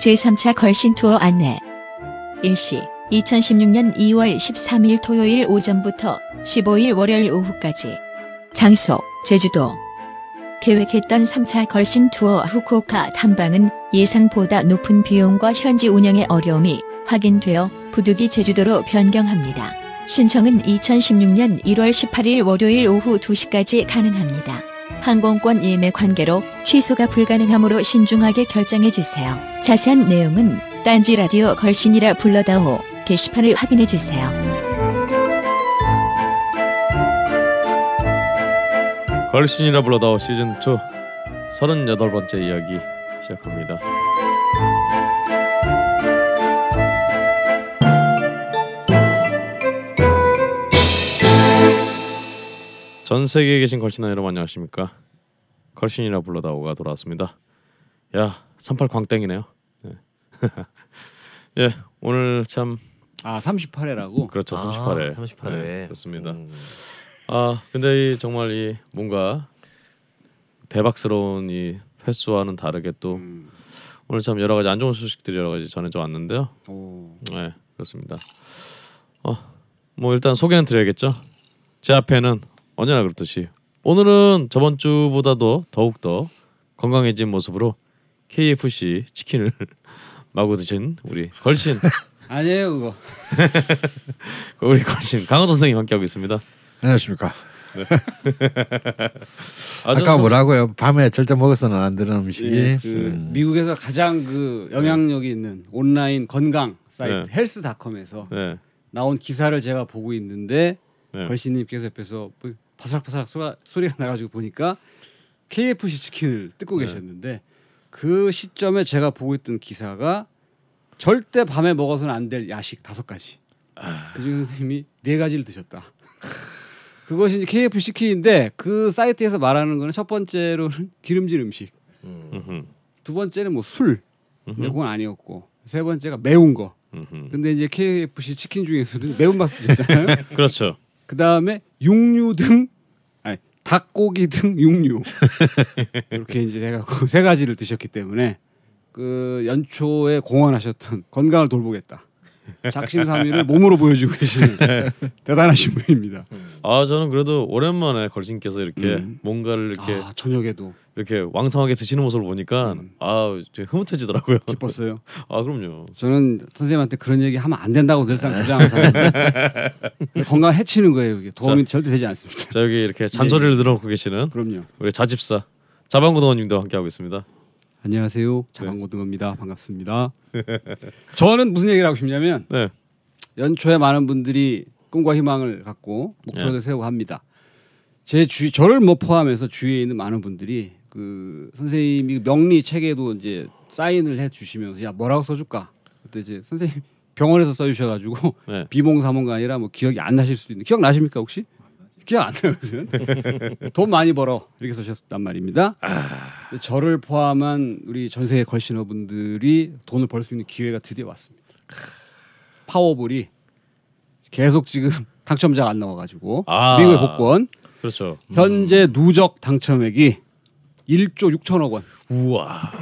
제3차 걸신 투어 안내 일시 2016년 2월 13일 토요일 오전부터 15일 월요일 오후까지 장소 제주도 계획했던 3차 걸신 투어 후쿠오카 탐방은 예상보다 높은 비용과 현지 운영의 어려움이 확인되어 부득이 제주도로 변경합니다. 신청은 2016년 1월 18일 월요일 오후 2시까지 가능합니다. 항공권 예매 관계로 취소가 불가능하므로 신중하게 결정해 주세요. 자세한 내용은 딴지 라디오 걸신이라 불러다오 게시판을 확인해 주세요. 걸신이라 불러다오 시즌 2 38번째 이야기 시작합니다. 전 세계에 계신 걸신아 여러분 안녕하십니까? 걸신이라 불러다오가 돌아왔습니다. 야, 38 광땡이네요. 네. 예, 오늘 참 아 38회라고? 그렇죠. 38회. 38회. 네, 그렇습니다. 음. 아 근데 이 정말 이 뭔가 대박스러운 이 횟수와는 다르게 또 음. 오늘 참 여러 가지 안 좋은 소식들이 여러 가지 전해져 왔는데요. 오. 네 그렇습니다. 어 뭐 일단 소개는 드려야겠죠. 제 앞에는 언제나 그렇듯이 오늘은 저번 주보다도 더욱 더 건강해진 모습으로 KFC 치킨을 마구 드신 우리 걸신 아니에요 그거. 우리 걸신 강호 선생님 함께하고 있습니다. 안녕하십니까. 아주 아까 선- 뭐라고요? 밤에 절대 먹어서는 안 되는 음식이. 예, 그 음. 미국에서 가장 그 영향력이 있는 온라인 건강 사이트 네. 헬스닷컴에서 네. 나온 기사를 제가 보고 있는데 네. 걸신님께서 옆에서 뭐 바삭바삭 소가, 소리가 나가지고 보니까 KFC 치킨을 뜯고 네. 계셨는데 그 시점에 제가 보고 있던 기사가 절대 밤에 먹어서는 안 될 야식 다섯 가지. 아. 그중에 선생님이 네 가지를 드셨다. 그것이 이제 KFC 치킨인데 그 사이트에서 말하는 거는 첫 번째로는 기름진 음식, 음. 음흠. 두 번째는 뭐 술, 근데 음흠. 그건 아니었고 세 번째가 매운 거. 음흠. 근데 이제 KFC 치킨 중에서는 매운맛 드셨잖아요. 그렇죠. 그 다음에 육류 등 아니 닭고기 등 육류. 이렇게 이제 해갖고 세 가지를 드셨기 때문에 그 연초에 공언하셨던 건강을 돌보겠다 작심삼일을 몸으로 보여주고 계시는 대단하신 분입니다. 아 저는 그래도 오랜만에 걸신께서 이렇게 음. 뭔가를 이렇게 아 저녁에도 이렇게 왕성하게 드시는 모습을 보니까 음. 아 흐뭇해지더라고요. 기뻤어요. 아 그럼요. 저는 선생님한테 그런 얘기 하면 안 된다고 늘상 주장하는 사람인데 건강 해치는 거예요. 이게 도움이 절대 되지 않습니다. 자 여기 이렇게 잔소리를 들어놓고 계시는 그럼요. 우리 자집사 자방고등원님도 함께하고 있습니다. 안녕하세요. 자방고등어입니다. 반갑습니다. 저는 무슨 얘기를 하고 싶냐면 네. 연초에 많은 분들이 꿈과 희망을 갖고 목표를 예. 세우고 합니다. 제 주, 저를 뭐 포함해서 주위에 있는 많은 분들이 그 선생님이 명리 책에도 이제 사인을 해 주시면서 야 뭐라고 써줄까? 그때 이제 선생님 병원에서 써주셔가지고 네. 비몽사몽가 아니라 뭐 기억이 안 나실 수도 있는 기억 나십니까 혹시? 기억 안 나거든. 돈 많이 벌어 이렇게 쓰셨단 말입니다. 근데 저를 포함한 우리 전 세계 걸신어 분들이 돈을 벌 수 있는 기회가 드디어 왔습니다. 파워볼이 계속 지금 당첨자가 안 나와가지고 아. 미국의 복권 그렇죠. 현재 누적 당첨액이 1조 6천억 원. 우와.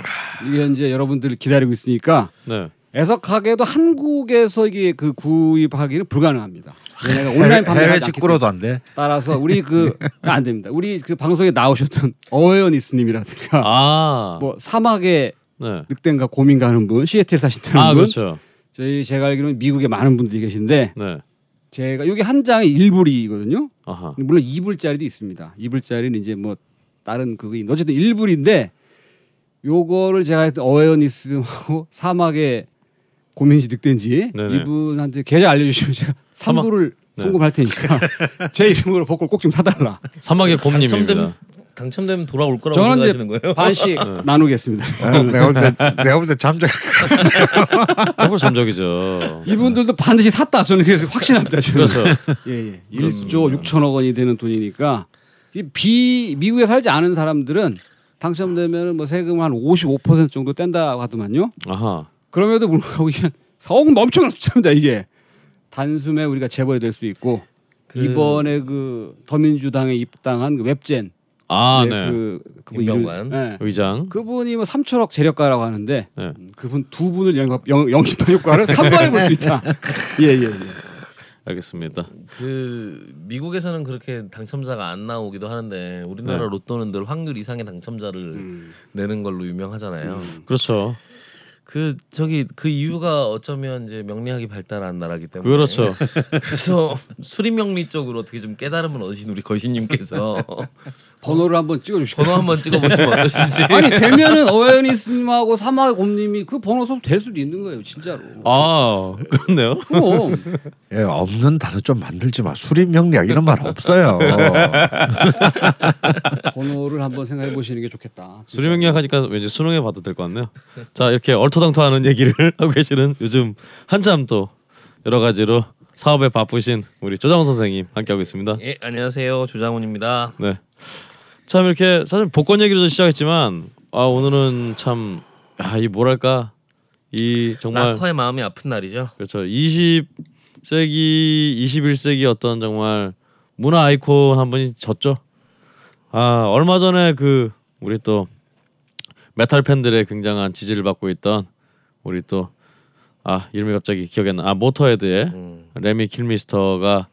이게 현재 여러분들 기다리고 있으니까 네. 애석하게도 한국에서 이게 그 구입하기는 불가능합니다. 왜냐면 온라인 판매가 해외 직구로도 안 돼. 따라서 우리 그 안 됩니다. 우리 그 방송에 나오셨던 어웨어니스님이라든가 아. 뭐 사막에 네. 늑대인가 고민 가는 분, 시애틀 사신다는 아 분, 그렇죠. 저희 제가 알기로는 미국에 많은 분들이 계신데 네. 제가 여기 한 장이 1불이거든요. 아하. 물론 2불짜리도 있습니다. 2불짜리는 이제 뭐 다른 있는데 어쨌든 1불인데 요거를 제가 했던 어웨어니스하고 사막의 고민지 늑대인지 네네. 이분한테 계좌 알려주시면 제가 3불을 네. 송금할 테니까 제 이름으로 복권 꼭 좀 사달라. 사막의 곰님입니다. 당첨되면 당첨되면 돌아올 거라고 생각하시는 거예요? 반씩 네. 나누겠습니다. 아, 내가 볼 때 내가 볼 때 잠적. 더블 잠적이죠. 이분들도 반드시 샀다. 저는 그래서 확신합니다. 저는. 그렇죠. 예, 예. 그렇습니다. 1조 6천억 원이 되는 돈이니까 이비 미국에 살지 않은 사람들은 당첨되면 뭐 세금 한 55% 정도 뗀다고 하더만요. 아하. 그럼에도 불구하고 이게 4억 엄청난 숫자입니다. 이게 단숨에 우리가 재벌이 될 수 있고 그- 이번에 그 더민주당에 입당한 그 웹젠 아, 네, 네. 그 그분. 이름- 네. 의장. 그분이 뭐 삼천억 재력가라고 하는데 네. 음, 그분 두 분을 영입, 영, 영입한 효과를 한 번에 볼 수 있다. 예 예 예. 알겠습니다. 그 미국에서는 그렇게 당첨자가 안 나오기도 하는데 우리나라 네. 로또는 늘 확률 이상의 당첨자를 음. 내는 걸로 유명하잖아요. 그렇죠. 그 저기 그 이유가 어쩌면 이제 명리학이 발달한 나라기 때문에 그렇죠. 그래서 수리 명리 쪽으로 어떻게 좀 깨달음을 얻으신 우리 걸신님께서 번호를 한번 찍어주시고. 번호 한번 찍어보시면 어떠신지. 아니 되면은 어웨니스님하고 사마곰님이 그 번호 써도 될 수도 있는 거예요, 진짜로. 아, 그렇네요. 그럼 예, 없는 단어 좀 만들지 마. 수립 명리학 이런 말 없어요. 번호를 한번 생각해 보시는 게 좋겠다. 진짜. 수리명리학 하니까 왠지 수능에 봐도 될 것 같네요. 자 이렇게 얼토당토하는 얘기를 하고 계시는 요즘 한참 또 여러 가지로 사업에 바쁘신 우리 조장훈 선생님 함께하고 있습니다. 예 안녕하세요 조장훈입니다. 네. 참 이렇게 사실 복권 얘기로 좀 시작했지만 아 오늘은 참아이 뭐랄까 이 정말 낙화의 마음이 아픈 날이죠. 그렇죠. 20세기, 21세기 어떤 정말 문화 아이콘 한 분이 졌죠. 아 얼마 전에 그 우리 또 메탈 팬들의 굉장한 지지를 받고 있던 우리 또 아 이름이 갑자기 기억이 안 나. 아 모터헤드의 음. 레미 킬미스터가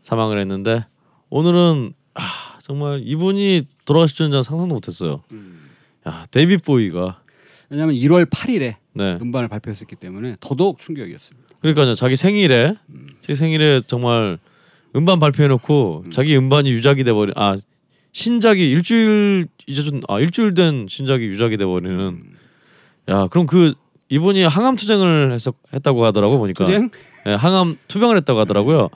사망을 했는데 오늘은 아 정말 이분이 돌아가실 줄은 저는 상상도 못했어요. 음. 야 데이빗 보이가 왜냐하면 1월 8일에 네 음반을 발표했었기 때문에 더더욱 충격이었습니다. 그러니까요 자기 생일에 제 생일에 정말 음반 발표해놓고 자기 음반이 유작이 돼버린 아 신작이 일주일 이제 좀아 일주일 된 신작이 유작이 돼버리는 야 그럼 그 이분이 항암 투쟁을 했었 했다고 하더라고 보니까 투쟁? 예, 항암 투병을 했다고 하더라고요.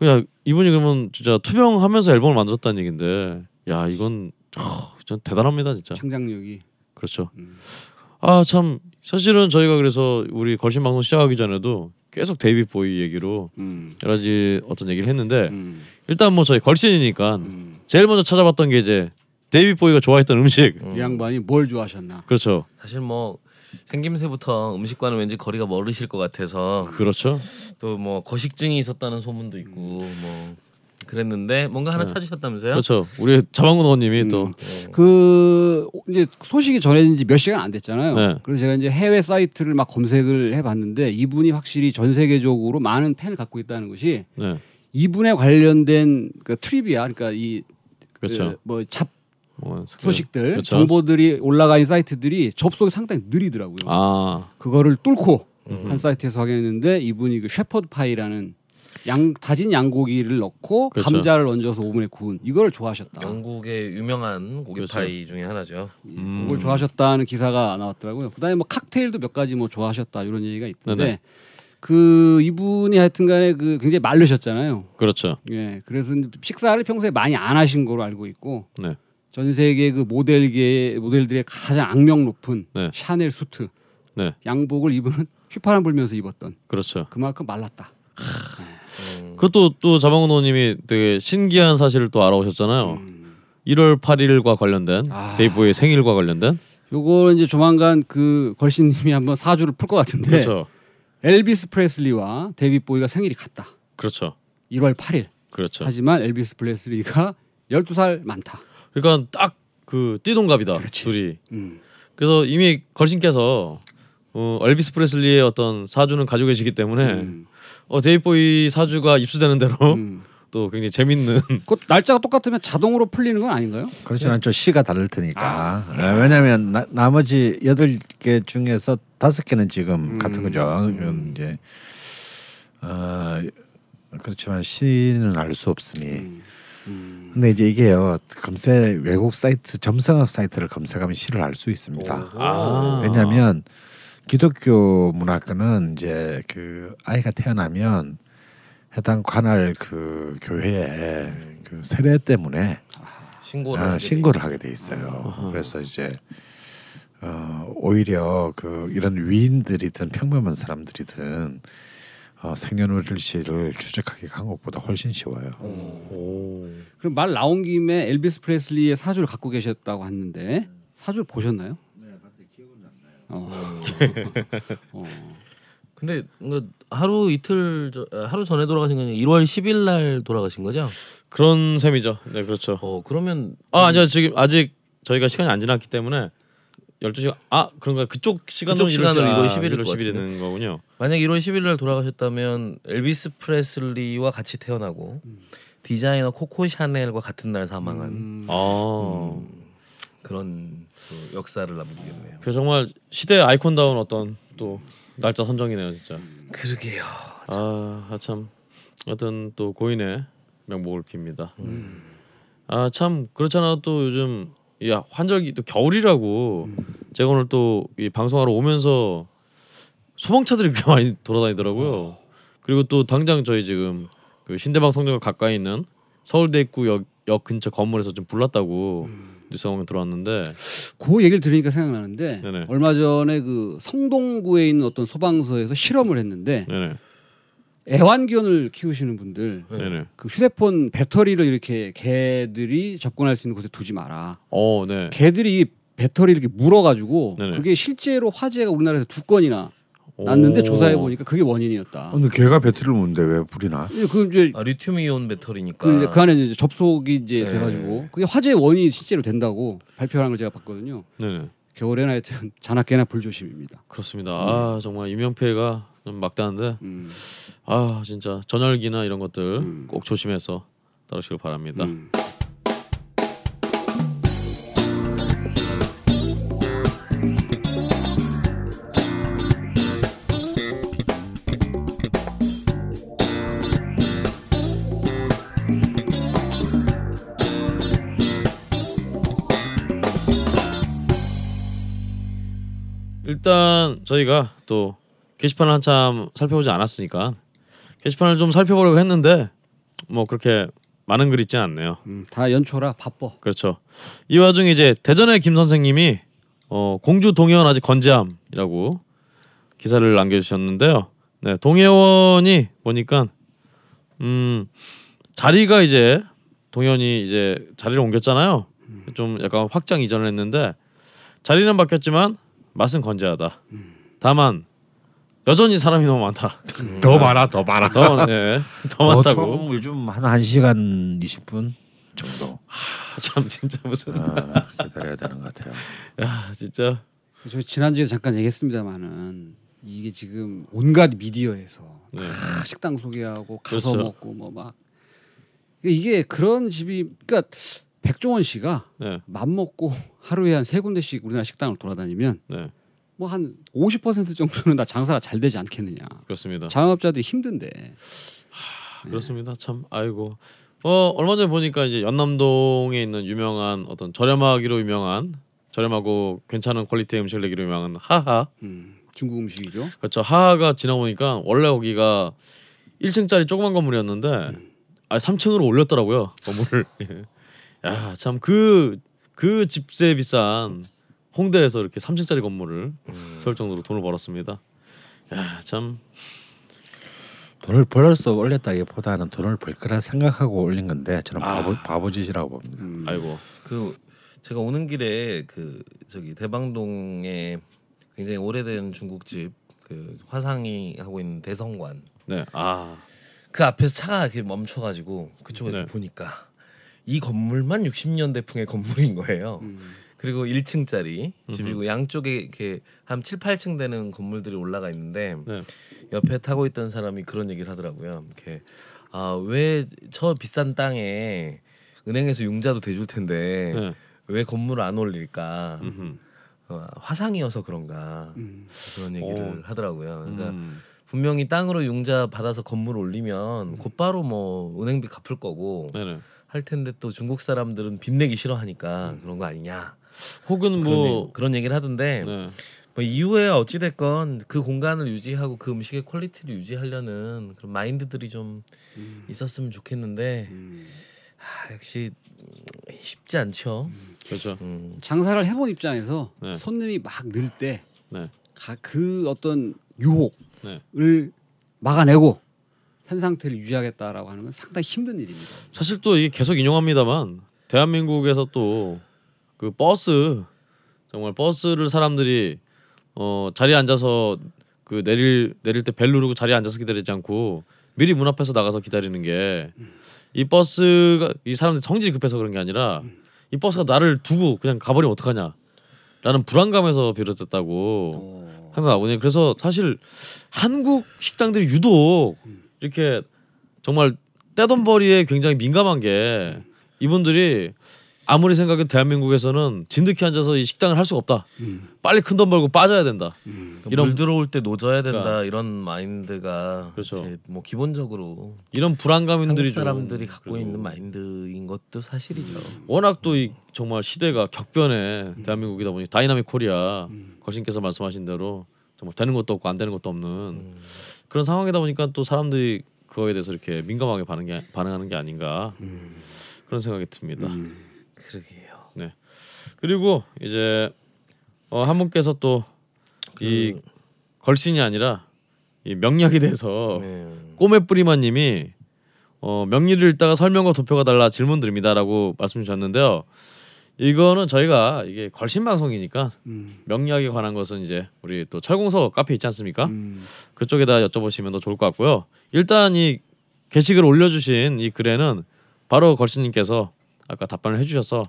그냥 이분이 그러면 진짜 투병하면서 앨범을 만들었다는 얘긴데 야 이건 어, 전 대단합니다 진짜. 창작력이 그렇죠. 음. 아참 사실은 저희가 그래서 우리 걸신 방송 시작하기 전에도 계속 데이빗 보이 얘기로 음. 여러 가지 어떤 얘기를 했는데 음. 일단 뭐 저희 걸신이니까 음. 제일 먼저 찾아봤던 게 이제 데이빗 보이가 좋아했던 음식 음. 이 양반이 뭘 좋아하셨나? 그렇죠 사실 뭐 생김새부터 음식과는 왠지 거리가 멀으실 것 같아서 그렇죠 또 뭐 거식증이 있었다는 소문도 있고 뭐 그랬는데 뭔가 하나 네. 찾으셨다면서요? 그렇죠 우리 자방군 의원님이 음. 또 네. 그 이제 소식이 전해진 지 몇 시간 안 됐잖아요. 네. 그래서 제가 이제 해외 사이트를 막 검색을 해봤는데 이분이 확실히 전 세계적으로 많은 팬을 갖고 있다는 것이 네 이분에 관련된 그 트리비아 그러니까 이 그렇죠 뭐잡 뭐, 소식들 그렇죠. 정보들이 올라가 있는 사이트들이 접속이 상당히 느리더라고요. 아 그거를 뚫고 음. 한 사이트에서 확인했는데 이분이 그 셰퍼드 파이라는 양 다진 양고기를 넣고 그렇죠. 감자를 얹어서 오븐에 구운 이거를 좋아하셨다. 영국의 유명한 고기파이 중에 하나죠. 음. 그걸 좋아하셨다는 기사가 나왔더라고요. 그다음에 뭐 칵테일도 몇 가지 뭐 좋아하셨다 이런 얘기가 있던데 네네. 그 이분이 하여튼간에 그 굉장히 마르셨잖아요. 그렇죠 예, 그래서 식사를 평소에 많이 안 하신 거로 알고 있고 네 전 세계 그 모델계 모델들의 가장 악명 높은 네. 샤넬 수트 네. 양복을 이분은 휘파람 불면서 입었던 그렇죠 그만큼 말랐다. 음. 그것도 또 자방군 의원님이 되게 신기한 사실을 또 알아오셨잖아요 음. 1월 8일과 관련된 아. 데이빗 보이의 생일과 관련된 요거 이제 조만간 그 걸신님이 한번 사주를 풀 것 같은데 그렇죠 엘비스 프레슬리와 데이빗 보이가 생일이 같다. 그렇죠 1월 8일. 그렇죠 하지만 엘비스 프레슬리가 12살 많다. 그러니까 딱 그 띠동갑이다 그렇지. 둘이 음. 그래서 이미 걸신께서 어, 엘비스 프레슬리의 어떤 사주는 가지고 계시기 때문에 음. 어, 데이보이 사주가 입수되는 대로 음. 또 굉장히 재밌는 그 날짜가 똑같으면 자동으로 풀리는 건 아닌가요? 그렇지 않죠. 시가 다를 테니까. 예, 왜냐하면 나, 나머지 여덟 개 중에서 다섯 개는 지금 음. 같은 거죠. 그럼 이제 어, 그렇지만 시는 알 수 없으니. 음. 음. 근데 이제 이게요. 검색 외국 사이트 점성학 사이트를 검색하면 시를 알 수 있습니다. 아. 왜냐하면 기독교 문화권은 이제 그 아이가 태어나면 해당 관할 그 교회에 그 세례 때문에 신고를 아, 하게 신고를 하게 돼 있어요. 그래서 이제 어, 오히려 그 이런 위인들이든 평범한 사람들이든 어, 생년월일시를 추적하기가 한국보다 훨씬 쉬워요. 오. 그럼 말 나온 김에 엘비스 프레슬리의 사주를 갖고 계셨다고 했는데 사주를 보셨나요? 네, 봤는데 기억은 안 나요. 어. 어. 근데 뭔가 하루 이틀 저, 아, 하루 전에 돌아가신 건 1월 10일 날 돌아가신 거죠? 그런 셈이죠. 네, 그렇죠. 어 그러면 아, 아니요. 지금 아직 저희가 시간이 안 지났기 때문에 12시간 아, 그런가 그쪽 시간으로 그쪽 시간으로 1월 10일 일 1월 것 10일이 같은데. 되는 거군요. 만약 1월 10일 날 돌아가셨다면 엘비스 프레슬리와 같이 태어나고 디자이너 코코 샤넬과 같은 날 사망한 음. 아. 음, 그런 그 역사를 남기겠네요. 그 정말 시대 아이콘다운 어떤 또 날짜 선정이네요, 진짜. 그러게요. 아, 참 어떤 또 고인의 명복을 빕니다. 음. 아, 참 그렇잖아 또 요즘 야 환절기 또 겨울이라고 음. 제가 오늘 또 이 방송하러 오면서 소방차들이 그렇게 많이 돌아다니더라고요. 그리고 또 당장 저희 지금 그 신대방 성당과 가까이 있는 서울대 입구 역, 역 근처 건물에서 좀 불났다고 음. 뉴스가 오늘 들어왔는데 그 얘기를 들으니까 생각나는데 네네. 얼마 전에 그 성동구에 있는 어떤 소방서에서 실험을 했는데 네네 애완견을 키우시는 분들 네. 네네 그 휴대폰 배터리를 이렇게 개들이 접근할 수 있는 곳에 두지 마라. 어 네. 개들이 배터리 이렇게 물어가지고 네네. 그게 실제로 화재가 우리나라에서 두 건이나 났는데 오. 조사해 보니까 그게 원인이었다. 근데 걔가 배터리를 묻는데 왜 불이 나? 그 이제 아 리튬이온 배터리니까. 그, 그 안에 이제 접속이 이제 네. 돼가지고 그게 화재의 원인이 실제로 된다고 발표한 걸 제가 봤거든요. 네네 겨울에는 하여튼 자나깨나 불조심입니다. 그렇습니다. 아 정말 피해가 좀 막대한데 음, 아 진짜 전열기나 이런 것들 음. 꼭 조심해서 따르시길 바랍니다. 음. 일단 저희가 또 게시판을 한참 살펴보지 않았으니까 게시판을 좀 살펴보려고 했는데 뭐 그렇게 많은 글 있지는 않네요. 음, 다 연초라 바빠. 그렇죠. 이 와중에 이제 대전의 김 선생님이 어, 공주 동해원 아직 건재함이라고 기사를 남겨주셨는데요. 네, 동해원이 보니까 음 자리가 이제 동해원이 이제 자리를 옮겼잖아요. 좀 약간 확장 이전을 했는데 자리는 바뀌었지만 맛은 건재하다. 다만 여전히 사람이 너무 많다. 더 많아, 더 많아. 더, 네, 더 많다고. 보통 요즘 한 1 시간 20분 정도 참 진짜 무슨 아, 기다려야 되는 것 같아요. 야 진짜 저 지난주에 잠깐 얘기했습니다만은 이게 지금 온갖 미디어에서 네. 다 식당 소개하고 가서 그렇죠. 먹고 뭐 막 이게 그런 집이 그러니까 백종원 씨가 네, 맘 먹고 하루에 한 세 군데씩 우리나라 식당을 돌아다니면 네 뭐 한 50% 정도는 다 장사가 잘 되지 않겠느냐. 그렇습니다. 자영업자들이 힘든데. 그렇습니다. 참 아이고. 어 얼마 전에 보니까 이제 연남동에 있는 유명한 어떤 저렴하기로 유명한 저렴하고 괜찮은 퀄리티의 음식을 내기로 유명한 하하. 음, 중국 음식이죠. 그렇죠. 하하가 지나보니까 원래 거기가 1층짜리 조그만 건물이었는데 아 3층으로 올렸더라고요 건물을. 예. 야참 그 그 집세 비싼 홍대에서 이렇게 3층짜리 건물을 음. 세울 정도로 돈을 벌었습니다. 야 참 돈을 벌어서 올렸다기보다는 돈을 벌 거라 생각하고 올린 건데 저는 아. 바보 바보짓이라고 봅니다. 음. 아이고. 그 제가 오는 길에 그 저기 대방동에 굉장히 오래된 중국집 그 화상이 하고 있는 대성관 네. 아. 그 앞에서 차가 이렇게 멈춰가지고 그쪽에 네. 보니까 이 건물만 60년대풍의 건물인 거예요. 음. 그리고 1층짜리 집이고 양쪽에 이렇게 한 7, 8층 되는 건물들이 올라가 있는데 네. 옆에 타고 있던 사람이 그런 얘기를 하더라고요. 이렇게 아 왜 저 비싼 땅에 은행에서 융자도 대줄 텐데 네. 왜 건물을 안 올릴까? 음흠. 어, 화상이어서 그런가 음. 그런 얘기를 오. 하더라고요. 그러니까 음. 분명히 땅으로 융자 받아서 건물 올리면 곧바로 뭐 은행비 갚을 거고 네네. 할 텐데 또 중국 사람들은 빚 내기 싫어하니까 그런 거 아니냐 혹은 그런, 뭐 얘기, 그런 얘기 를 하던데 네. 뭐 이후에 어찌 됐건 그 공간을 유지하고 그 음식의 quality를 유지하려는 그런 마인드들이 좀 음. 있었으면 좋겠는데 음. 아, 역시 음, 쉽지 않죠. 그렇죠. 음. 장사를 해본 입장에서 네. 손님이 막 늘 때그 네. 어떤 유혹을 네. 막아내고 현 상태를 유지하겠다라고 하는 건 상당히 힘든 일입니다. 사실 또 이게 계속 인용합니다만 대한민국에서 또 그 버스 정말 버스를 사람들이 어 자리에 앉아서 그 내릴 내릴 때 벨 누르고 자리에 앉아서 기다리지 않고 미리 문 앞에서 나가서 기다리는 게 이 버스가 이 사람들 성질이 급해서 그런 게 아니라 이 버스가 나를 두고 그냥 가버리면 어떡하냐 라는 불안감에서 비롯됐다고 항상 나오거든요. 그래서 사실 한국 식당들이 유독 이렇게 정말 떼돈벌이에 굉장히 민감한 게 이분들이 아무리 생각해도 대한민국에서는 진득히 앉아서 이 식당을 할 수가 없다. 음. 빨리 큰 돈 벌고 빠져야 된다. 음. 이런- 물 들어올 때 노져야 된다 그러니까. 이런 마인드가 그렇죠. 뭐 기본적으로 이런 불안감들이 한국 사람들이 좀 갖고 그래도 있는 마인드인 것도 사실이죠. 워낙 또 이 정말 시대가 격변해 대한민국이다 보니 dynamic Korea 음. 걸신께서 말씀하신 대로 정말 되는 것도 없고 안 되는 것도 없는 음. 그런 상황이다 보니까 또 사람들이 그거에 대해서 이렇게 민감하게 반응 게, 반응하는 게 아닌가 음. 그런 생각이 듭니다. 음. 그러게요. 그리고 이제 어, 한 분께서 또이 그, 걸신이 아니라 이 명리학에 대해서 네. 꼬매뿌리마님이 어, 명리를 읽다가 설명과 도표가 달라 질문 드립니다라고 말씀 주셨는데요. 이거는 저희가 이게 걸신 방송이니까 음. 명리학에 관한 것은 이제 우리 또 철공서 카페 있지 않습니까? 음. 그쪽에다 여쭤보시면 더 좋을 것 같고요. 일단 이 게시글 올려주신 이 글에는 바로 걸신님께서 아까 답변을 해주셔서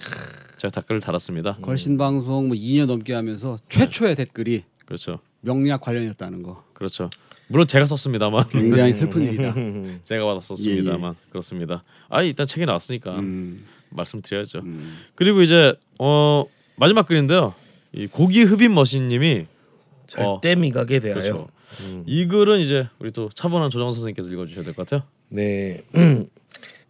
제가 댓글을 달았습니다. 걸신 방송 뭐 2년 넘게 하면서 최초의 댓글이 그렇죠, 명리학 관련이었다는 거 그렇죠. 물론 제가 썼습니다만 굉장히 슬픈 일이다. 제가 받았었습니다만 그렇습니다. 아 일단 책이 나왔으니까 음. 말씀드려야죠. 음. 그리고 이제 어 마지막 글인데요. 이 고기 흡입 머신님이 절대 미각에 대하여. 그렇죠. 음. 이 글은 이제 우리 또 차분한 조정 선생님께서 읽어주셔야 될 것 같아요. 네.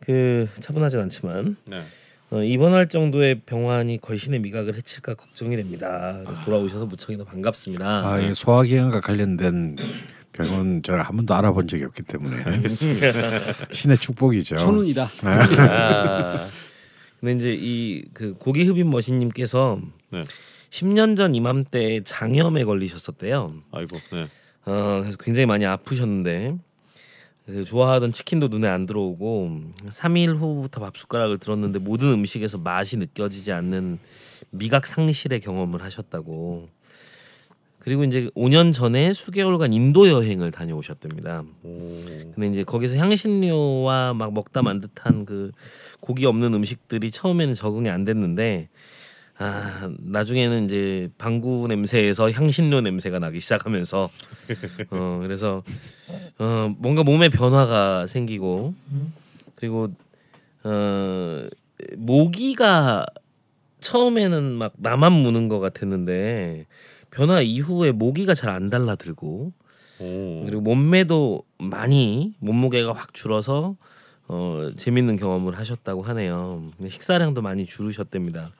그 차분하진 않지만 네. 어, 입원할 정도의 병환이 걸신의 미각을 해칠까 걱정이 됩니다. 그래서 돌아오셔서 무척이나 반갑습니다. 아, 이 소화기관과 관련된 병은 제가 한 번도 알아본 적이 없기 때문에 신의 축복이죠. 천운이다. 아. 근데 이제 이 그 고기 흡입 머신님께서 네. 10년 전 이맘때 장염에 걸리셨었대요. 아이고. 네. 어, 그래서 굉장히 많이 아프셨는데 그 좋아하던 치킨도 눈에 안 들어오고 3일 후부터 밥 숟가락을 들었는데 모든 음식에서 맛이 느껴지지 않는 미각 상실의 경험을 하셨다고. 그리고 이제 5년 전에 수개월간 인도 여행을 다녀오셨답니다. 오. 근데 이제 거기서 향신료와 막 먹다 만 듯한 그 고기 없는 음식들이 처음에는 적응이 안 됐는데 아 나중에는 이제 방구 냄새에서 향신료 냄새가 나기 시작하면서 어 그래서 어 뭔가 몸에 변화가 생기고 그리고 어 모기가 처음에는 막 나만 무는 것 같았는데 변화 이후에 모기가 잘 안 달라들고 오. 그리고 몸매도 많이 몸무게가 확 줄어서 어 재밌는 경험을 하셨다고 하네요. 식사량도 많이 줄으셨답니다.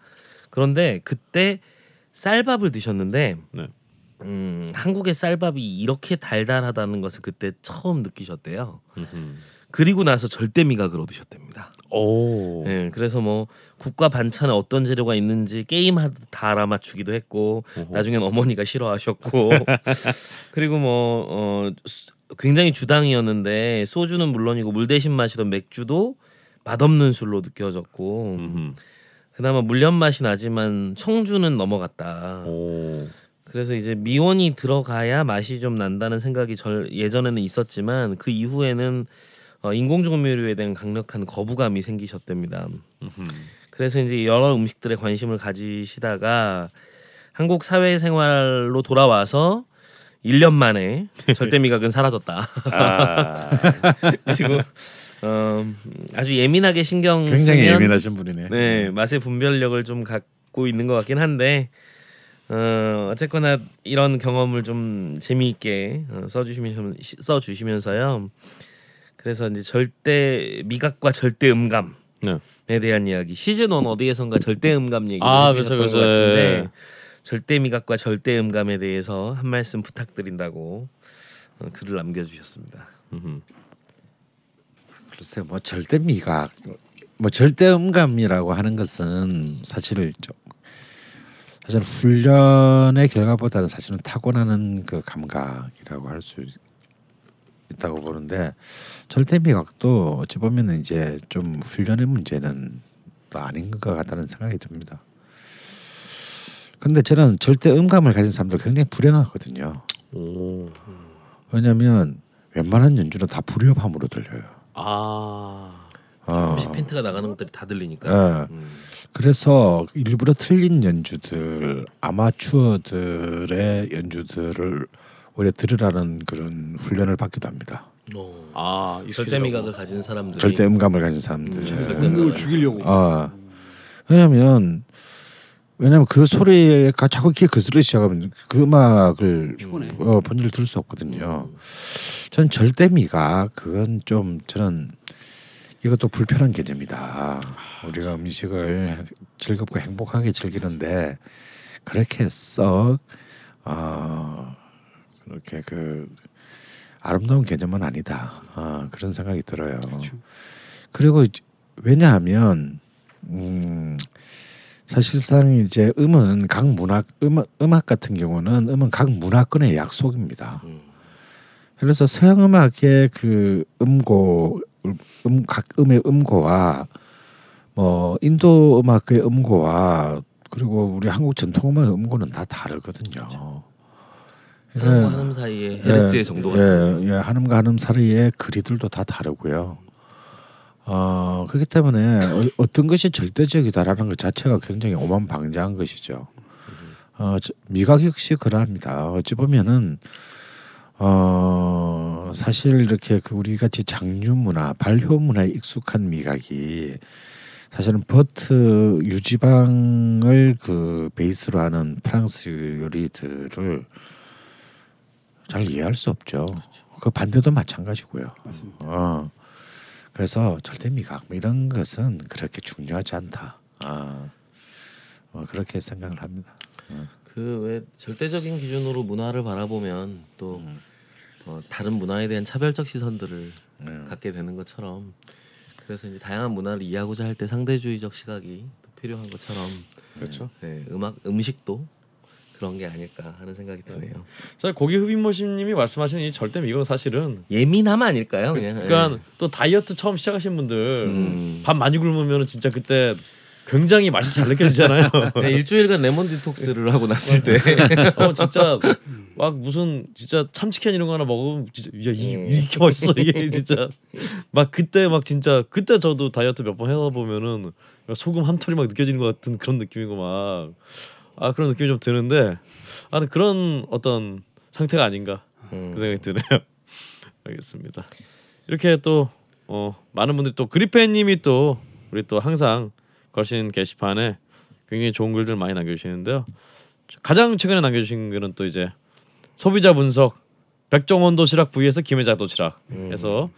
그런데 그때 쌀밥을 드셨는데 네. 음, 한국의 쌀밥이 이렇게 달달하다는 것을 그때 처음 느끼셨대요. 음흠. 그리고 나서 절대 미각을 얻으셨답니다. 오. 예, 그래서 뭐 국과 반찬에 어떤 재료가 있는지 게임하듯 다 알아 맞추기도 했고 오호. 나중엔 어머니가 싫어하셨고 그리고 뭐 어, 수- 굉장히 주당이었는데 소주는 물론이고 물 대신 마시던 맥주도 맛없는 술로 느껴졌고 음흠. 그나마 물엿 맛이 나지만 청주는 넘어갔다. 오. 그래서 이제 미원이 들어가야 맛이 좀 난다는 생각이 절 예전에는 있었지만 그 이후에는 어, 인공조미료에 대한 강력한 거부감이 생기셨답니다. 그래서 이제 여러 음식들에 관심을 가지시다가 한국 사회생활로 돌아와서 1년 만에 절대 미각은 사라졌다. 아. 그리고 어, 아주 예민하게 신경 굉장히 쓰면 예민하신 분이네. 네 맛의 분별력을 좀 갖고 있는 것 같긴 한데 어, 어쨌거나 이런 경험을 좀 재미있게 어, 써주시면 써주시면서요. 그래서 이제 절대 미각과 절대 음감에 네. 대한 이야기 시즌 1 어디에선가 절대 음감 얘기를 아, 해주셨던 그렇죠, 것 그렇죠. 같은데 예. 절대 미각과 절대 음감에 대해서 한 말씀 부탁드린다고 어, 글을 남겨주셨습니다. 음흠. 글쎄 뭐 절대 미각, 뭐 절대 음감이라고 하는 것은 사실 좀 사실 훈련의 결과보다는 사실은 타고나는 그 감각이라고 할 수 있다고 보는데 절대 미각도 어찌 보면 이제 좀 훈련의 문제는 또 아닌 것 같다는 생각이 듭니다. 근데 저는 절대 음감을 가진 사람들 굉장히 불행하거든요. 오. 왜냐하면 웬만한 연주는 다 불협함으로 들려요. 아. 어. 조금씩 펜트가 나가는 것들이 다 들리니까. 예. 음. 그래서 일부러 틀린 연주들 아마추어들의 연주들을 오히려 들으라는 그런 훈련을 받기도 합니다. 어. 아, 절대 미각을 가진 사람들이 절대 음감을 가진 사람들. 음, 절대 음감을 음감을 죽이려고. 어. 왜냐하면 왜냐하면 그 소리가 자꾸 귀에 거슬리기 시작하면 그 음악을 피곤해. 어, 본질 들을 수 없거든요. 음. 전 절대 미각 그건 좀 저는 이것도 불편한 개념이다. 우리가 음식을 즐겁고 행복하게 즐기는데 그렇게 썩 어, 그렇게 그 아름다운 개념은 아니다. 어, 그런 생각이 들어요. 그렇죠. 그리고 왜냐하면 음 사실상 이제 음은 각 문학 음악, 음악 같은 경우는 음은 각 문화권의 약속입니다. 음. 그래서 서양 음악의 그 음고 음 각 음의 음고와 뭐 인도 음악의 음고와 그리고 우리 한국 전통 음악의 음고는 다 다르거든요. 한음과 한음 사이에 헤르츠의 예, 정도가 예. 예, 한음과 한음 사이의 거리들도 다 다르고요. 어 그렇기 때문에 어, 어떤 것이 절대적이다라는 것 자체가 굉장히 오만방자한 것이죠. 어 저- 미각 역시 그러합니다. 어찌 보면은 어 사실 이렇게 그 우리 같이 장유 문화, 발효 문화에 익숙한 미각이 사실은 버트 유지방을 그 베이스로 하는 프랑스 요리들을 잘 이해할 수 없죠. 그 반대도 마찬가지고요. 맞습니다. 어. 그래서 절대 미각 뭐 이런 것은 그렇게 중요하지 않다. 아, 어, 그렇게 생각을 합니다. 그왜 절대적인 기준으로 문화를 바라보면 또 어, 다른 문화에 대한 차별적 시선들을 네. 갖게 되는 것처럼 그래서 이제 다양한 문화를 이해하고자 할 때 상대주의적 시각이 또 필요한 것처럼 그렇죠. 네, 음악 음식도 그런 게 아닐까 하는 생각이 드네요. 저 고기 흡입머신님이 말씀하시는 이 절대 미각은 사실은 예민함 아닐까요? 그냥 그러니까 또 다이어트 처음 시작하신 분들 음. 밥 많이 굶으면 진짜 그때 굉장히 맛이 잘 느껴지잖아요. 네, 일주일간 레몬 디톡스를 하고 났을 때 어 진짜 막 무슨 진짜 참치캔 이런 거 하나 먹으면 진짜 야 이, 음. 이렇게 맛있어 이게 진짜 막 그때 막 진짜 그때 저도 다이어트 몇번 하다 보면은 소금 한 털이 막 느껴지는 것 같은 그런 느낌이고 막 아 그런 느낌이 좀 드는데 아 그런 어떤 상태가 아닌가 음. 그 생각이 드네요. 알겠습니다. 이렇게 또 어, 많은 분들이 또 그리페님이 또 우리 또 항상 걸신 게시판에 굉장히 좋은 글들 많이 남겨주시는데요. 가장 최근에 남겨주신 글은 또 이제 소비자 분석 백종원 도시락 vs 김혜자 도시락에서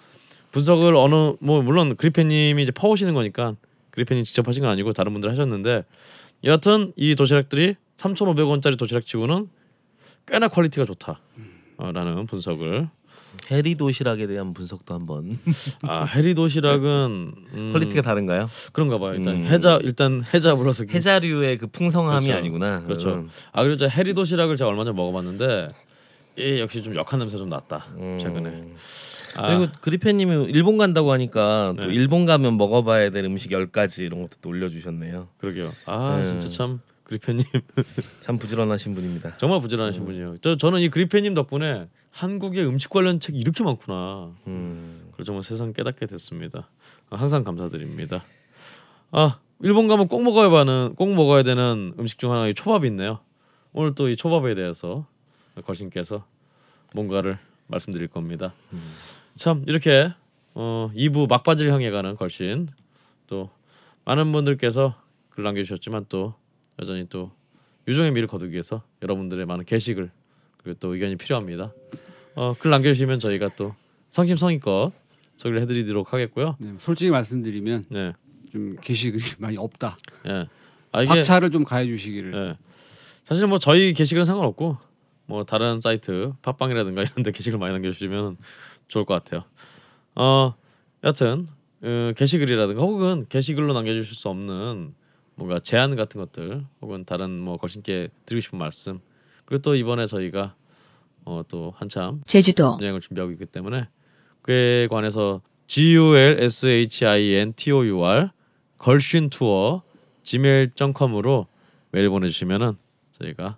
분석을 어느 뭐 물론 그리페님이 이제 퍼오시는 거니까 그리페님 직접 하신 건 아니고 다른 분들 하셨는데 여하튼 이 도시락들이 3,500원짜리 도시락치고는 꽤나 quality가 좋다라는 분석을 혜리 도시락에 대한 분석도 한번 아 혜리 도시락은 음, quality가 다른가요? 그런가 봐요. 일단 음. 혜자 일단 혜자 불어서 혜자류의 그 풍성함이 그렇죠. 아니구나. 그렇죠. 음. 아 그리고 저 혜리 도시락을 제가 얼마 전에 먹어봤는데 이 역시 좀 역한 냄새 좀 났다 음. 최근에. 아, 그리고 그리페님이 일본 간다고 하니까 또 네. 일본 가면 먹어봐야 될 음식 10가지 이런 것도 또 올려주셨네요. 그러게요. 아 네. 진짜 참 그리페님 참 부지런하신 분입니다. 정말 부지런하신 분이에요. 저 저는 이 그리페님 덕분에 한국의 음식 관련 책이 이렇게 많구나. 음. 그걸 정말 세상 깨닫게 됐습니다. 아, 항상 감사드립니다. 아 일본 가면 꼭 먹어야 하는 꼭 먹어야 되는 음식 중 하나가 이 초밥이 있네요. 오늘 또 이 초밥에 대해서 걸신께서 뭔가를 말씀드릴 겁니다. 참 이렇게 어 2부 막바지를 향해 가는 걸신 또 많은 분들께서 글 남겨주셨지만 또 여전히 또 유종의 미를 거두기 위해서 여러분들의 많은 게시글 그리고 또 의견이 필요합니다. 어, 글 남겨주시면 저희가 또 성심성의껏 소개를 해드리도록 하겠고요. 네, 솔직히 말씀드리면 네, 좀 게시글이 많이 없다. 예. 아 이게 박차를 좀 가해 주시기를. 예. 사실 뭐 저희 게시글은 상관없고 뭐 다른 사이트 팟빵이라든가 이런 데 게시글 많이 남겨주시면 좋을 것 같아요. 어 여튼 어, 게시글이라든가 혹은 게시글로 남겨주실 수 없는 뭔가 제안 같은 것들 혹은 다른 뭐 거신께 드리고 싶은 말씀 그리고 또 이번에 저희가 어, 또 한참 제주도 여행을 준비하고 있기 때문에 그에 관해서 G U L S H I N T O U R 걸신 투어 gmail.com으로 메일 보내주시면은 저희가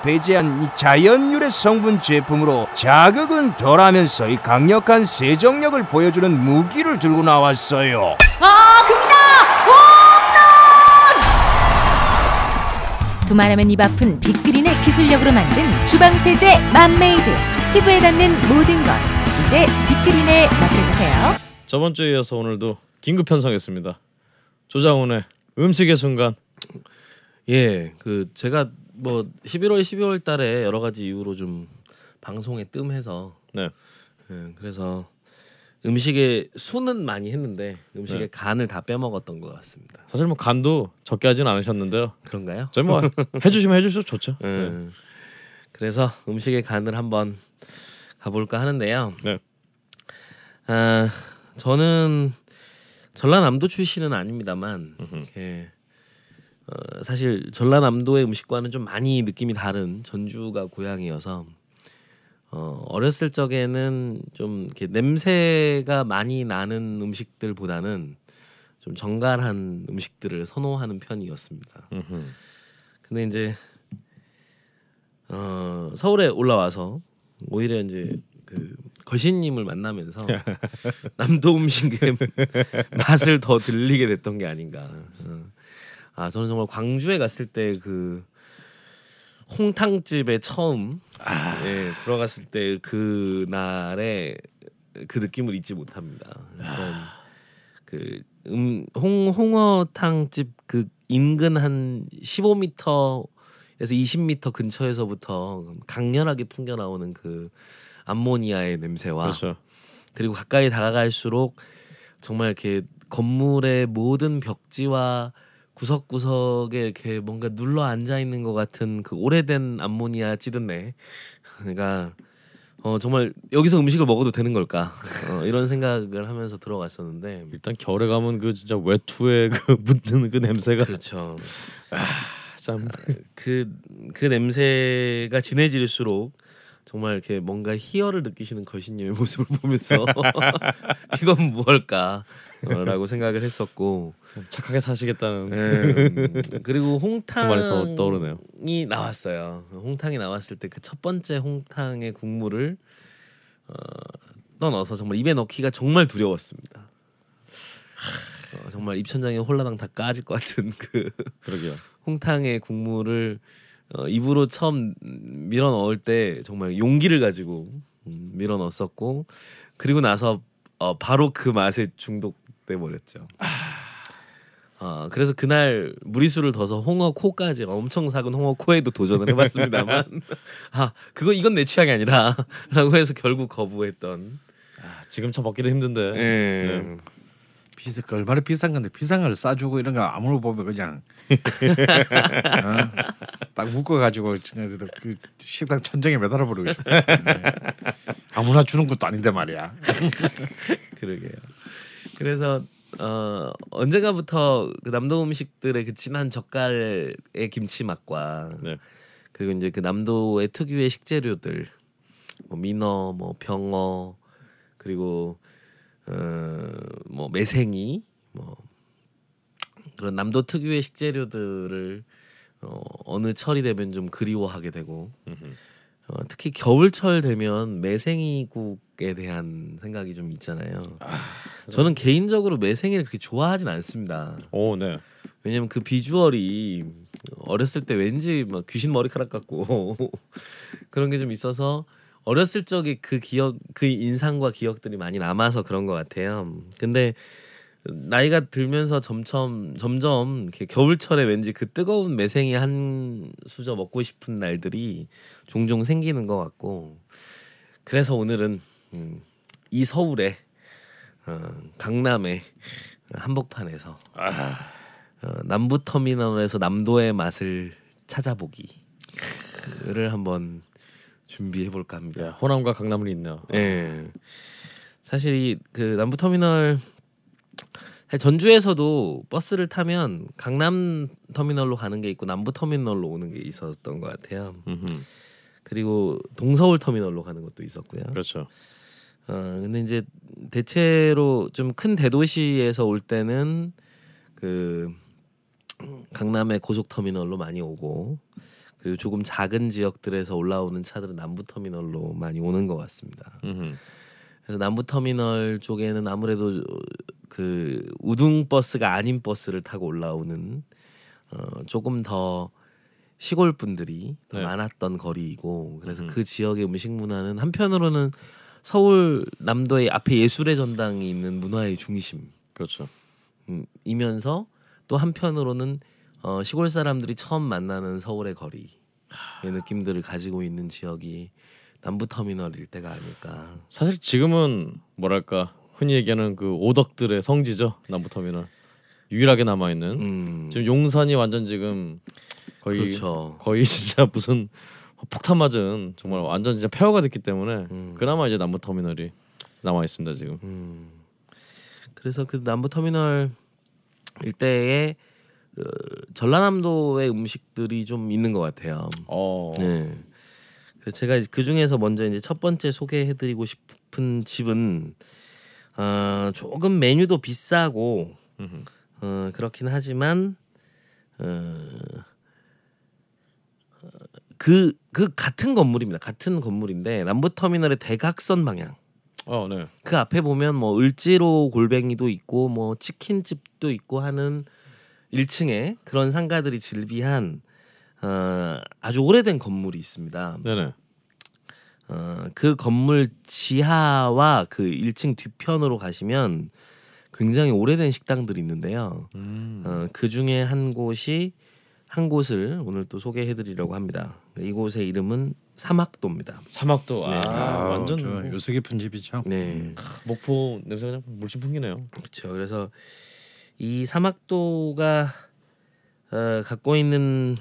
배제한 이 자연유래 성분 제품으로 자극은 덜하면서 이 강력한 세정력을 보여주는 무기를 들고 나왔어요. 아 큽니다. 홈런. 두말하면 입 아픈 빅그린의 기술력으로 만든 주방 세제 맘메이드 피부에 닿는 모든 것 이제 빅그린에 맡겨주세요. 저번 주에 이어서 오늘도 긴급 편성했습니다. 조장훈의 음식의 순간. 예, 그 제가 뭐 11월 12월 달에 여러 가지 이유로 좀 방송에 뜸해서 네. 예, 그래서 음식의 수는 많이 했는데 음식의 네. 간을 다 빼먹었던 것 같습니다. 사실 뭐 간도 적게 하진 않으셨는데요. 그런가요? 저희 뭐 해주시면 해주셔도 좋죠. 예. 네. 그래서 음식의 간을 한번 가볼까 하는데요. 네. 아, 저는 전라남도 출신은 아닙니다만. 이렇게 어, 사실 전라남도의 음식과는 좀 많이 느낌이 다른 전주가 고향이어서 어, 어렸을 적에는 좀 이렇게 냄새가 많이 나는 음식들보다는 좀 정갈한 음식들을 선호하는 편이었습니다. 음흠. 근데 이제 어, 서울에 올라와서 오히려 이제 그 거신님을 만나면서 남도 음식의 맛을 더 들리게 됐던 게 아닌가. 어. 아 저는 정말 광주에 갔을 때 그 홍탕집에 처음 예, 들어갔을 때 그 날에 그 느낌을 잊지 못합니다. 그런 그음 홍어탕집 그 인근 한 15m에서 20m 근처에서부터 강렬하게 풍겨 나오는 그 암모니아의 냄새와 그렇죠. 그리고 가까이 다가갈수록 정말 이렇게 건물의 모든 벽지와 구석구석에 이렇게 뭔가 눌러 앉아 있는 것 같은 그 오래된 암모니아 찌든내. 그러니까 어 정말 여기서 음식을 먹어도 되는 걸까 어, 이런 생각을 하면서 들어갔었는데 일단 겨울에 가면 그 진짜 외투에 그 묻는 그 냄새가 그렇죠. 참그그 냄새가 진해질수록 정말 이렇게 뭔가 희열을 느끼시는 거신님의 모습을 보면서 이건 무엇일까? 어, 라고 생각을 했었고 참 착하게 사시겠다는 예, 음, 그리고 홍탕이 그 말에서 떠오르네요. 나왔어요. 홍탕이 나왔을 때 그 첫 번째 홍탕의 국물을 어, 떠넣어서 정말 입에 넣기가 정말 두려웠습니다. 어, 정말 입천장에 홀라당 다 까질 것 같은 그 그러게요. 홍탕의 국물을 어, 입으로 처음 밀어 넣을 때 정말 용기를 가지고 음, 밀어 넣었었고 그리고 나서 어, 바로 그 맛에 중독 돼 버렸죠. 어, 그래서 그날 무리수를 둬서 홍어 코까지 엄청 작은 홍어 코에도 도전을 해봤습니다만 아 그거 이건 내 취향이 아니라라고 해서 결국 거부했던 아, 지금 참 먹기도 힘든데. 예. 네. 비싼 거 얼마나 비싼 건데 비싼 걸 싸주고 이런 거 아무로 보면 그냥 어? 딱 묶어 가지고 그 식당 천정에 매달아 버리고 싶어. 네. 아무나 주는 것도 아닌데 말이야. 그러게요. 그래서 어 언제가부터 그 남도 음식들의 그 진한 젓갈의 김치 맛과 네. 그리고 이제 그 남도의 특유의 식재료들 뭐 민어, 뭐 병어 그리고 어뭐 매생이 뭐 그런 남도 특유의 식재료들을 어, 어느 철이 되면 좀 그리워하게 되고 음흠. 어, 특히 겨울철 되면 매생이국에 대한 생각이 좀 있잖아요. 저는 개인적으로 매생이를 그렇게 좋아하진 않습니다. 오, 네. 왜냐면 그 비주얼이 어렸을 때 왠지 막 귀신 머리카락 같고 그런 게 좀 있어서 어렸을 적에 그 기억 그 인상과 기억들이 많이 남아서 그런 것 같아요. 근데 나이가 들면서 점점 점점 이렇게 겨울철에 왠지 그 뜨거운 매생이 한 수저 먹고 싶은 날들이 종종 생기는 것 같고 그래서 오늘은 음, 이 서울에 어, 강남의 한복판에서 어, 남부 터미널에서 남도의 맛을 찾아보기 를 한번 준비해 볼까 합니다. 야, 호남과 강남을 있네요. 예. 사실 이 그 남부 터미널 전주에서도 버스를 타면 강남 터미널로 가는 게 있고 남부 터미널로 오는 게 있었던 것 같아요. 음흠. 그리고 동서울 터미널로 가는 것도 있었고요. 그렇죠. 어 근데 이제 대체로 좀 큰 대도시에서 올 때는 그 강남의 고속 터미널로 많이 오고 그리고 조금 작은 지역들에서 올라오는 차들은 남부 터미널로 많이 오는 것 같습니다. 음흠. 그래서 남부 터미널 쪽에는 아무래도 그 우등 버스가 아닌 버스를 타고 올라오는 어 조금 더 시골 분들이 더 네. 많았던 거리이고 그래서 음흠. 그 지역의 음식 문화는 한편으로는 서울 남도의 앞에 예술의 전당이 있는 문화의 중심 그렇죠. 음, 이면서 또 한편으로는 어, 시골 사람들이 처음 만나는 서울의 거리의 느낌들을 가지고 있는 지역이 남부 터미널일 때가 아닐까. 사실 지금은 뭐랄까 흔히 얘기하는 그 오덕들의 성지죠 남부 터미널 유일하게 남아 있는 음, 지금 용산이 완전 지금 거의 그렇죠. 거의 진짜 무슨 폭탄 맞은 정말 완전 진짜 폐허가 됐기 때문에 음. 그나마 이제 남부 터미널이 남아 있습니다 지금. 음. 그래서 그 남부 터미널 일대에 어, 전라남도의 음식들이 좀 있는 것 같아요. 어. 네. 제가 그 중에서 먼저 이제 첫 번째 소개해드리고 싶은 집은 어, 조금 메뉴도 비싸고 음흠. 어, 그렇긴 하지만 어, 그, 그 같은 건물입니다. 같은 건물인데 남부터미널의 대각선 방향. 어, 네. 그 앞에 보면 뭐 을지로 골뱅이도 있고 뭐 치킨집도 있고 하는 1층에 그런 상가들이 즐비한 어, 아주 오래된 건물이 있습니다. 네네. 어, 그 건물 지하와 그 1층 뒤편으로 가시면 굉장히 오래된 식당들이 있는데요. 음. 어, 그 중에 한 곳이 한 곳을 오늘 또 소개해드리려고 합니다. 이곳의 이름은 사막도입니다. 사막도 아, 네. 아, 완전 저뭐 요새 깊은 집이죠. 네, 목포 냄새가 그냥 물씬 풍기네요. 그렇죠. 그래서 이 사막도가 어, 갖고 있는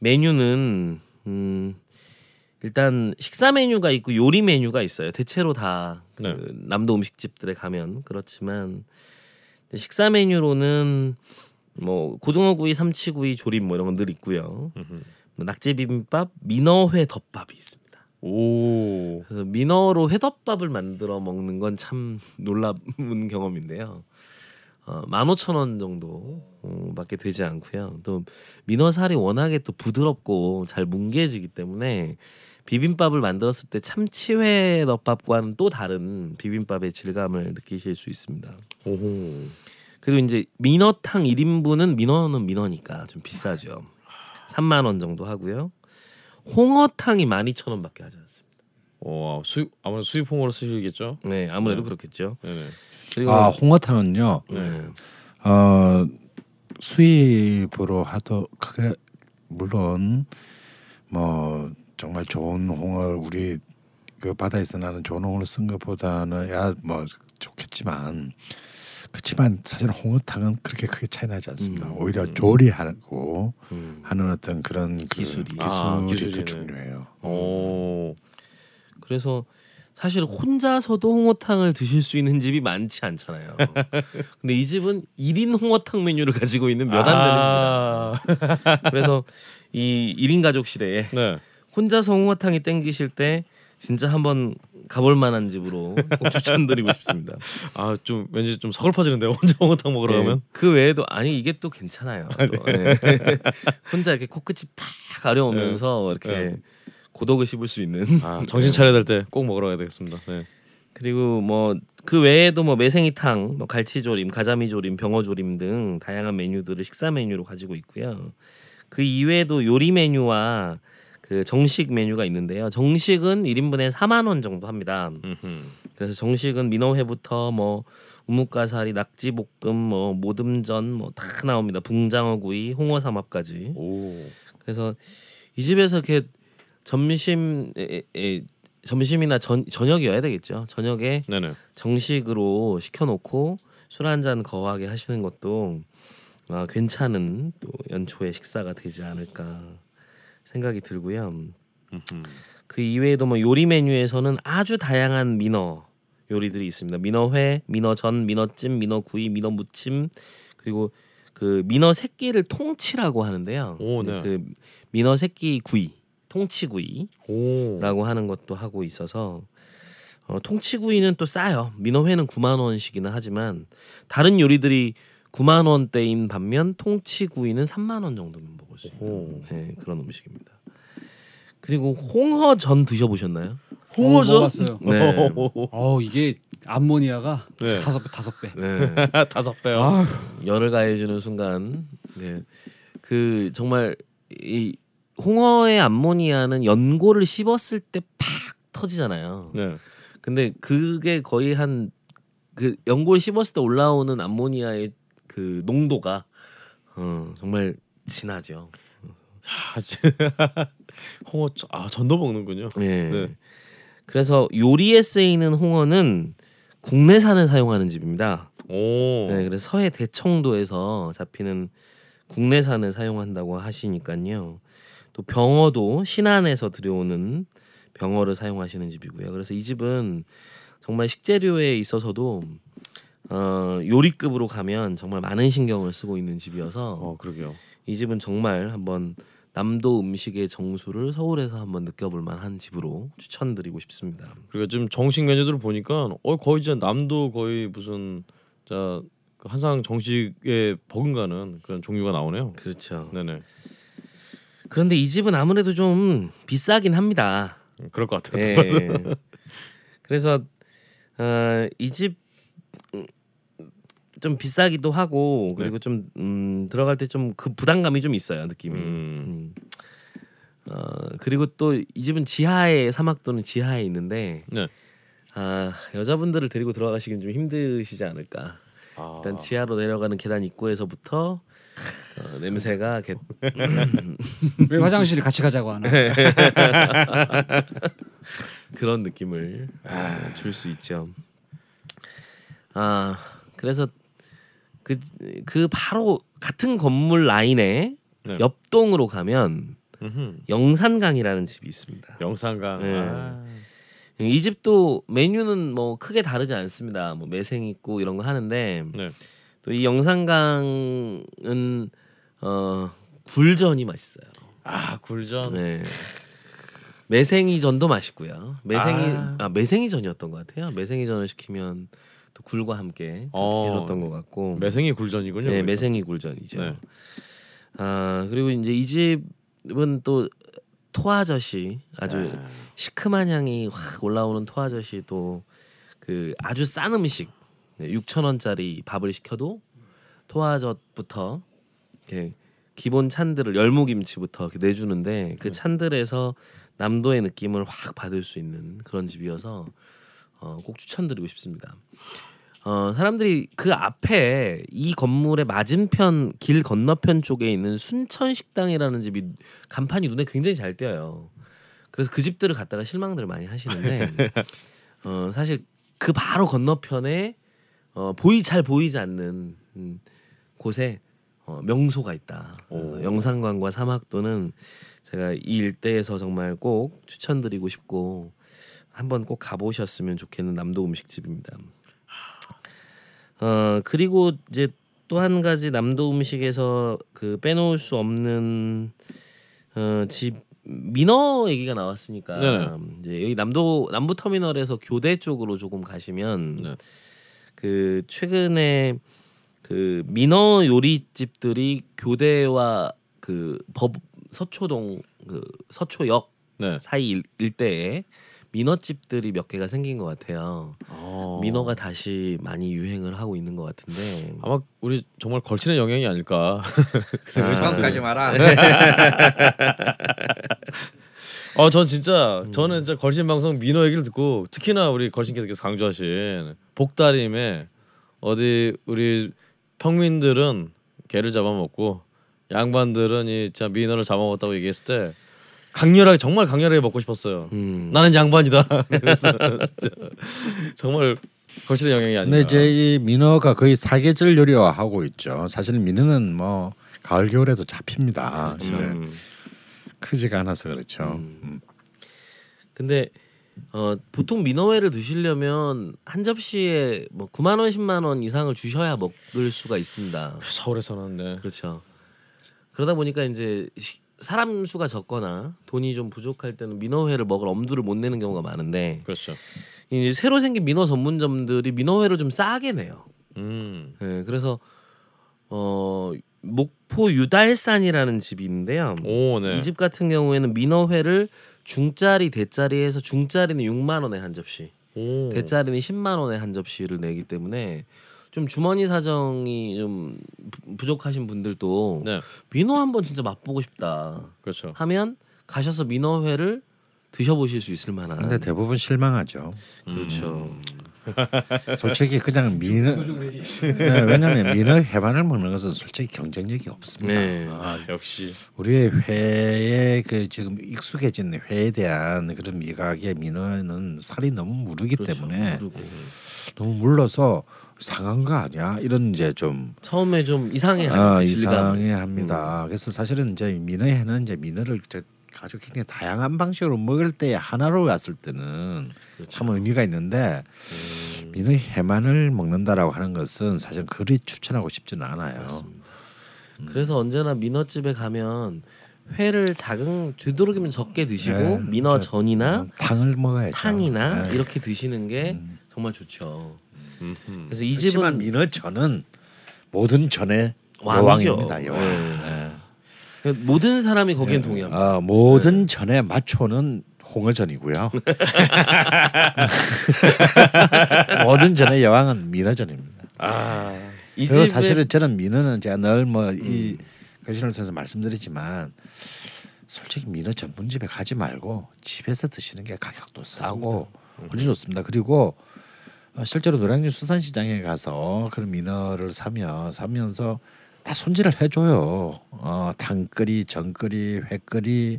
메뉴는 음, 일단 식사 메뉴가 있고 요리 메뉴가 있어요. 대체로 다그 네. 남도 음식집들에 가면 그렇지만 식사 메뉴로는 뭐 고등어구이, 삼치구이, 조림 뭐 이런 건 늘 있고요. 뭐 낙지 비빔밥, 민어회 덮밥이 있습니다. 오. 그래서 민어로 회덮밥을 만들어 먹는 건 참 놀라운 경험인데요. 어, 15,000원 정도 어, 밖에 되지 않고요. 또 민어 살이 워낙에 또 부드럽고 잘 뭉개지기 때문에 비빔밥을 만들었을 때 참치회 덮밥과는 또 다른 비빔밥의 질감을 느끼실 수 있습니다. 오호. 그리고 이제 민어탕 1인분은 민어는 민어니까 좀 비싸죠. 3만 원 정도 하고요. 홍어탕이 12,000원밖에 하지 않습니다. 와 수입 아무래도 수입 홍어로 쓰시겠죠. 네, 아무래도 네. 그렇겠죠. 네네. 그리고 아 홍어탕은요. 네. 어 수입으로 하도 그게 물론 뭐 정말 좋은 홍어 우리 그 바다에서 나는 좋은 홍어를 쓴 것보다는 야 뭐 좋겠지만 그렇지만 사실 홍어탕은 그렇게 크게 차이 나지 않습니다. 음, 오히려 음. 조리하고 음. 하는 어떤 그런 그 기술이. 기술이 아, 더. 중요해요. 오. 그래서 사실 혼자서도 홍어탕을 드실 수 있는 집이 많지 않잖아요. 근데 이 집은 1인 홍어탕 메뉴를 가지고 있는 몇 안 되는 집이다. 아. 그래서 이 1인 가족 시대에 네. 혼자서 홍어탕이 땡기실 때 진짜 한번 가볼 만한 집으로 꼭 추천드리고 싶습니다. 아 좀 왠지 좀 서글퍼지는데요. 혼자 홍어탕 먹으러 네, 가면. 그 외에도 아니 이게 또 괜찮아요. 또. 네. 혼자 이렇게 코끝이 팍 가려오면서 이렇게 네. 고독을 씹을 수 있는 아 정신 차려야 될 때 꼭 먹으러 가야 되겠습니다. 네. 그리고 뭐 그 외에도 뭐 매생이탕, 뭐 갈치조림, 가자미조림, 병어조림 등 다양한 메뉴들을 식사 메뉴로 가지고 있고요. 그 이외에도 요리 메뉴와 그 정식 메뉴가 있는데요. 정식은 1인분에 4만 원 정도 합니다. 음흠. 그래서 정식은 민어회부터 뭐 우뭇가사리, 낙지볶음, 뭐 모듬전 뭐 다 나옵니다. 붕장어구이, 홍어삼합까지. 오. 그래서 이 집에서 이렇게 점심 점심이나 전, 저녁이어야 되겠죠. 저녁에 네네. 정식으로 시켜놓고 술 한 잔 거하게 하시는 것도 아, 괜찮은 또 연초의 식사가 되지 않을까 생각이 들고요. 음흠. 그 이외에도 뭐 요리 메뉴에서는 아주 다양한 민어 요리들이 있습니다. 민어회, 민어전, 민어찜, 민어구이, 민어무침 그리고 그 민어 새끼를 통치라고 하는데요. 오, 네. 그 민어 새끼 구이, 통치구이라고 오. 하는 것도 하고 있어서 어, 통치구이는 또 싸요. 민어회는 9만 원씩이나 하지만 다른 요리들이 9만 원대인 반면 통치구이는 3만 원 정도면 먹을 수 있는 오. 네, 그런 음식입니다. 그리고 홍어전 드셔보셨나요? 홍어전? 어, 먹어봤어요. 네. 어 이게 암모니아가 네. 다섯 배 다섯 배. 네. 다섯 배요. 아, 열을 가해주는 순간, 네, 그 정말 이 홍어의 암모니아는 연고를 씹었을 때 팍 터지잖아요. 네. 근데 그게 거의 한 그 연고를 씹었을 때 올라오는 암모니아의 그 농도가 어, 정말 진하죠. 홍어 전- 아 전도 먹는군요. 네. 네. 그래서 요리에 쓰이는 홍어는 국내산을 사용하는 집입니다. 오. 네, 그래서 서해 대청도에서 잡히는 국내산을 사용한다고 하시니까요. 또 병어도 신안에서 들여오는 병어를 사용하시는 집이고요. 그래서 이 집은 정말 식재료에 있어서도 어, 요리급으로 가면 정말 많은 신경을 쓰고 있는 집이어서 어 그러게요. 이 집은 정말 한번 남도 음식의 정수를 서울에서 한번 느껴볼 만한 집으로 추천드리고 싶습니다. 그리고 지금 정식 메뉴들을 보니까 어 거의 진짜 남도 거의 무슨 자 한상 정식에 버금가는 그런 종류가 나오네요. 그렇죠. 네네. 그런데 이 집은 아무래도 좀 비싸긴 합니다. 음, 그럴 것 같아요. 예. 그래서 어, 이집 좀 비싸기도 하고 그리고 좀 음, 들어갈 때 좀 그 부담감이 좀 있어요 느낌이. 음. 음. 어, 그리고 또 이 집은 지하에 사막도는 지하에 있는데 네. 아 여자분들을 데리고 들어가시긴 좀 힘드시지 않을까. 아. 일단 지하로 내려가는 계단 입구에서부터 어, 냄새가 개, 왜 화장실 같이 가자고 하나? 그런 느낌을 어, 줄수 있죠. 아 그래서 그그 바로 같은 건물 라인에 네. 옆동으로 가면 음흠. 영산강이라는 집이 있습니다. 영상강. 네. 아. 이 집도 메뉴는 뭐 크게 다르지 않습니다. 뭐 매생 있고 이런 거 하는데 네. 또 이 영산강은 어 굴전이 맛있어요. 아 굴전. 네. 매생이전도 맛있고요. 매생이 아. 아, 매생이전이었던 것 같아요. 매생이전을 시키면 또 굴과 함께 어. 해줬던 것 같고. 매생이 굴전이군요. 네, 그러니까. 매생이 굴전이죠. 네. 아 그리고 이제 이 집은 또 토아젓이 아주 아. 시큼한 향이 확 올라오는 토아젓이 또 그 아주 싼 음식 6천 원짜리 밥을 시켜도 토아젓부터 이렇게 기본 찬들을 열무김치부터 이렇게 내주는데 그 찬들에서 남도의 느낌을 확 받을 수 있는 그런 집이어서 어, 꼭 추천드리고 싶습니다. 어, 사람들이 그 앞에 이 건물의 맞은편 길 건너편 쪽에 있는 순천 식당이라는 집이 간판이 눈에 굉장히 잘 띄어요. 그래서 그 집들을 갔다가 실망들을 많이 하시는데 어, 사실 그 바로 건너편에 어, 보이 잘 보이지 않는 음, 곳에 어, 명소가 있다. 어, 영산관과 사막도는 제가 이 일대에서 정말 꼭 추천드리고 싶고 한번 꼭 가보셨으면 좋겠는 남도 음식집입니다. 어 그리고 이제 또 한 가지 남도 음식에서 그 빼놓을 수 없는 어집 민어 얘기가 나왔으니까 네네. 이제 여기 남도 남부 터미널에서 교대 쪽으로 조금 가시면 네. 그 최근에 그 민어 요리집들이 교대와 그 법 서초동 그 서초역 네. 사이 일, 일대에 민어집들이 몇 개가 생긴 것 같아요. 어. 민어가 다시 많이 유행을 하고 있는 것 같은데 아마 우리 정말 걸치는 영향이 아닐까 그 생각이 아. 좀 가지 마라. 어, 전 진짜 저는 진짜 걸신 방송 민호 얘기를 듣고 특히나 우리 걸신께서 계속 강조하신 복다림에 어디 우리 평민들은 개를 잡아먹고 양반들은 이 진짜 민어를 잡아먹었다고 얘기했을 때 강렬하게 정말 강렬하게 먹고 싶었어요. 음. 나는 양반이다. 그래서 정말 걸신의 영향이 아닌가. 근데 이제 이 민어가 거의 사계절 요리화하고 있죠. 사실 민어는 뭐 가을 겨울에도 잡힙니다. 근데 음. 크지가 않아서 그렇죠. 음. 음. 근데 어 보통 민어회를 드시려면 한 접시에 뭐 9만 원, 10만 원 이상을 주셔야 먹을 수가 있습니다. 서울에서는 네. 그렇죠. 그러다 보니까 이제 시- 사람 수가 적거나 돈이 좀 부족할 때는 민어회를 먹을 엄두를 못 내는 경우가 많은데 그렇죠. 이제 새로 생긴 민어 전문점들이 민어회를 좀 싸게 내요. 음. 예, 그래서 어 목포 유달산이라는 집이 있는데요. 오, 네. 이 집 같은 경우에는 민어회를 중짜리 대짜리에서 중짜리는 6만 원에 한 접시, 오. 대짜리는 10만 원에 한 접시를 내기 때문에 좀 주머니 사정이 좀 부- 부족하신 분들도 네. 민어 한번 진짜 맛보고 싶다 그렇죠. 하면 가셔서 민어회를 드셔보실 수 있을 만한. 근데 대부분 실망하죠. 그렇죠. 솔직히 그냥 민어 네, 왜냐하면 민어 해반을 먹는 것은 솔직히 경쟁력이 없습니다. 네. 아, 역시. 우리의 회에 그 지금 익숙해진 회에 대한 그런 미각의 민어는 살이 너무 무르기 그렇죠. 때문에 그리고 너무 물러서 상한 거 아니야? 이런 이제 좀 처음에 좀 이상해하는 아, 그 질감. 이상해 합니다. 그래서 사실은 이제 민어회는 이제 민어를 이제 아주 굉장히 다양한 방식으로 먹을 때 하나로 왔을 때는 그렇죠. 참 의미가 있는데 음. 민어 해만을 먹는다라고 하는 것은 사실 그리 추천하고 싶지는 않아요. 맞습니다. 그래서 언제나 민어집에 가면 회를 작은 되도록이면 적게 드시고 네, 민어 저- 전이나 탕을 먹어야죠. 탕이나 네. 이렇게 드시는 게 음. 정말 좋죠. 음흠. 그래서 이 집은 민어 전은 모든 전의 왕이죠. 여왕입니다. 여왕. 네. 네. 모든 사람이 거기엔 네. 동의합니다. 어, 모든 전의 마초는 홍어전이고요. 모든 전의 여왕은 민어전입니다. 아. 이 그리고 집에 사실은 저는 민어는 제가 늘 뭐이 음. 거신을 통해서 말씀드리지만 솔직히 민어 전문집에 가지 말고 집에서 드시는 게 가격도 싸고 훨씬 좋습니다. 그리고 어, 실제로 노량진 수산시장에 가서 그런 민어를 사면 사면서 다 손질을 해줘요. 어, 탕끓이, 전끓이, 회끓이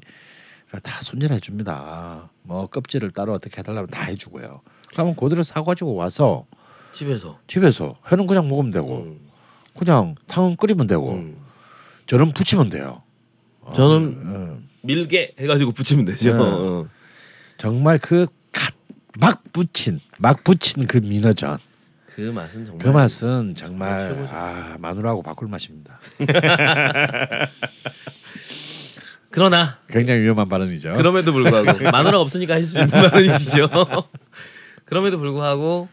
다 손질해 줍니다. 뭐 껍질을 따로 어떻게 해달라면 다 해주고요. 그러면 그대로 사가지고 와서 집에서 집에서 회는 그냥 먹으면 되고 음, 그냥 탕은 끓이면 되고 음. 저는 부치면 돼요. 어, 저는 어, 밀게 해가지고 붙이면 되죠. 네. 어. 정말 그 막 부친 막 부친 그 민어전 그 맛은 정말 그 맛은 정말 최고죠. 아 마누라하고 바꿀 맛입니다. 그러나 굉장히 위험한 발언이죠. 그럼에도 불구하고 마누라 없으니까 할 수 있는 말이시죠. 그럼에도 불구하고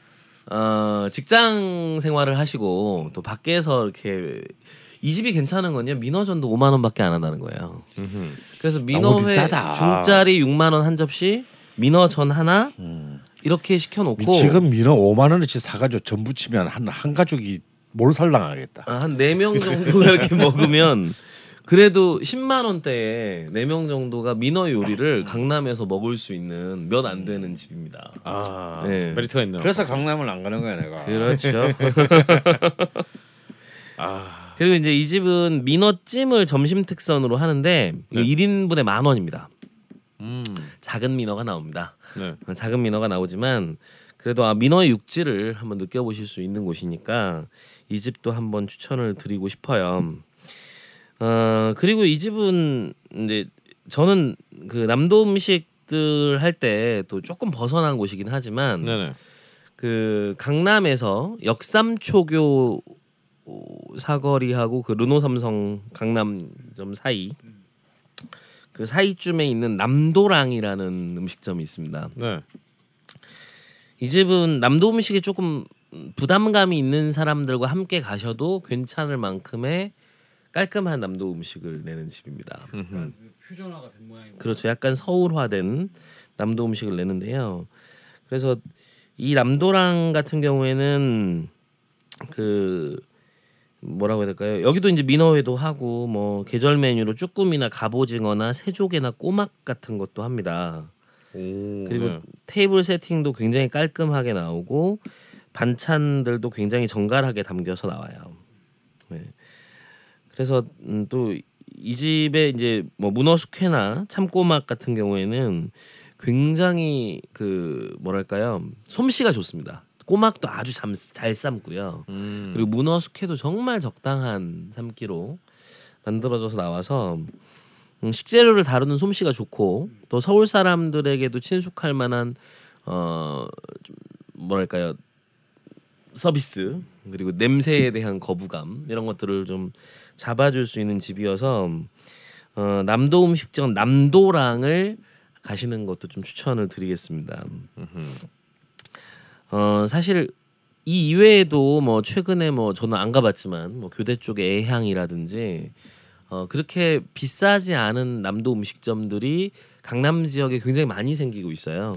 어, 직장 생활을 하시고 또 밖에서 이렇게 이 집이 괜찮은 건요 민어전도 5만 원밖에 안 한다는 거예요. 음흠. 그래서 민어회. 중짜리 6만 원 한 접시, 민어전 하나 음. 이렇게 시켜놓고 지금 민어 5만 원어치 사가지고 전 부 치면 한 한 가족이 몰살당하겠다. 아, 한네 명 정도가 이렇게 먹으면 그래도 10만 원대에 네명 정도가 민어 요리를 강남에서 먹을 수 있는 몇 안 되는 집입니다. 아. 네. 메리트가 있네요. 그래서 강남을 안 가는 거야 내가. 그렇죠. 아. 그리고 이제 이 집은 민어찜을 점심 특선으로 하는데 네. 1인분에 만 원입니다. 음. 작은 민어가 나옵니다. 네. 어, 작은 민어가 나오지만 그래도 아 민어의 육질을 한번 느껴보실 수 있는 곳이니까 이 집도 한번 추천을 드리고 싶어요. 어 그리고 이 집은 이제 저는 그 남도 음식들 할 때 또 조금 벗어난 곳이긴 하지만 네네. 그 강남에서 역삼초교 사거리하고 그 르노삼성 강남점 사이 그 사이쯤에 있는 남도랑이라는 음식점이 있습니다. 네. 이 집은 남도 음식에 조금 부담감이 있는 사람들과 함께 가셔도 괜찮을 만큼의 깔끔한 남도 음식을 내는 집입니다. 음흠. 퓨전화가 된 모양이고. 그렇죠. 약간 서울화된 남도 음식을 내는데요. 그래서 이 남도랑 같은 경우에는 그 뭐라고 해야 될까요? 여기도 이제 민어회도 하고 뭐 계절 메뉴로 쭈꾸미나 갑오징어나 새조개나 꼬막 같은 것도 합니다. 오. 그리고 네. 테이블 세팅도 굉장히 깔끔하게 나오고 반찬들도 굉장히 정갈하게 담겨서 나와요. 네. 그래서 음, 또이 집에 이제 뭐 문어 숙회나 참꼬막 같은 경우에는 굉장히 그 뭐랄까요 솜씨가 좋습니다. 꼬막도 아주 잠, 잘 삶고요. 음. 그리고 문어 숙회도 정말 적당한 삶기로 만들어져서 나와서 음, 식재료를 다루는 솜씨가 좋고 또 서울 사람들에게도 친숙할 만한 어좀 뭐랄까요 서비스 그리고 냄새에 대한 거부감 이런 것들을 좀 잡아줄 수 있는 집이어서 어, 남도 음식점 남도랑을 가시는 것도 좀 추천을 드리겠습니다. 어 사실 이 이외에도 뭐 최근에 뭐 저는 안 가봤지만 뭐 교대 쪽의 애향이라든지 어 그렇게 비싸지 않은 남도 음식점들이 강남 지역에 굉장히 많이 생기고 있어요.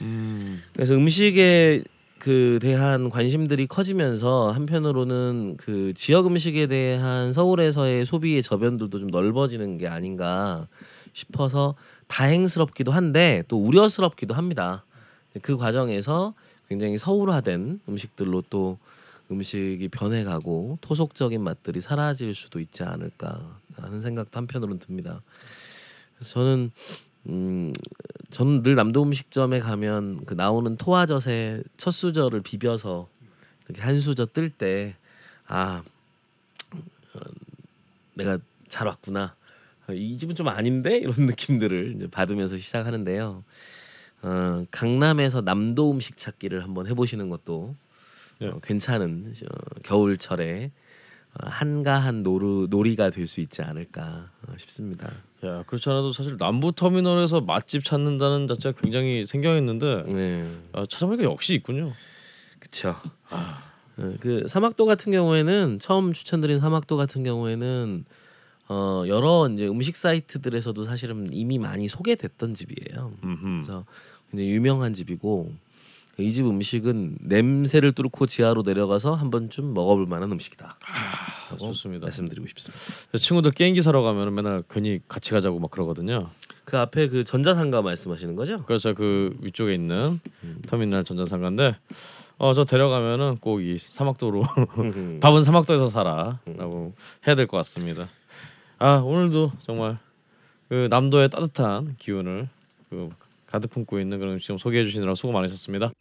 음, 그래서 음식에 그 대한 관심들이 커지면서 한편으로는 그 지역 음식에 대한 서울에서의 소비의 저변들도 좀 넓어지는 게 아닌가 싶어서 다행스럽기도 한데 또 우려스럽기도 합니다. 그 과정에서 굉장히 서울화된 음식들로 또 음식이 변해가고 토속적인 맛들이 사라질 수도 있지 않을까 하는 생각도 한편으로는 듭니다. 그래서 저는 음 저는 늘 남도 음식점에 가면 그 나오는 토화젓에 첫 수저를 비벼서 이렇게 한 수저 뜰 때 아 내가 잘 왔구나 어, 이 집은 좀 아닌데 이런 느낌들을 이제 받으면서 시작하는데요. 어, 강남에서 남도 음식 찾기를 한번 해보시는 것도 예. 어, 괜찮은 어, 겨울철에 어, 한가한 노루, 놀이가 될 수 있지 않을까 어, 싶습니다. 야 그렇지 않아도 사실 남부 터미널에서 맛집 찾는다는 자체가 굉장히 생경했는데 네. 아, 찾아보니까 역시 있군요. 그쵸. 어, 그 사막도 같은 경우에는 처음 추천드린 사막도 같은 경우에는 어 여러 이제 음식 사이트들에서도 사실은 이미 많이 소개됐던 집이에요. 음흠. 그래서 굉장히 유명한 집이고 이 집 음식은 냄새를 뚫고 지하로 내려가서 한 번쯤 먹어볼 만한 음식이다. 하고 좋습니다. 말씀드리고 싶습니다. 제 친구들 게임기 사러 가면 맨날 괜히 같이 가자고 막 그러거든요. 그 앞에 그 전자상가 말씀하시는 거죠? 그래서 그 위쪽에 있는 터미널 전자상가인데 어 저 데려가면은 꼭 이 사막도로 밥은 사막도에서 살아라고 해야 될 것 같습니다. 아 오늘도 정말 그 남도의 따뜻한 기운을 그 가득 품고 있는 그런 음식 좀 소개해 주시느라 수고 많으셨습니다.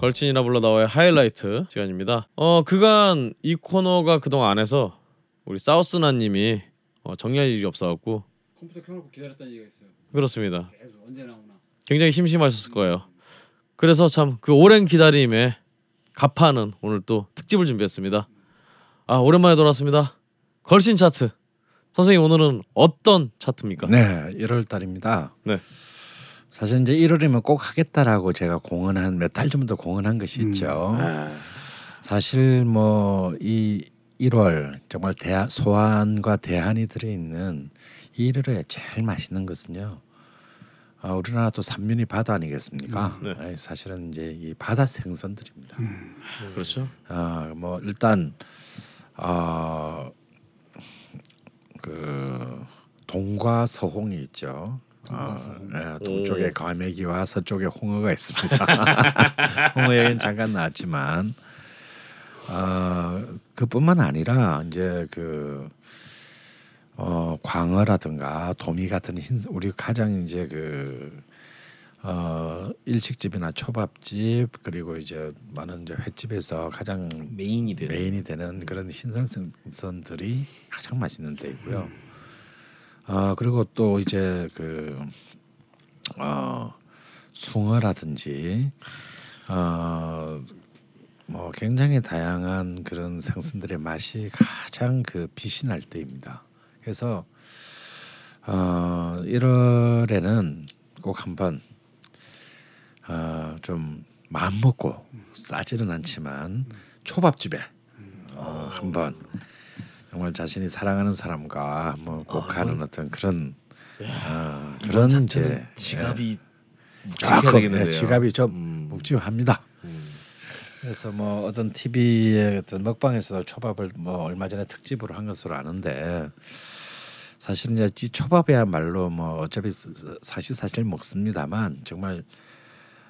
걸친이나 불러 나와의 하이라이트 시간입니다. 어 그간 이 코너가 그동안 안 해서 우리 사우스나님이 어, 정리할 일이 없어갖고 컴퓨터 켜놓고 기다렸다는 얘기가 있어요. 그렇습니다. 계속 언제 나오나. 굉장히 심심하셨을 거예요. 그래서 참 그 오랜 기다림에 갚하는 오늘 또 특집을 준비했습니다. 아 오랜만에 돌아왔습니다. 걸신 차트. 선생님 오늘은 어떤 차트입니까? 네, 1월 달입니다. 네. 사실 이제 1월이면 꼭 하겠다라고 제가 공언한 몇 달 전부터 공언한 것이 있죠. 아, 사실 뭐 이 1월 정말 대하, 소환과 대한이 들어 있는 이 1월에 제일 맛있는 것은요. 아, 우리나라 또 삼면이 바다 아니겠습니까? 네. 아니, 사실은 이제 이 바다 생선들입니다. 그렇죠. 아, 뭐 일단 아, 그 동과 서홍이 있죠. 아, 예, 동쪽에 오. 과메기와 서쪽에 홍어가 있습니다. 홍어 얘기는 잠깐 나왔지만 아, 그뿐만 아니라 이제 그 어, 광어라든가 도미 같은 흰 우리 가장 이제 그 어, 일식집이나 초밥집 그리고 이제 많은 이제 횟집에서 가장 main이 되는 main이 되는 그런 흰살생선들이 가장 맛있는 때이고요. 어 그리고 또 이제 그 어, 숭어라든지 어 뭐 굉장히 다양한 그런 생선들의 맛이 가장 그 빛이 날 때입니다. 그래서 어 1월에는 꼭 한번 어, 좀 마음 먹고 싸지는 않지만 초밥집에 어, 한번 정말 자신이 사랑하는 사람과 뭐꼭 아, 가는 어떤 그런 어, 이번 그런 이제 지갑이 예, 묵직해야 아, 되겠는데요. 예, 지갑이 좀 음. 묵직합니다. 음. 그래서 뭐 어떤 TV의 어떤 먹방에서도 초밥을 뭐 얼마 전에 특집으로 한 것으로 아는데 사실 이제 이 초밥이야말로 뭐 어차피 사실 사실 먹습니다만 정말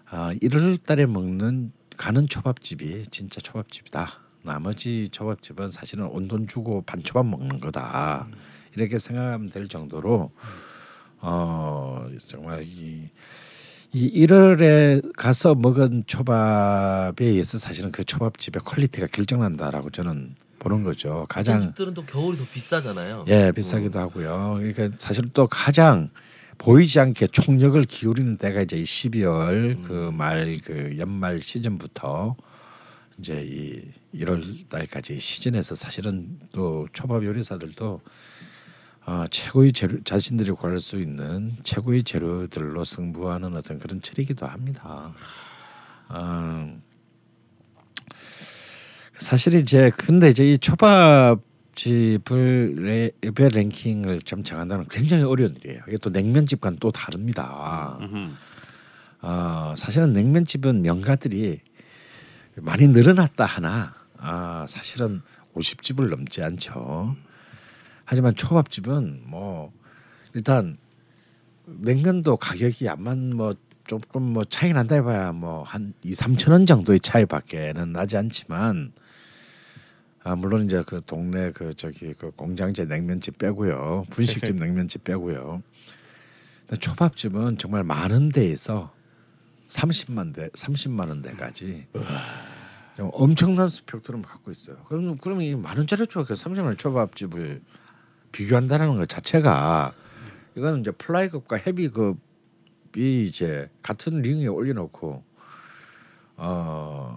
아 1월 달에 먹는 가는 초밥집이 진짜 초밥집이다. 나머지 초밥집은 사실은 온 돈 주고 반초밥 먹는 거다 이렇게 생각하면 될 정도로 어 정말 이, 이 1월에 가서 먹은 초밥에 의해서 사실은 그 초밥집의 quality가 결정난다라고 저는 보는 거죠. 가장 집들은 또 겨울이 더 비싸잖아요. 예 비싸기도 하고요. 그러니까 사실 또 가장 보이지 않게 총력을 기울이는 때가 이제 이 12월 그말그 연말 시즌부터 이제 이 1월 달까지 시즌에서 사실은 또 초밥 요리사들도 어, 최고의 재료 자신들이 구할 수 있는 최고의 재료들로 승부하는 어떤 그런 철이기도 합니다. 어, 사실 이제 근데 이제 이 초밥 집을 레벨 랭킹을 좀 정한다는 건 굉장히 어려운 일이에요. 이게 또 냉면집과는 또 다릅니다. 어, 사실은 냉면집은 명가들이 많이 늘어났다 하나 아, 사실은 50집을 넘지 않죠. 하지만 초밥집은 뭐 일단 냉면도 가격이 암만 뭐 조금 뭐 차이 난다 해봐야 뭐한 2, 3천 원 정도의 차이밖에는 나지 않지만 아 물론 이제 그 동네 그 저기 그 공장제 냉면집 빼고요. 분식집 냉면집 빼고요. 근데 초밥집은 정말 많은 데에서 30만 대 30만 원대까지 좀 엄청난 스펙트럼을 갖고 있어요. 그럼 그럼 이 만 원짜리 초밥 그 30만 원 초밥집을 비교한다는 것 자체가 이거는 이제 플라이급과 헤비급이 이제 같은 링에 올려놓고 어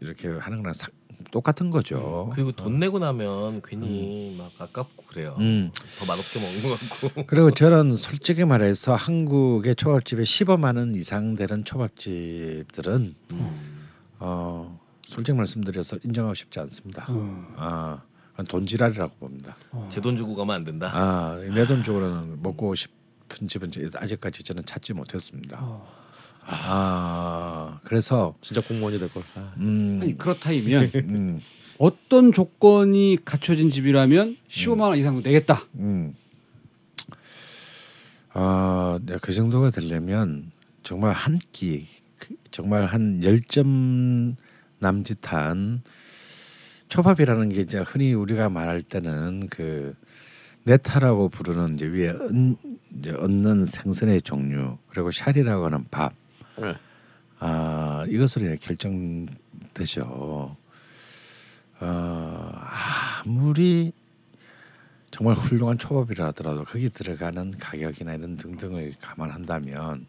이렇게 하는 거랑 사, 똑같은 거죠. 그리고 돈 내고 나면 괜히 막 아깝고 그래요. 음. 더 맛없게 먹는 것 같고. 그리고 저는 솔직히 말해서 한국의 초밥집에 15만 원 이상 되는 초밥집들은 어 솔직히 말씀드려서 인정하고 싶지 않습니다. 아, 그건 돈지랄이라고 봅니다. 제돈 주고 가면 안 된다. 아, 내돈 쪽으로는 먹고 싶은 집은 저- 아직까지 저는 찾지 못했습니다. 아, 그래서 진짜 공무원이 될 걸. 아. 음, 아니 그렇다면 음, 어떤 조건이 갖춰진 집이라면 15만 원 이상 내겠다. 음. 아, 내가 그 정도가 되려면 정말 한 끼, 그- 정말 한 열 점 남짓한 초밥이라는 게 이제 흔히 우리가 말할 때는 그 네타라고 부르는 이제 위에 은, 이제 얹는 생선의 종류 그리고 샤리라고 하는 밥. 네. 아 이것으로 결정되죠. 어, 아무리 정말 훌륭한 초밥이라 하더라도 거기 들어가는 가격이나 이런 등등을 감안한다면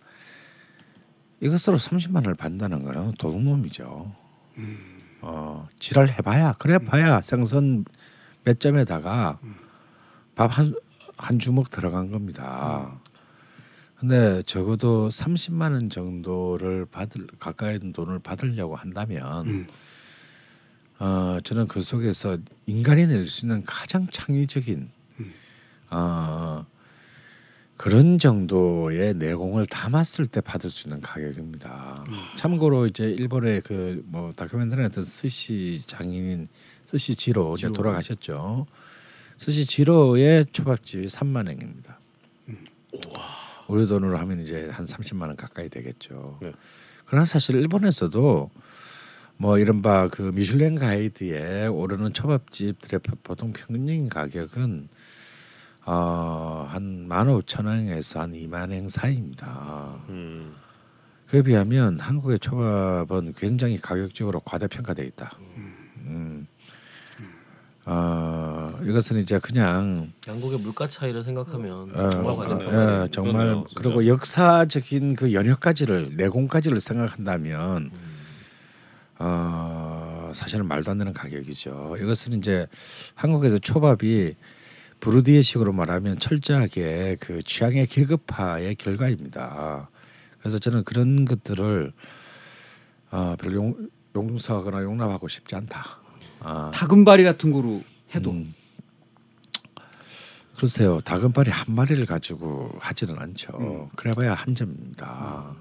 이것으로 30만 원을 받는다는 거는 도둑놈이죠. 어, 지랄 해봐야 그래 봐야 생선 몇 점에다가 밥 한 한 주먹 들어간 겁니다. 근데 적어도 30만 원 정도를 받을 가까이 돈을 받으려고 한다면 음. 어 저는 그 속에서 인간이 낼 수 있는 가장 창의적인 어 그런 정도의 내공을 담았을 때 받을 수 있는 가격입니다. 참고로 이제 일본의 그 뭐 다큐멘터리 했던 스시 장인인 스시 지로 이제. 돌아가셨죠. 스시 지로의 초밥집이 3만 엔입니다. 우리 돈으로 하면 이제 한 30만 원 가까이 되겠죠. 네. 그러나 사실 일본에서도 뭐 이른바 그 미슐랭 가이드에 오르는 초밥집들의 보- 보통 평균적인 가격은 어한 만 오천 엔에서 한 이만 엔 사이입니다. 음. 그에 비하면 한국의 초밥은 굉장히 가격적으로 과대평가돼 있다. 음. 어 이것은 이제 그냥 양국의 물가 차이를 생각하면 어, 정말 어, 과대평가. 예, 정말 그러네요, 진짜. 그리고 역사적인 그 연역까지를 내공까지를 생각한다면 어 사실은 말도 안 되는 가격이죠. 이것은 이제 한국에서 초밥이 부르디에식으로 말하면 철저하게 그 취향의 계급화의 결과입니다. 그래서 저는 그런 것들을 어, 별로 용, 용서하거나 용납하고 싶지 않다. 아, 다금바리 같은 거로 해도 음. 글쎄요 다금바리 한 마리를 가지고 하지는 않죠. 그래봐야 한 점입니다.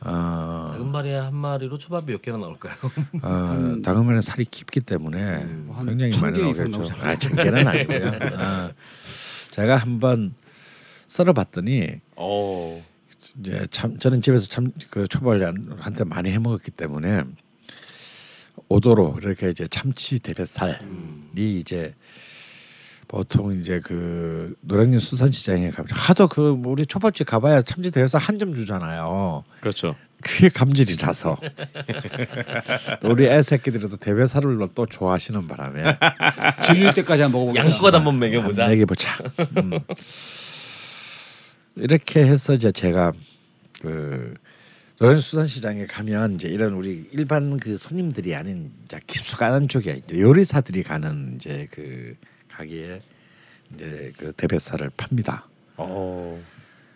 아, 작은 발에 한 마리로 초밥이 몇 개나 나올까요? 아, 다금바리는 살이 깊기 때문에 뭐한 굉장히 천 많이 나오겠죠. 아, 천 개는 아니고요. 아, 제가 한번 썰어봤더니 어. 이제 참 저는 집에서 참 그 초밥을 한테 많이 해 먹었기 때문에 오도로 이렇게 이제 참치 대뱃살이 이제 보통 이제 그 노량진 수산시장에 가면 하도 그 우리 초밥집 가봐야 참치 대뱃살 한점 주잖아요. 그렇죠. 그게 감질이 나서 우리 애 새끼들도 대뱃살을 또 좋아하시는 바람에 질릴 때까지 한번 먹어보자. 양껏 한번 먹여보자. 내게 보자. 음. 이렇게 해서 이제 제가 그 노량진 수산시장에 가면 이제 이런 우리 일반 그 손님들이 아닌 이제 깊숙한 쪽에 이제 요리사들이 가는 이제 그 가게에 이제 그 대뱃살을 팝니다. 어.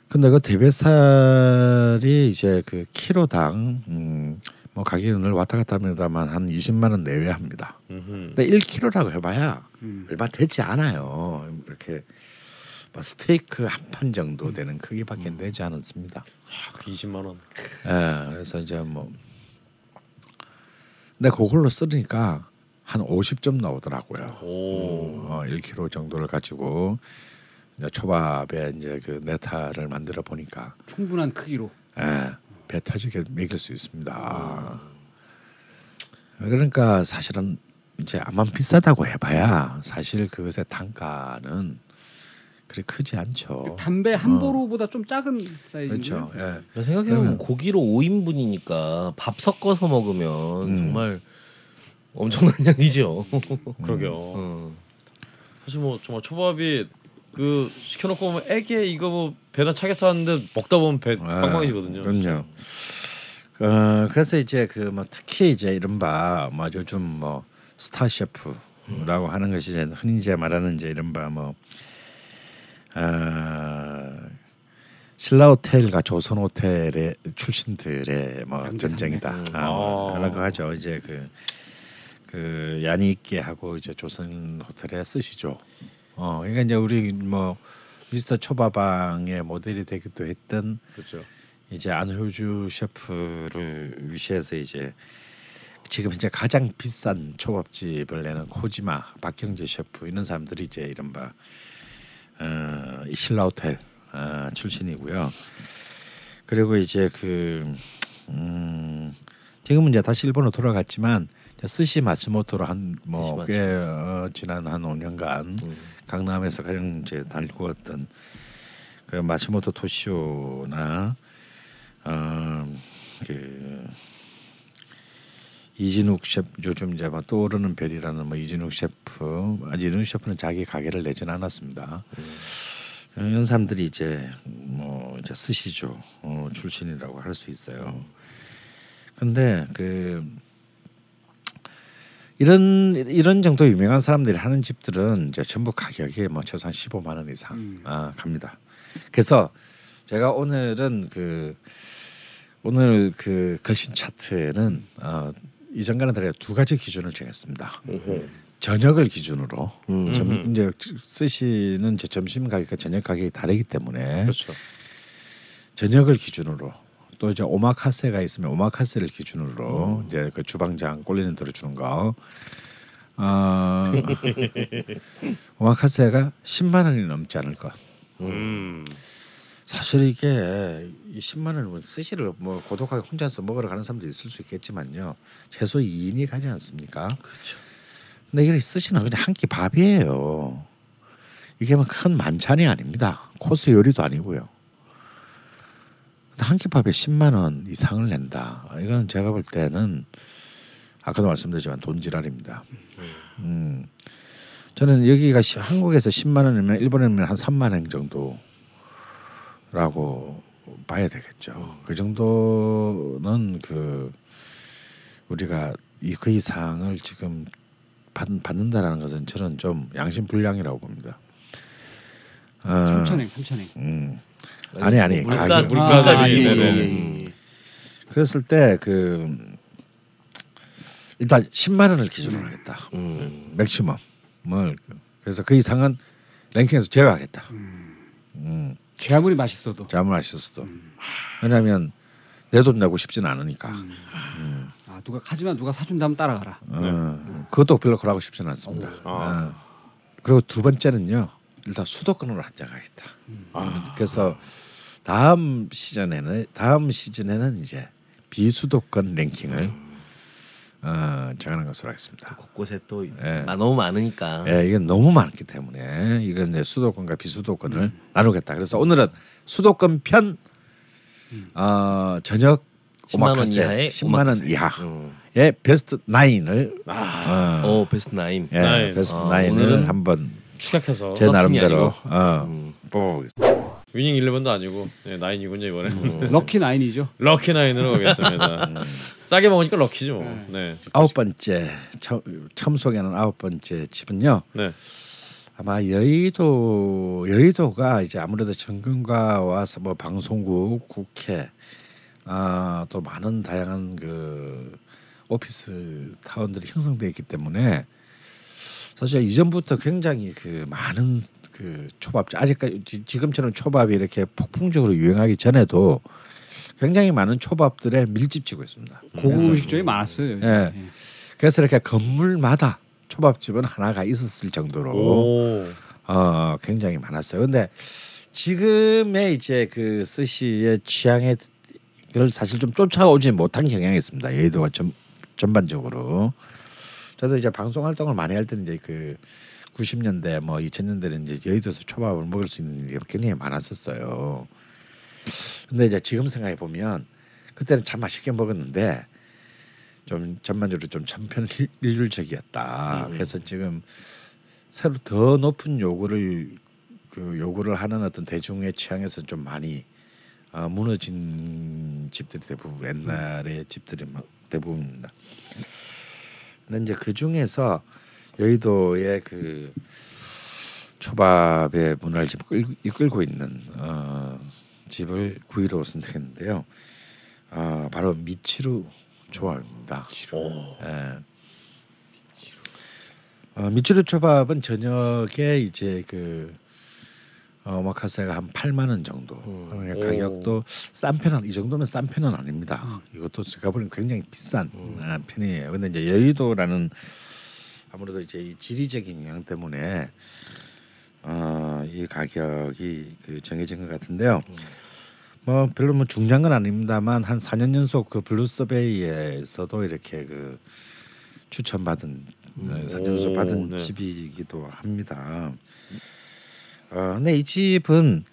근데 그 대뱃살이 이제 그 키로당 음, 뭐 가격은 늘 왔다 갔다 합니다만 한 20만 원 내외 합니다. 음흠. 근데 1kg라고 해봐야 음. 얼마 되지 않아요. 이렇게 뭐 스테이크 한 판 정도 되는 크기밖에 되지 않았습니다. 그 20만 원. 예, 그래서 이제 뭐 근데 그걸로 쓰니까 한 50점 나오더라고요. 오. 어, 1kg 정도를 가지고 이제 초밥에 이제 그 네타를 만들어 보니까 충분한 크기로. 예, 배 터지게 먹일 수 있습니다. 그러니까 사실은 이제 아만 비싸다고 해봐야 사실 그것의 단가는 그리 크지 않죠. 담배 한 보루보다 좀 작은 사이즈. 그렇죠. 예. 생각해보면 그러면- 고기로 5인분이니까 밥 섞어서 먹으면 음. 정말 엄청난 양이죠. 그러게요. 어. 사실 뭐 정말 초밥이 그 시켜놓고 보면 애게 이거 뭐 배나 차게 쌌는데 먹다 보면 배 아, 빵빵해지거든요. 그럼요. 어, 그래서 이제 그 뭐 특히 이제 이른바 뭐 요즘 뭐 스타 셰프라고 하는 것이 이제 흔히 이제 말하는 이제 이른바 뭐 어, 신라 호텔과 조선 호텔의 출신들의 뭐 양대 전쟁이다. 음. 아, 아. 라고 하죠. 이제 그, 그 야니 있게 하고 이제 조선 호텔에 쓰시죠. 어, 그러니까 이제 우리 뭐 미스터 초밥왕의 모델이 되기도 했던 그렇죠. 이제 안효주 셰프를 위시해서 이제 지금 이제 가장 비싼 초밥집을 내는 코지마 박경재 셰프 이런 사람들이 이제 이른바 어, 이 신라 호텔 어, 출신이고요. 그리고 이제 그 음, 지금은 이제 다시 일본으로 돌아갔지만 스시 마츠모토로 한뭐꽤. 어, 지난 한 5년간 음. 강남에서 가장 이제 달구었던 그 마츠모토 토시오나 어 그 이진욱 셰프 요즘 이제 막 떠오르는 별이라는 뭐 이진욱 셰프 아 이진욱 셰프는 자기 가게를 내지는 않았습니다. 이런 사람들이 이제 뭐 이제 스시죠 어, 출신이라고 할 수 있어요. 근데 그 이런 이런 정도 유명한 사람들이 하는 집들은 이제 전부 가격이 뭐 최소한 15만 원 이상 음. 아, 갑니다. 그래서 제가 오늘은 그 오늘 그 거신 차트는 어, 이전과는 다르게 두 가지 기준을 정했습니다. 저녁을 기준으로 음. 점. 이제 쓰시는 이제 점심 가격과 저녁 가격이 다르기 때문에 그렇죠. 저녁을 기준으로 또 이제 오마카세가 있으면 오마카세를 기준으로 이제 그 주방장 꼴리는 대로 주는 거. 어, 오마카세가 10만 원이 넘지 않을 것. 음. 사실 이게 이 10만 원은 스시를 뭐 고독하게 혼자서 먹으러 가는 사람도 있을 수 있겠지만요. 최소 2인이 가지 않습니까? 그렇죠. 근데 이게 스시는 그냥 한 끼 밥이에요. 이게 뭐큰 만찬이 아닙니다. 코스 요리도 아니고요. 한 끼 밥에 10만 원 이상을 낸다. 이거는 제가 볼 때는 아까도 말씀드렸지만 돈지랄입니다. 음. 저는 여기가 시- 한국에서 10만 원이면 일본에는 한 3만 원 정도라고 봐야 되겠죠. 그 정도는 그 우리가 이그 이상을 지금 받, 받는다라는 것은 저는 좀 양심 불량이라고 봅니다. 어, 삼천행 삼천행. 음. 아니 아니 물가 가격. 물가 아, 대비 예, 예. 예, 음. 그랬을 때 그 일단 10만 원을 기준으로 하겠다. 음. 맥시멈을 그래서 그 이상은 랭킹에서 제외하겠다. 음. 제 아무리 맛있어도. 잠을 하셨어도 왜냐하면 내 돈 내고 싶지는 않으니까. 아 누가 하지만 누가 사준다면 따라가라. 어, 그것도 별로 그러고 싶지는 않습니다. 아. 어. 그리고 두 번째는요. 일단 수도권으로 한장하겠다. 그래서 다음 시즌에는 다음 시즌에는 이제 비수도권 랭킹을 어, 정하는 것으로 하겠습니다. 곳곳에 또 예. 아, 너무 많으니까. 예, 이게 너무 많기 때문에 이건 이제 수도권과 비수도권을 나누겠다. 그래서 오늘은 수도권 편 어, 저녁 10만 원 이하의 10만 원 오마카세. 이하의 음. 베스트 9을 아, 어, 오 베스트 나인. 예, 나인. 베스트 아, 9을 오늘은 한번 추격해서 제 나름대로. 어, 음. 뽑아보겠습니다. 위닝 11도 아니고 네, 나인이군요 이번에. 음. 럭키 나인이죠. 럭키 나인으로 가겠습니다. 싸게 먹으니까 럭키죠. 뭐. 네. 아홉 번째 처, 처음 소개하는 아홉 번째 집은요. 네. 아마 여의도 여의도가 이제 아무래도 정근과 와서 뭐 방송국, 국회, 아, 또 많은 다양한 그 오피스 타운들이 형성되어 있기 때문에 사실 이전부터 굉장히 그 많은 그 초밥집 아직까지 지- 지금처럼 초밥이 이렇게 폭풍적으로 유행하기 전에도 굉장히 많은 초밥들의 밀집지고 있습니다. 고급 그래서- 음식점이 많았어요. 예. 예. 그래서 이렇게 건물마다 초밥집은 하나가 있었을 정도로 오. 어, 굉장히 많았어요. 근데 지금의 이제 그 스시의 취향에 를 사실 좀 쫓아오지 못한 경향이 있습니다. 여의도가 전 전반적으로. 저도 이제 방송 활동을 많이 할 때는 이제 그 90년대 뭐 2000년대는 이제 여의도에서 초밥을 먹을 수 있는 일이 굉장히 많았었어요. 근데 이제 지금 생각해 보면 그때는 참 맛있게 먹었는데 좀 전반적으로 좀 천편일률적이었다. 그래서 지금 새로 더 높은 요구를 그 요구를 하는 어떤 대중의 취향에서 좀 많이 어, 무너진 집들이 대부분 옛날의 집들이 막 대부분입니다. 근데 이제 그 중에서 여의도의 그 초밥의 문화를 지금 끌, 이끌고 있는 어, 집을 9위로 선택했는데요. 어, 바로 미치루 초밥입니다. 예. 어, 미츠루 초밥은 저녁에 이제 그 어, 오마카세가 한 8만 원 정도. 오. 가격도 싼 편은 이 정도면 싼 편은 아닙니다. 이것도 제가 보기엔 굉장히 비싼 아, 편이에요. 근데 이제 여의도라는 아무래도 이제 이 지리적인 영향 때문에 어, 이 가격이 그 정해진 것 같은데요. 뭐 별로 뭐 중요한 건 아닙니다만 한 4년 연속 그 블루스베이에서도 이렇게 그 추천받은 어, 4년 연속 오, 받은 네. 집이기도 합니다. 어, 근데 이 집은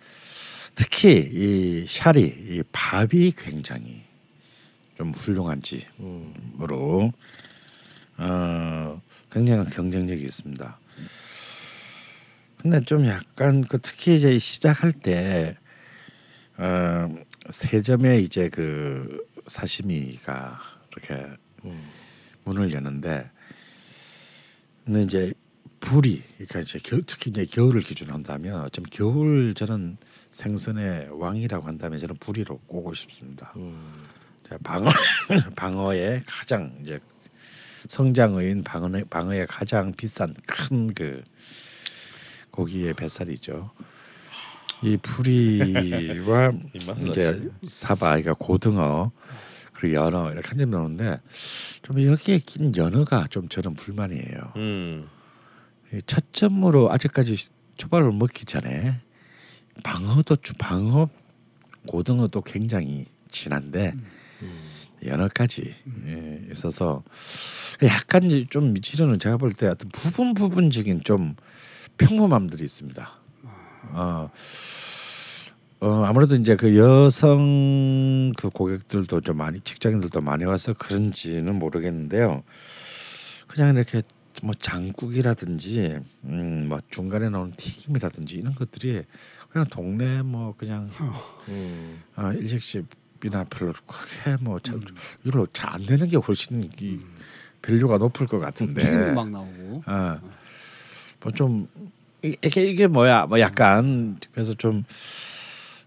특히 이 샤리 이 밥이 굉장히 좀 훌륭한 집으로 어, 굉장히 경쟁력이 있습니다. 근데 좀 약간 그 특히 이제 시작할 때 어, 세점에 이제 그 사시미가 이렇게 문을 여는데 근데 이제 불이 그러니까 이제 겨, 특히 이제 겨울을 기준으로 한다면 좀 겨울 저는 생선의 왕이라고 한다면 저는 불이로 꼽고 싶습니다. 자, 방어 방어의 가장 이제 성장어인 방어의 방어의 가장 비싼 큰 그 고기의 뱃살이죠. 이 입맛을 이제 사바, 그러니까 고등어 그리고 연어 이렇게 한 점 나오는데 좀 여기에 낀 연어가 좀 저는 불만이에요. 음. 이첫 점으로 아직까지 초밥을 먹기 전에 방어도 주 방어 고등어도 굉장히 진한데 연어까지 예, 있어서 약간 좀 미치려는 제가 볼 때 어떤 부분 부분적인 좀 평범함들이 있습니다. 어, 어 아무래도 이제 그 여성 그 고객들도 좀 많이 직장인들도 많이 와서 그런지는 모르겠는데요. 그냥 이렇게 뭐 장국이라든지 음 뭐 중간에 나오는 튀김이라든지 이런 것들이 그냥 동네 뭐 그냥 음. 아, 일식집이나 별로 크게 뭐 참, 이걸로 잘 안 되는 게 훨씬 이 value가 높을 것 같은데. 튀김도 막 나오고. 아, 뭐좀 이게 이게 뭐야 뭐 약간 그래서 좀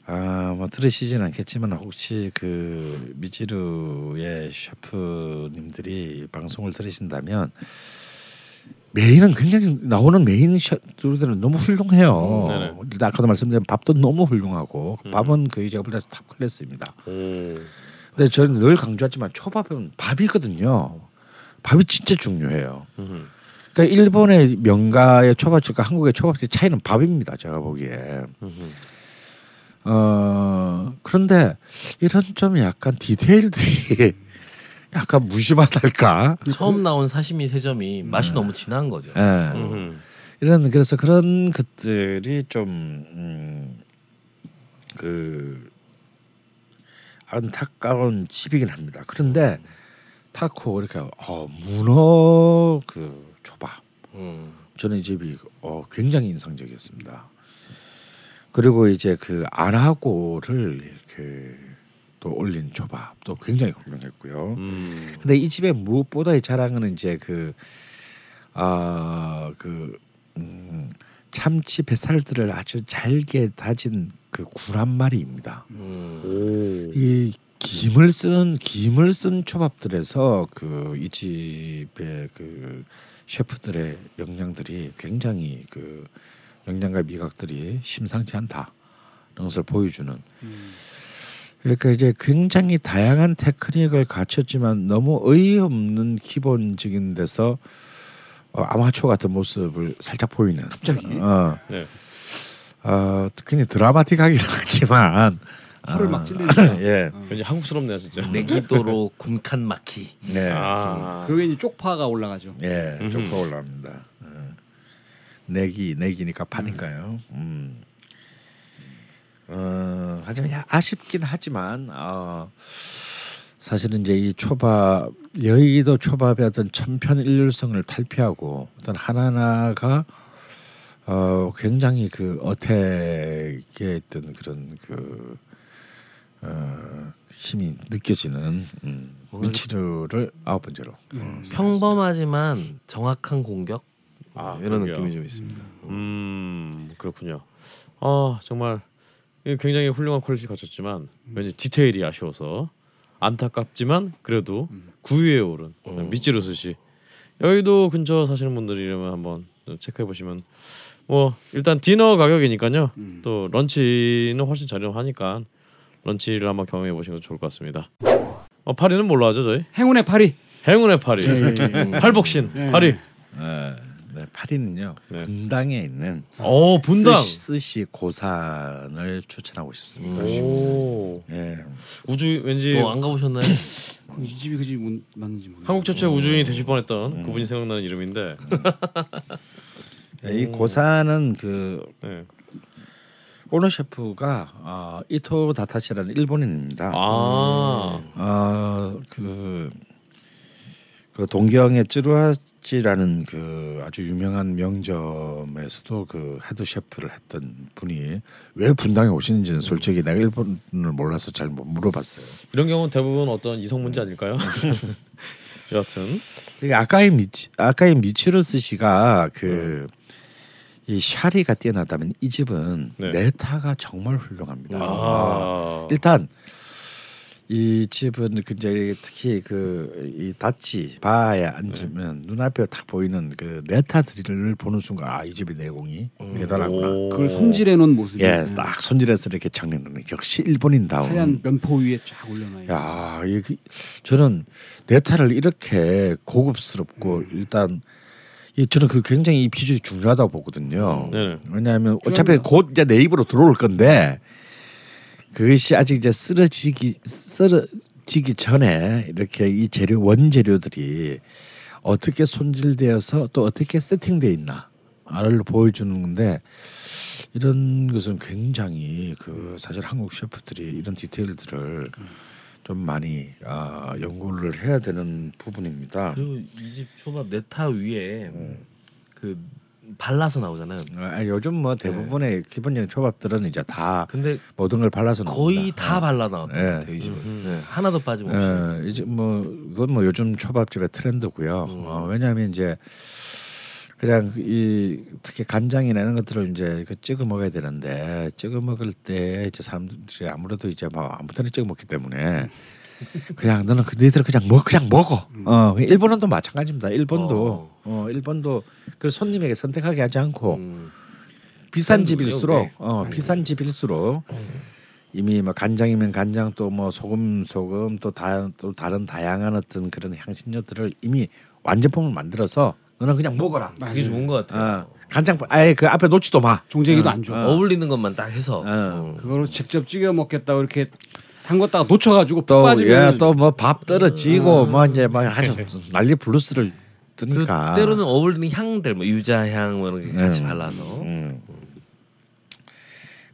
아, 뭐 들으시진 않겠지만 혹시 그 미치루의 셰프님들이 방송을 들으신다면 main은 굉장히 나오는 메인 셰프들은 너무 훌륭해요. 음. 일단 아까도 말씀드린 밥도 너무 훌륭하고 음. 밥은 거의 제가 볼때 top class입니다. 오. 근데 저는 늘 강조하지만 초밥은 밥이거든요. 밥이 진짜 중요해요. 음. 그러니까 일본의 명가의 초밥집과 한국의 초밥집 차이는 밥입니다. 제가 보기에. 음. 어 그런데 이런 좀 약간 디테일들이 약간 무심하달까. 처음 나온 사시미 세 점이 맛이 너무 진한 거죠. 예. 음. 이런 그래서 그런 것들이 좀그 안타까운 집이긴 합니다. 그런데 타코 이렇게 어, 문어 그 초밥 음. 저는 이 집이 어, 굉장히 인상적이었습니다. 그리고 이제 그 안하고를 이렇게 또 올린 초밥도 굉장히 훌륭했고요. 음. 근데 이 집의 무엇보다의 자랑은 이제 그 아그 음, 참치 뱃살들을 아주 잘게 다진 그굴한 마리입니다. 음. 오. 이 김을 쓴 김을 쓴 초밥들에서 그 이 집의 그 셰프들의 역량들이 굉장히 그 역량과 미각들이 심상치 않다 이런 것을 보여주는 그러니까 이제 굉장히 다양한 테크닉을 갖췄지만 너무 어이없는 기본적인 데서 어, 아마추어 같은 모습을 살짝 보이는 갑자기? 어, 네. 어, 특히 드라마틱하긴 하지만 혀를 아, 막 찔리는. 예. 왠지 한국스럽네요 진짜. 내기도로 군칸 마키. 네. 아. 그리고 이제 쪽파가 올라가죠. 예. 조금 올라옵니다. 예. 내기 내기니까 파니까요. 음. 어, 하지만 야- 아쉽긴 하지만 어, 사실은 이제 이 초밥 여의도 초밥의 어떤 천편일률성을 탈피하고 어떤 하나하나가 어, 굉장히 그 어택에 있던 그런 그 어, 힘이 느껴지는 음, 오늘- 미치루를 아홉 번째로 어, 평범하지만 정확한 공격 아, 이런 그러게요. 느낌이 좀 있습니다. 음 그렇군요. 아 정말 굉장히 훌륭한 quality 갖췄지만 왠지 디테일이 아쉬워서 안타깝지만 그래도 9위에 오른 음. 미찌루 스시 여의도 근처 사시는 분들이라면 한번 좀 체크해 보시면 뭐 일단 디너 가격이니까요. 음. 또 런치는 훨씬 저렴하니까 런치를 한번 경험해 보시는 것도 좋을 것 같습니다. 어, 8위는 뭘로 하죠 저희? 행운의 8위. 행운의 파리, 예, 예, 예. 팔복신 예. 8위. 네, 네, 8위는요 네. 분당에 있는 어 분당. 스시, 스시 고산을 추천하고 싶습니다. 오 예, 우주 왠지 또안 가보셨나요? 그럼 이 집이 그 집이 뭔- 맞는지 모르겠어요. 한국 최초의 우주인이 되실 뻔했던 그분이 생각나는 이름인데 이 고산은 그 네. 오너 셰프가 어, 이토 다타시라는 일본인입니다. 아 어, 그, 그 동경의 찌루아 찌라는 그 아주 유명한 명점에서도 그 헤드 셰프를 했던 분이 왜 분당에 오시는지는 솔직히 내가 일본을 몰라서 잘 못 물어봤어요. 이런 경우는 대부분 어떤 이성 문제 아닐까요? 여하튼 아까의 미치 아까의 미치루스 씨가 그이 샤리가 뛰어나다면 이 집은 네. 네타가 정말 훌륭합니다. 아 일단 이 집은 굉장히 특히 그이 다치 바에 앉으면 눈앞에 딱 보이는 그 네타들을 보는 순간 아 이 집의 내공이 대단하구나. 오. 그걸 손질해 놓은 모습이. 예, 딱 손질해서 이렇게 정리하는 역시 일본인다운. 하얀 면포 위에 쫙 올려놔요. 야, 이게 저는 네타를 이렇게 고급스럽고 일단 이 저는 그 굉장히 이 비주얼이 중요하다고 보거든요. 네네. 왜냐하면 어차피 곧 이제 내 입으로 들어올 건데 그것이 아직 이제 쓰러지기 쓰러지기 전에 이렇게 이 재료 원재료들이 어떻게 손질되어서 또 어떻게 세팅돼 있나를 보여주는 건데 이런 것은 굉장히 그 사실 한국 셰프들이 이런 디테일들을 좀 많이 아, 연구를 해야 되는 부분입니다. 그리고 이 집 초밥 네타 위에 그 발라서 나오잖아요. 아, 요즘 뭐 대부분의 기본적인 초밥들은 이제 다 근데 모든 걸 발라서 거의 나옵니다. 다 발라 나왔던 예. 것 같아요 이 집은 네, 하나도 빠짐없이. 예, 이제 뭐 이건 뭐 요즘 초밥집의 트렌드고요. 음. 어, 왜냐하면 이제 그냥 이 특히 간장이나 이런 것들을 이제 그 찍어 먹어야 되는데 찍어 먹을 때 이제 사람들이 아무래도 이제 뭐 아무 데나 찍어 먹기 때문에 그냥 너는 그 너희들 그냥 먹 그냥 먹어. 어 일본은 또 마찬가지입니다. 일본도 어, 일본도 그 손님에게 선택하게 하지 않고 음. 비싼 그런 집일수록 거죠, 어, 비싼 집일수록 이미 뭐 간장이면 간장 또 뭐 소금 소금 또다또 다른 다양한 어떤 그런 향신료들을 이미 완제품을 만들어서 너는 그냥 먹어라. 그게 좋은 것 같아요. 어, 간장 아예 그 앞에 놓지도 마. 종재기도 어, 안 줘. 어. 어울리는 것만 딱 해서. 어. 어. 그거로 직접 찍어 먹겠다고 이렇게 담궜다가 놓쳐가지고 푹또 빠지면 예, 또뭐 밥 떨어지고 뭐 이제 막 아주 난리 블루스를 그 뜨니까. 때로는 어울리는 향들 뭐 유자향 뭐 이런 게 같이 음. 발라서 음.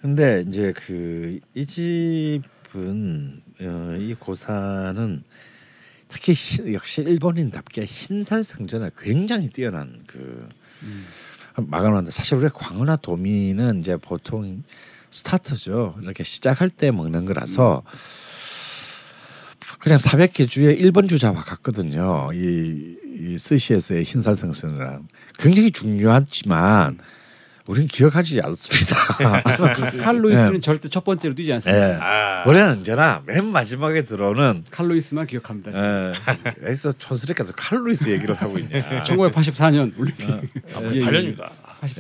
근데 이제 그 이 집은 어, 이 고산은 특히 히- 역시 일본인답게 흰살 생선에 굉장히 뛰어난 그 막 강한데 사실 우리 광어나 도미는 이제 보통 스타트죠. 이렇게 시작할 때 먹는 거라서 그냥 400 계주에 1번 주자와 같거든요. 이, 이 스시에서의 흰살 생선이랑 굉장히 중요하지만 우리는 기억하지 않습니다. 칼 루이스는 절대 첫 번째로 뛰지 않습니다. 예. 우리는 언제나 맨 마지막에 들어오는 칼 루이스만 기억합니다. 예, 여기서 촌스럽게도 칼 루이스 얘기를 하고 있냐. 1984년 올림픽. 아, 예, 예. 8년인가?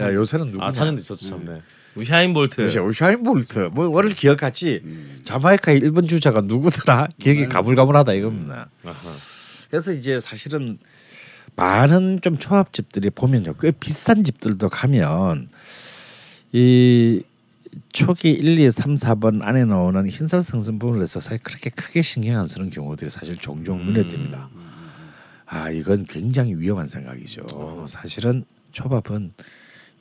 야, 요새는 누구냐? 아 4년도 있었죠, 참네. 우사인 볼트 그렇지. 우사인 볼트. 뭐 원래 기억하지. 자마이카의 1번 주자가 누구더라? 기억이 가물가물하다 이겁니다. 아하. 그래서 이제 사실은 많은 좀 초밥집들이 보면요. 꽤 비싼 집들도 가면 이 초기 1, 2, 3, 4번 안에 나오는 흰살 성분을 해서 사실 그렇게 크게 신경 안 쓰는 경우들이 사실 종종 눈에 띕니다. 아 이건 굉장히 위험한 생각이죠. 사실은 초밥은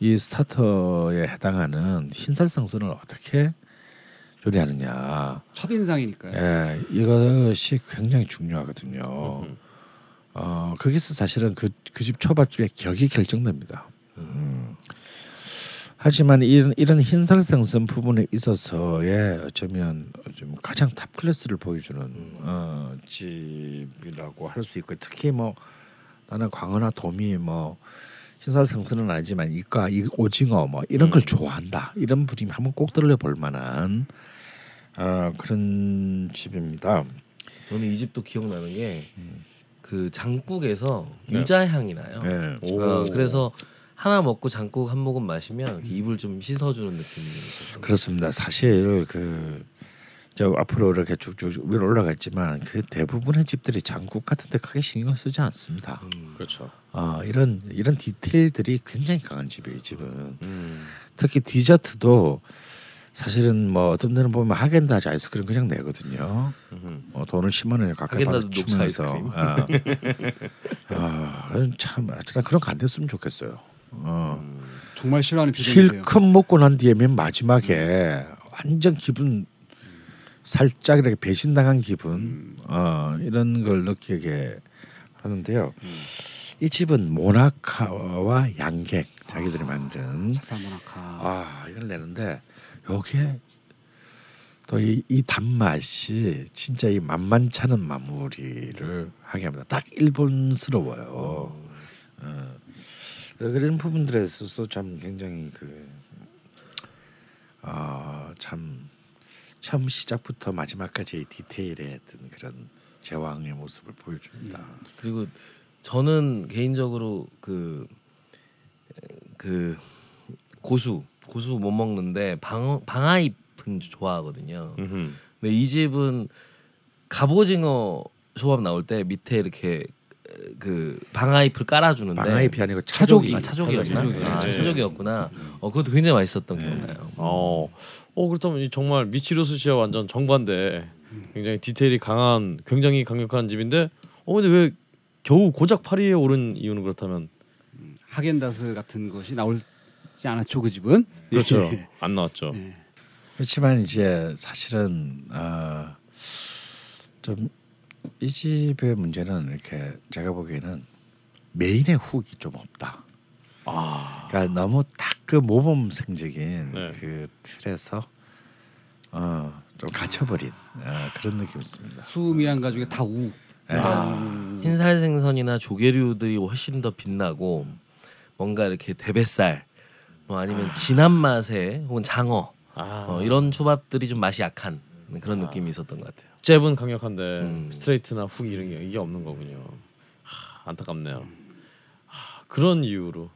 이 스타터에 해당하는 흰살 성분을 어떻게 조리하느냐. 첫 인상이니까요. 예, 이것이 굉장히 중요하거든요. 어, 거기서 사실은 그 그 집 초밥집의 격이 결정됩니다. 음. 하지만 이런 이런 흰살생선 부분에 있어서의 어쩌면 좀 가장 top class를 보여주는 어, 집이라고 할 수 있고 특히 뭐 나는 광어나 도미 뭐 흰살생선은 아니지만 イカ 이 오징어 뭐 이런 걸 좋아한다 이런 분이 한번 꼭 들려 볼 만한 어, 그런 집입니다. 저는 이 집도 기억나는 게 그 장국에서 네. 유자 향이 나요. 예. 어, 그래서 하나 먹고 장국 한 모금 마시면 이렇게 입을 좀 씻어주는 느낌이 있었던 것 그렇습니다. 사실 그 저 앞으로 이렇게 쭉쭉 위로 올라갔지만 그 대부분의 집들이 장국 같은데 크게 신경 쓰지 않습니다. 음. 그렇죠. 어, 이런 이런 디테일들이 굉장히 강한 집이에요. 이 집은 음. 특히 디저트도 사실은 뭐 어떤 데는 보면 하겐다즈 아이스크림 그냥 내거든요. 음. 어, 돈을 10만 원에 가까이 하겐다즈 받아 녹차 치면서 아, 아, 참 어쨌든 그런 거 안 됐으면 좋겠어요. 어. 정말 싫어하는 표정이세요. 실컷 먹고 난 뒤에 맨 마지막에 완전 기분 살짝 이렇게 배신당한 기분 어, 이런 걸 느끼게 하는데요. 이 집은 모나카와 양갱 자기들이 만든 삭사모나카. 아 이걸 내는데 여기에 또이 이 단맛이 진짜 이 만만찮은 마무리를 하게 합니다. 딱 일본스러워요. 어. 그런 부분들에 있어서 참 굉장히 그, 그아참 처음 시작부터 마지막까지 디테일의 어떤 그런 제왕의 모습을 보여줍니다. 그리고 저는 개인적으로 그, 그 고수 고수 못 먹는데 방 방아잎은 좋아하거든요. 음흠. 근데 이 집은 갑오징어 조합 나올 때 밑에 이렇게 그 방아잎을 깔아주는데 방아잎이 아니고 차조기. 아, 차조기였나? 차조기. 아, 네. 차조기였구나. 어 그것도 굉장히 맛있었던 기억나요. 어, 어 그렇다면 이 정말 미치루 스시와 완전 정반대. 굉장히 디테일이 강한, 굉장히 강력한 집인데, 어 근데 왜 겨우 고작 8위에 오른 이유는 그렇다면 하겐다스 같은 것이 나올지 않았죠 그 집은. 그렇죠. 예. 안 나왔죠. 예. 그렇지만 이제 사실은 어, 좀이 집의 문제는 이렇게 제가 보기에는 메인의 훅이 좀 없다. 아, 그러니까 너무 딱 그 모범생적인 네. 그 틀에서 어좀 갇혀버린 어, 그런 느낌이 있습니다. 수미한 가족의 다 우. 예. 아. 흰살 생선이나 조개류들이 훨씬 더 빛나고 뭔가 이렇게 대뱃살 뭐 아니면 진한 맛의 혹은 장어 아 어, 이런 초밥들이 좀 맛이 약한 그런 느낌이 있었던 것 같아요. 잽은 강력한데 음. 스트레이트나 훅 이런 게 이게 없는 거군요. 하, 안타깝네요. 하, 그런 이유로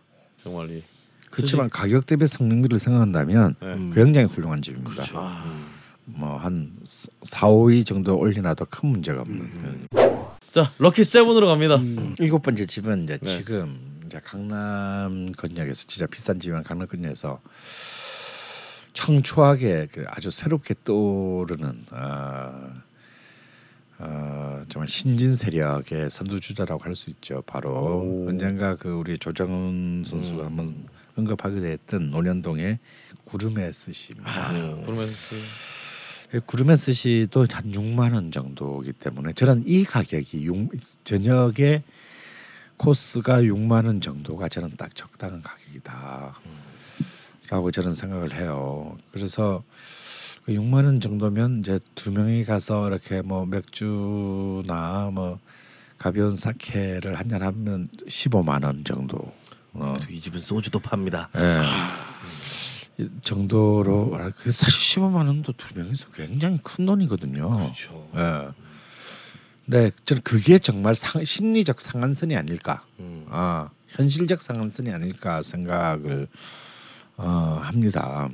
정말 이 그렇지만 가격 대비 성능비를 생각한다면 네. 음. 굉장히 훌륭한 집입니다. 그렇죠. 아. 음. 뭐한 4, 5위 정도 올려놔도 큰 문제가 없는. 자 럭키 세븐으로 갑니다. 음. 일곱 번째 집은 이제 네. 지금 이제 강남 건역에서 진짜 비싼 집이면 강남 건역에서 청초하게 그 아주 새롭게 떠오르는 아, 어, 정말 신진 세력의 선두주자라고 할 수 있죠. 바로 언젠가 그 우리 조정은 선수가 음. 한번 언급하기도 했던 논현동의 구름의 스시입니다. 그러면서 그 구름의 스시도 한 6만 원 정도이기 때문에 저는 이 가격이 6, 저녁에 코스가 6만 원 정도가 저는 딱 적당한 가격이다. 라고 저는 생각을 해요. 그래서 그 6만 원 정도면 이제 두 명이 가서 이렇게 뭐 맥주나 뭐 가벼운 사케를 한잔 하면 15만 원 정도. 어. 이 집은 소주도 팝니다. 예. 이 정도로 아, 그 사실 15만 원도 두 명이서 굉장히 큰 돈이거든요. 그렇죠. 예. 네, 저는 그게 정말 상, 심리적 상한선이 아닐까, 음. 아 현실적 상한선이 아닐까 생각을 어, 합니다.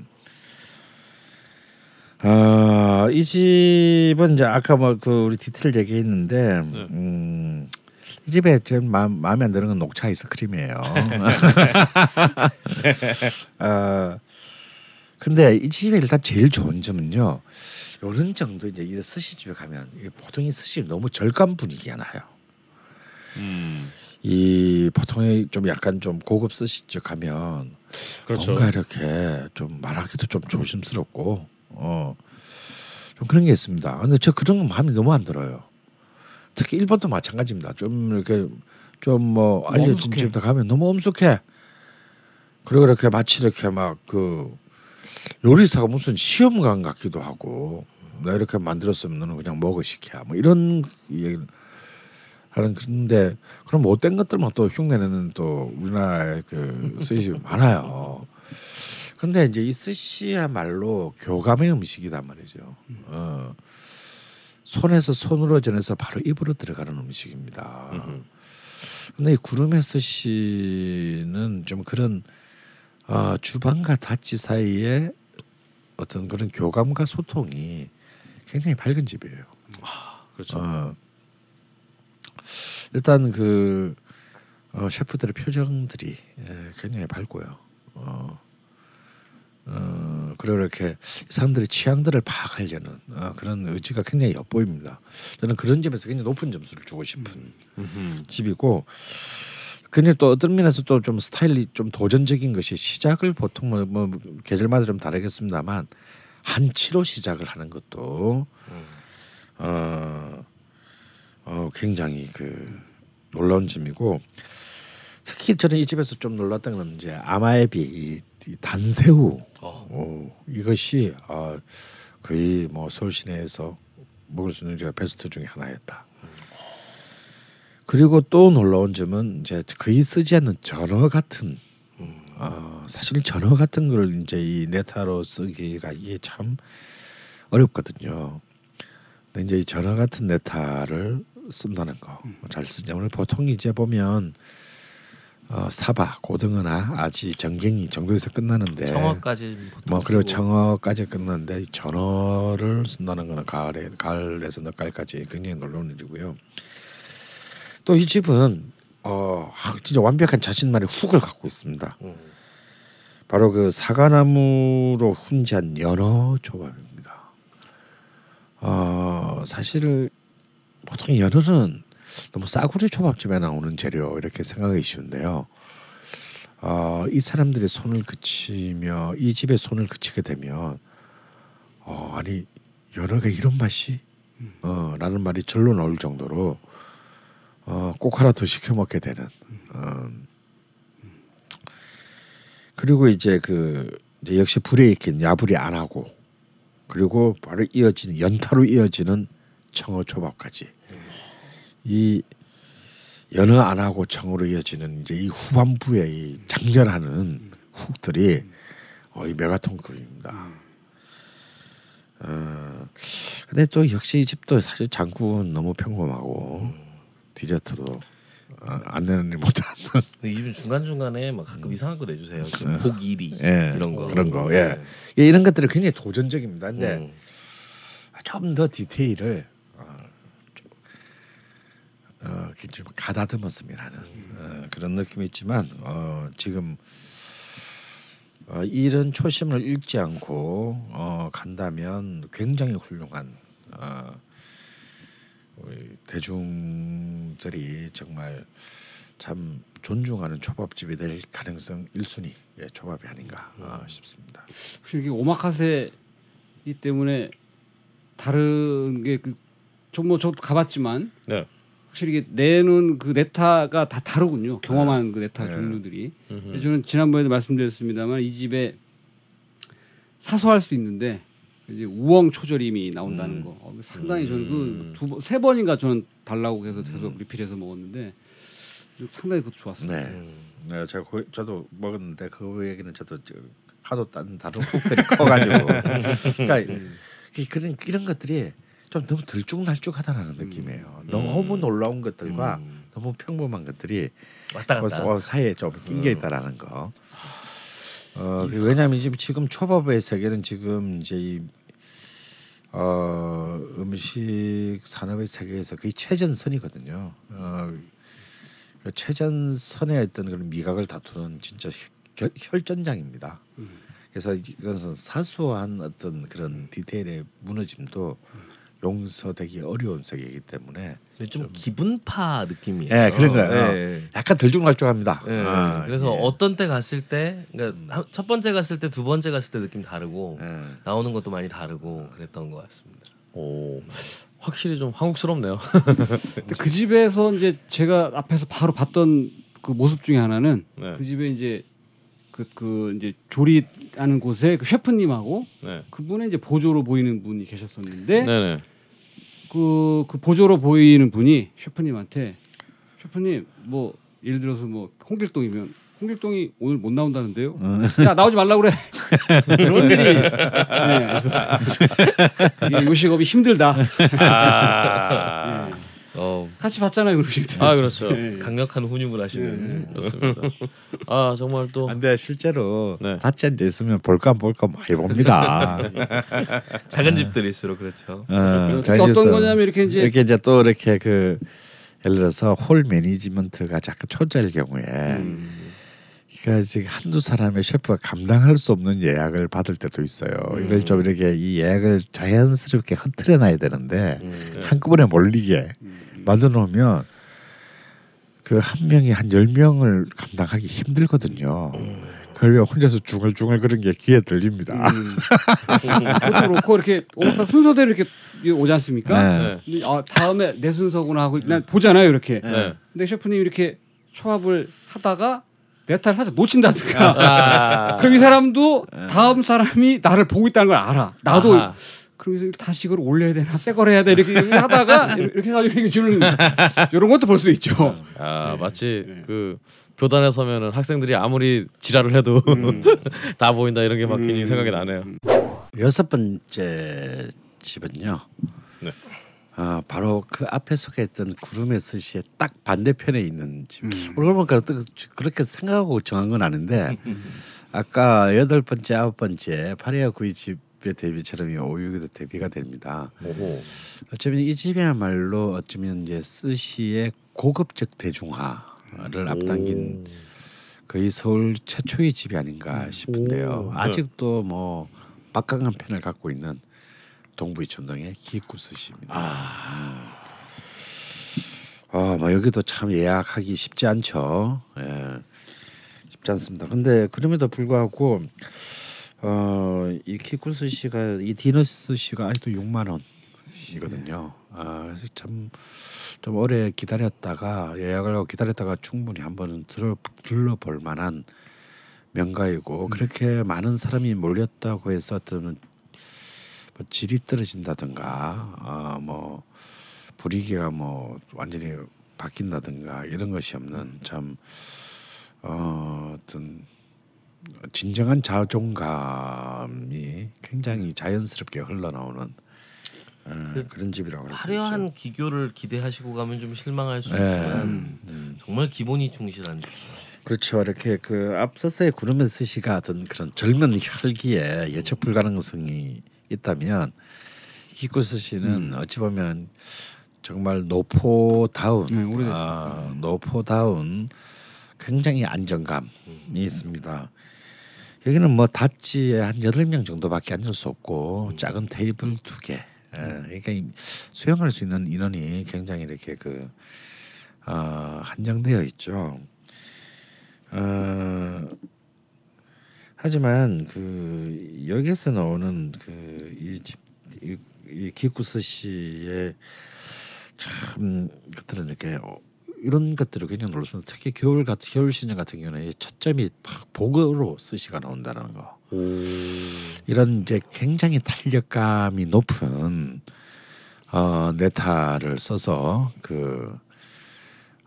아, 이 집은 이제 아까 뭐 그 우리 디테일 얘기했는데, 음, 이 집에 제일 마, 마음에 안 드는 건 녹차 아이스크림이에요. 아, 근데 이 집에 일단 제일 좋은 점은요. 요런 정도 이제 이 스시집에 가면 보통 이 스시 너무 절감 분위기가 나요. 이 보통의 좀 약간 좀 고급 스시집 가면 그렇죠. 뭔가 이렇게 좀 말하기도 좀 조심스럽고 어. 좀 그런 게 있습니다. 근데 저 그런 거 마음에 너무 안 들어요. 특히 일본도 마찬가지입니다. 좀 이렇게 좀 뭐 알려진. 집도 가면 너무 엄숙해. 그리고 이렇게 마치 이렇게 막 그 요리사가 무슨 시험관 같기도 하고 나 이렇게 만들었으면 너는 그냥 먹어 시켜 뭐 이런 얘기를 하는 그런데 그런 못된 것들만 또 흉내내는 또 우리나라의 그 스시 많아요. 근데 이제 이 스시야말로 교감의 음식이단 말이죠. 어. 손에서 손으로 전해서 바로 입으로 들어가는 음식입니다. 음흠. 근데 이 구름의 스시는 좀 그런 어, 주방과 다치 사이에 어떤 그런 교감과 소통이 굉장히 밝은 집이에요. 그렇죠. 어, 일단 그 어, 셰프들의 표정들이 예, 굉장히 밝고요. 어, 어, 그리고 이렇게 사람들의 취향들을 파악하려는 어, 그런 의지가 굉장히 엿보입니다. 저는 그런 집에서 굉장히 높은 점수를 주고 싶은 음흠. 집이고 근데 또 어떤 면에서 또 좀 스타일이 좀 도전적인 것이 시작을 보통 뭐, 뭐 계절마다 좀 다르겠습니다만 한치로 시작을 하는 것도 어, 어 굉장히 그 놀라운 점이고 특히 저는 이 집에서 좀 놀랐던 건 이제 아마에비 이, 이 단새우 어. 어, 이것이 어, 거의 뭐 서울 시내에서 먹을 수 있는 제가 베스트 중에 하나였다. 그리고 또 놀라운 점은 이제 거의 쓰지 않는 전어 같은 어, 사실 전어 같은 걸 이제 이 네타로 쓰기가 이게 참 어렵거든요. 근데 이제 이 전어 같은 네타를 쓴다는 거 잘 쓰죠. 오늘 보통 이제 보면 어, 사바, 고등어나 아지, 정갱이 정도에서 끝나는데 청어까지 뭐 그리고. 청어까지 끝났는데 이 전어를 쓴다는 거는 가을에 가을에서 늦가을까지 굉장히 놀라운 일이고요. 또 이 집은 어 아, 진짜 완벽한 자신만의 훅을 갖고 있습니다. 음. 바로 그 사과나무로 훈지한 연어 조합입니다. 어 사실 보통 연어는 너무 싸구려 초밥집에 나오는 재료 이렇게 생각하기 쉬운데요. 어, 이 사람들의 손을 그치며 이 집의 손을 그치게 되면 어, 아니 연어가 이런 맛이? 어, 라는 말이 절로 나올 정도로 어, 꼭 하나 더 시켜 먹게 되는 어, 그리고 이제 그 이제 역시 불에 익힌 야불이 안 하고 그리고 바로 이어지는 연타로 이어지는 청어 초밥까지 이 연어 안 하고 청으로 이어지는 이제 이 후반부에 이 장렬하는 훅들이 어, 이 메가톤급입니다. 어, 근데 또 역시 이 집도 사실 장국은 너무 평범하고 디저트도 어, 안 내는 일 못하는 근데 이 집은 중간 중간에 막 가끔 이상한 거 내주세요. 그 복일이 예, 이런 거 그런 거, 예. 네. 예, 이런 것들이 굉장히 도전적입니다. 근데 음. 좀더 디테일을 어, 좀, 어, 이렇게 좀 가다듬었음이라는 어, 그런 느낌이 있지만 어, 지금 어, 어, 이런 초심을 잃지 않고 어, 간다면 굉장히 훌륭한 어, 우리 대중들이 정말 참 존중하는 초밥집이 될 가능성 1순위 의 초밥이 아닌가 어, 싶습니다. 혹시 이게 오마카세이기 때문에 다른 게좀뭐 저도 가봤지만 네. 확실히 이게 내는 그 네타가 다 다르군요. 경험한 그 네타 네. 종류들이. 음흠. 저는 지난번에도 말씀드렸습니다만 이 집에 사소할 수 있는데 이제 우엉 초절임이 나온다는 음. 거 어, 상당히 저는 음. 그두세 번인가 저는 달라고 해서 계속 리필해서 먹었는데 상당히 그것도 좋았어요. 네, 음. 네 제가 그, 저도 먹었는데 그 얘기는 저도 저, 하도 딴 다른 국들이 커가지고 그러니까 이- 그런 이런 것들이 좀 너무 들쭉날쭉하다는 느낌이에요. 너무 놀라운 것들과 음. 너무 평범한 것들이 왔다 그 갔다. 어, 사이에 좀 낑겨 있다라는 거. 어, 그 왜냐하면 지금 지금 초밥의 세계는 지금 이제 이 어, 음식 산업의 세계에서 거의 최전선이거든요. 어, 그 최전선의 어떤 그런 미각을 다투는 진짜 혈, 혈전장입니다. 그래서 이것은 사소한 어떤 그런 디테일의 무너짐도 용서되기 어려운 세계이기 때문에 근데 좀 기분파 느낌이에요. 예, 그런 거예요. 예. 약간 들쭉날쭉합니다. 예. 아, 그래서 예. 어떤 때 갔을 때, 그러니까 번째 갔을 때, 두 번째 갔을 때 느낌 다르고 예. 나오는 것도 많이 다르고 그랬던 것 같습니다. 오 확실히 좀 한국스럽네요. 근데 그 집에서 이제 제가 앞에서 바로 봤던 그 모습 중에 하나는 네. 그 집에 이제 그, 그 이제 조리하는 곳에 그 셰프님하고 네. 그분의 이제 보조로 보이는 분이 계셨었는데 네네. 그, 그 보조로 보이는 분이 셰프님한테 셰프님 뭐 예를 들어서 뭐 홍길동이면 홍길동이 오늘 못 나온다는데요. 야 나오지 말라 그래. 그런 일이. 네, 그래서 요식업이 힘들다. 아, 예. 어, 같이 봤잖아요, 그 음식들. 아 그렇죠. 예. 강력한 훈육을 하시는. 그렇습니다. 아 정말 또 근데 실제로 네. 닫지 앉아 있으면 볼까 볼까 많이 봅니다. 작은 집들일수록 그렇죠. 어, 특히 어떤 거냐면 이렇게 이제 이렇게 이제 또 이렇게 그 예를 들어서 홀 매니지먼트가 자꾸 초짜일 경우에 음. 그러니까 지금 한두 사람의 셰프가 감당할 수 없는 예약을 받을 때도 있어요. 이걸 좀 이렇게 이 예약을 자연스럽게 흐트려 놔야 되는데 음. 네. 한꺼번에 몰리게 만들어 놓으면 그 한 명이 한 열 명을 감당하기 힘들거든요. 그걸 왜 혼자서 중얼중얼 그런 게 귀에 들립니다. 음. 그것도 그렇고 이렇게 오마카 순서대로 이렇게 오지 않습니까? 네. 아, 다음에 내 순서구나 하고 난 보잖아요, 이렇게. 네. 근데 셰프님 이렇게 초합을 하다가 네타를 살짝 놓친다든가. 아. 그럼 이 사람도 다음 사람이 나를 보고 있다는 걸 알아. 나도 아하. 그러면서 다시 이걸 올려야 되나 새 걸 해야 돼 이렇게 하다가 이렇게 해가지고 이렇게 주는 이런 것도 볼 수 있죠. 아 마치 네. 그 교단에 서면은 학생들이 아무리 지랄을 해도 음. 다 보인다 이런 게막 괜히 음. 생각이 나네요. 여섯 번째 집은요. 네. 아 바로 그 앞에 소개했던 구름의 스시의 딱 반대편에 있는 집. 음. 그러고 보니까 또 그렇게 생각하고 정한 건 아닌데 아까 여덟 번째 아홉 번째 파리아 구이 집 의 데뷔처럼 이 오유기도 데뷔가 됩니다. 오호. 어쩌면 이 집이야말로 어쩌면 이제 스시의 고급적 대중화를 앞당긴 거의 서울 최초의 집이 아닌가 싶은데요. 오. 아직도 뭐 막강한 팬을 갖고 있는 동부 이촌동의 기구 스시입니다. 아. 아, 뭐 여기도 참 예약하기 쉽지 않죠. 예. 쉽지 않습니다. 근데 그럼에도 불구하고 어, 이 키쿠 스시가 이 디너 스시가 아직도 6만 원이거든요. 아, 그래서 참좀 오래 기다렸다가 예약을 하고 기다렸다가 충분히 한번은 들어 들러볼 만한 명가이고 그렇게 많은 사람이 몰렸다고 해서 어떤 뭐 질이 떨어진다든가 어, 뭐 분위기가 뭐 완전히 바뀐다든가 이런 것이 없는 참 어, 어떤 진정한 자존감이 굉장히 자연스럽게 흘러나오는 어, 그 그런 집이라고 할수 있죠. 화려한 기교를 기대하시고 가면 좀 실망할 수 네. 있지만 정말 기본이 충실한 집이죠. 그렇죠. 이렇게 그 앞서서의 구름의 스시가 어떤 그런 젊은 혈기에 예측 불가능성이 있다면 기쿠 스시는 어찌 보면 정말 노포다운 네, 오래됐어요. 아, 노포다운 굉장히 안정감이 있습니다. 여기는 뭐 다찌에 한 여덟 명 정도밖에 앉을 수 없고 작은 테이블 두 개. 예, 그러니까 이 수용할 수 있는 인원이 굉장히 이렇게 그 어, 한정되어 있죠. 어, 하지만 그 여기에서 나오는 그이 이, 이 기쿠스 씨의 참 것들은 이렇게 어, 이런 것들을 굉장히 놀랐습니다. 특히 겨울 같은 겨울 시즌 같은 경우는 이 첫점이 딱 복으로 스시가 나온다는 거. 이런 이제 굉장히 탄력감이 높은 어, 네타를 써서 그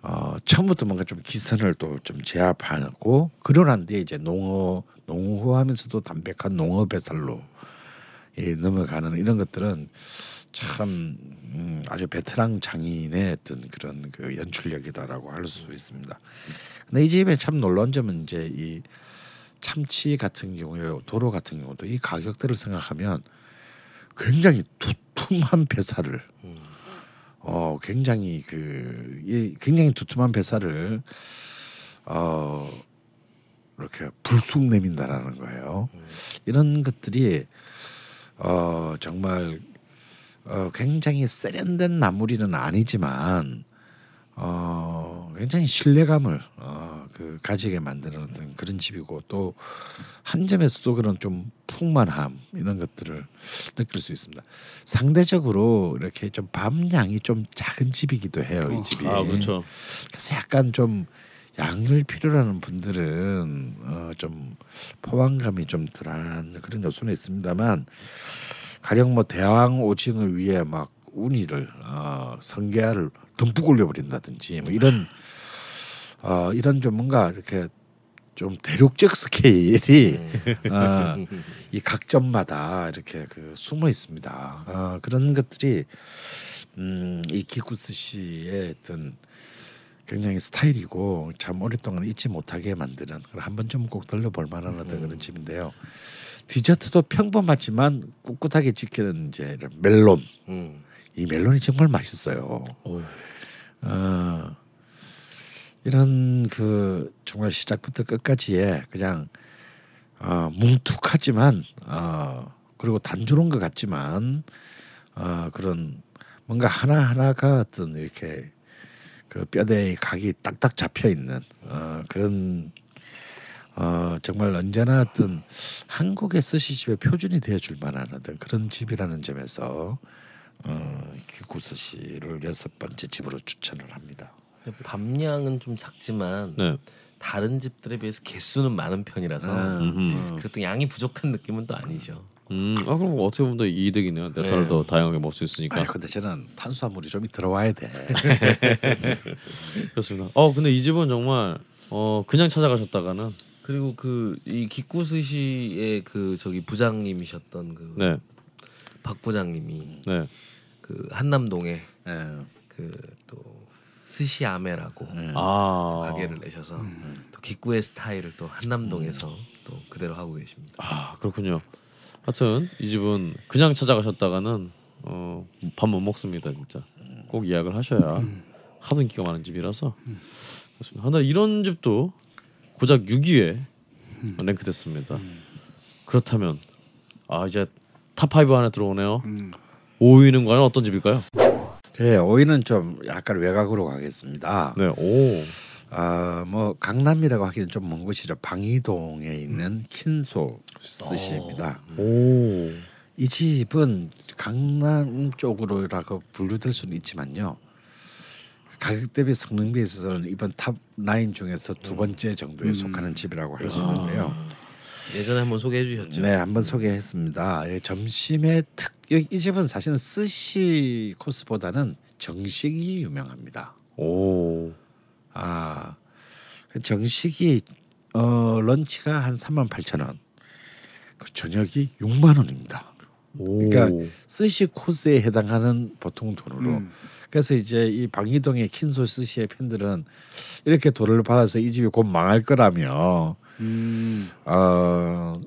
어, 처음부터 뭔가 좀 기선을 또 좀 제압하고 뒤에 이제 농어 농후하면서도 담백한 농어 배살로 이 넘어가는 이런 것들은 참 음, 아주 베테랑 장인의 어떤 그런 그 연출력이다라고 할 수 있습니다. 근데 이 집에 참 놀라운 점은 이제 이 참치 같은 경우에 도로 같은 경우도 이 가격대를 생각하면 굉장히 두툼한 배살을 어 굉장히 그 이 굉장히 두툼한 배살을 어 이렇게 불쑥 내민다라는 거예요. 이런 것들이 어 정말 어 굉장히 세련된 나무리는 아니지만 어 굉장히 신뢰감을 어 그 가지게 만드는 그런 집이고 또 한 점에서도 그런 좀 풍만함 이런 것들을 느낄 수 있습니다. 상대적으로 이렇게 좀 밤양이 좀 작은 집이기도 해요. 이 집이. 아 그렇죠. 그래서 약간 좀 양을 필요로 하는 분들은 어, 좀 포만감이 좀 덜한 그런 요소는 있습니다만 가령 뭐 대왕 오징어 위에 막 우니를 어, 성게알을 듬뿍 올려버린다든지 뭐 이런 어, 이런 좀 뭔가 이렇게 좀 대륙적 스케일이 어, 이 각점마다 이렇게 그 숨어 있습니다. 어, 그런 것들이 음, 이 기쿠스 씨의 어떤 굉장히 스타일이고 참 오랫동안 잊지 못하게 만드는 한 번쯤 꼭 들려볼 만한 어떤 그런 집인데요. 디저트도 평범하지만 꿋꿋하게 지키는 이제 멜론. 음. 이 멜론이 정말 맛있어요. 어, 이런 그 정말 시작부터 끝까지에 그냥 어, 뭉툭하지만 어, 그리고 단조로운 것 같지만 어, 그런 뭔가 하나 하나가 어떤 이렇게 그 뼈대의 각이 딱딱 잡혀 있는 어, 그런 어, 정말 언제나 어떤 한국의 스시집의 표준이 되어줄 만한 어떤 그런 집이라는 점에서 어, 기구스시를 여섯 번째 집으로 추천을 합니다. 밤양은 좀 작지만 네. 다른 집들에 비해서 개수는 많은 편이라서 음흠. 그래도 양이 부족한 느낌은 또 아니죠. 음, 아 그럼 어떻게 보면 더 이득이네요. 네타를 네. 더 다양하게 먹을 수 있으니까. 아 근데 저는 탄수화물이 좀 들어와야 돼. 그렇습니다. 어 근데 이 집은 정말 어 그냥 찾아가셨다가는 그리고 그 이 기쿠스시의 그 저기 부장님이셨던 그박 네, 부장님이 네. 그 한남동에 예. 그또 스시아메라고 예. 아 가게를 내셔서 또 기쿠의 스타일을 또 한남동에서 음. 또 그대로 하고 계십니다. 아 그렇군요. 하여튼 이 집은 그냥 찾아가셨다가는 어, 밥 못 먹습니다 진짜. 꼭 예약을 하셔야 하도 인기가 많은 집이라서 그렇습니다. 근데 이런 집도 고작 6위에 랭크됐습니다. 그렇다면 아 이제 top 5 안에 들어오네요. 5위는 과연 어떤 집일까요? 네, 5위는 좀 약간 외곽으로 가겠습니다. 네, 오, 아뭐 강남이라고 하기는 좀 먼 곳이죠. 방이동에 있는 킨소 스시입니다. 오, 이 집은 강남 쪽으로라고 분류될 수는 있지만요. 가격 대비 성능 비에 있어서는 이번 top 9 중에서 두 번째 정도에 속하는 집이라고 할 수 있는데요. 예전에 한번 소개해 주셨죠. 네, 한번 소개했습니다. 이 점심의 특, 이, 이 집은 사실은 스시 코스보다는 정식이 유명합니다. 오, 아, 그 정식이 어 런치가 한 3만 8천 원, 그 저녁이 6만 원입니다. 오, 그러니까 스시 코스에 해당하는 보통 돈으로. 음. 그래서 이제 이 방이동의 킨소 스시의 팬들은 이렇게 돈을 받아서 이 집이 곧 망할 거라며 음. 어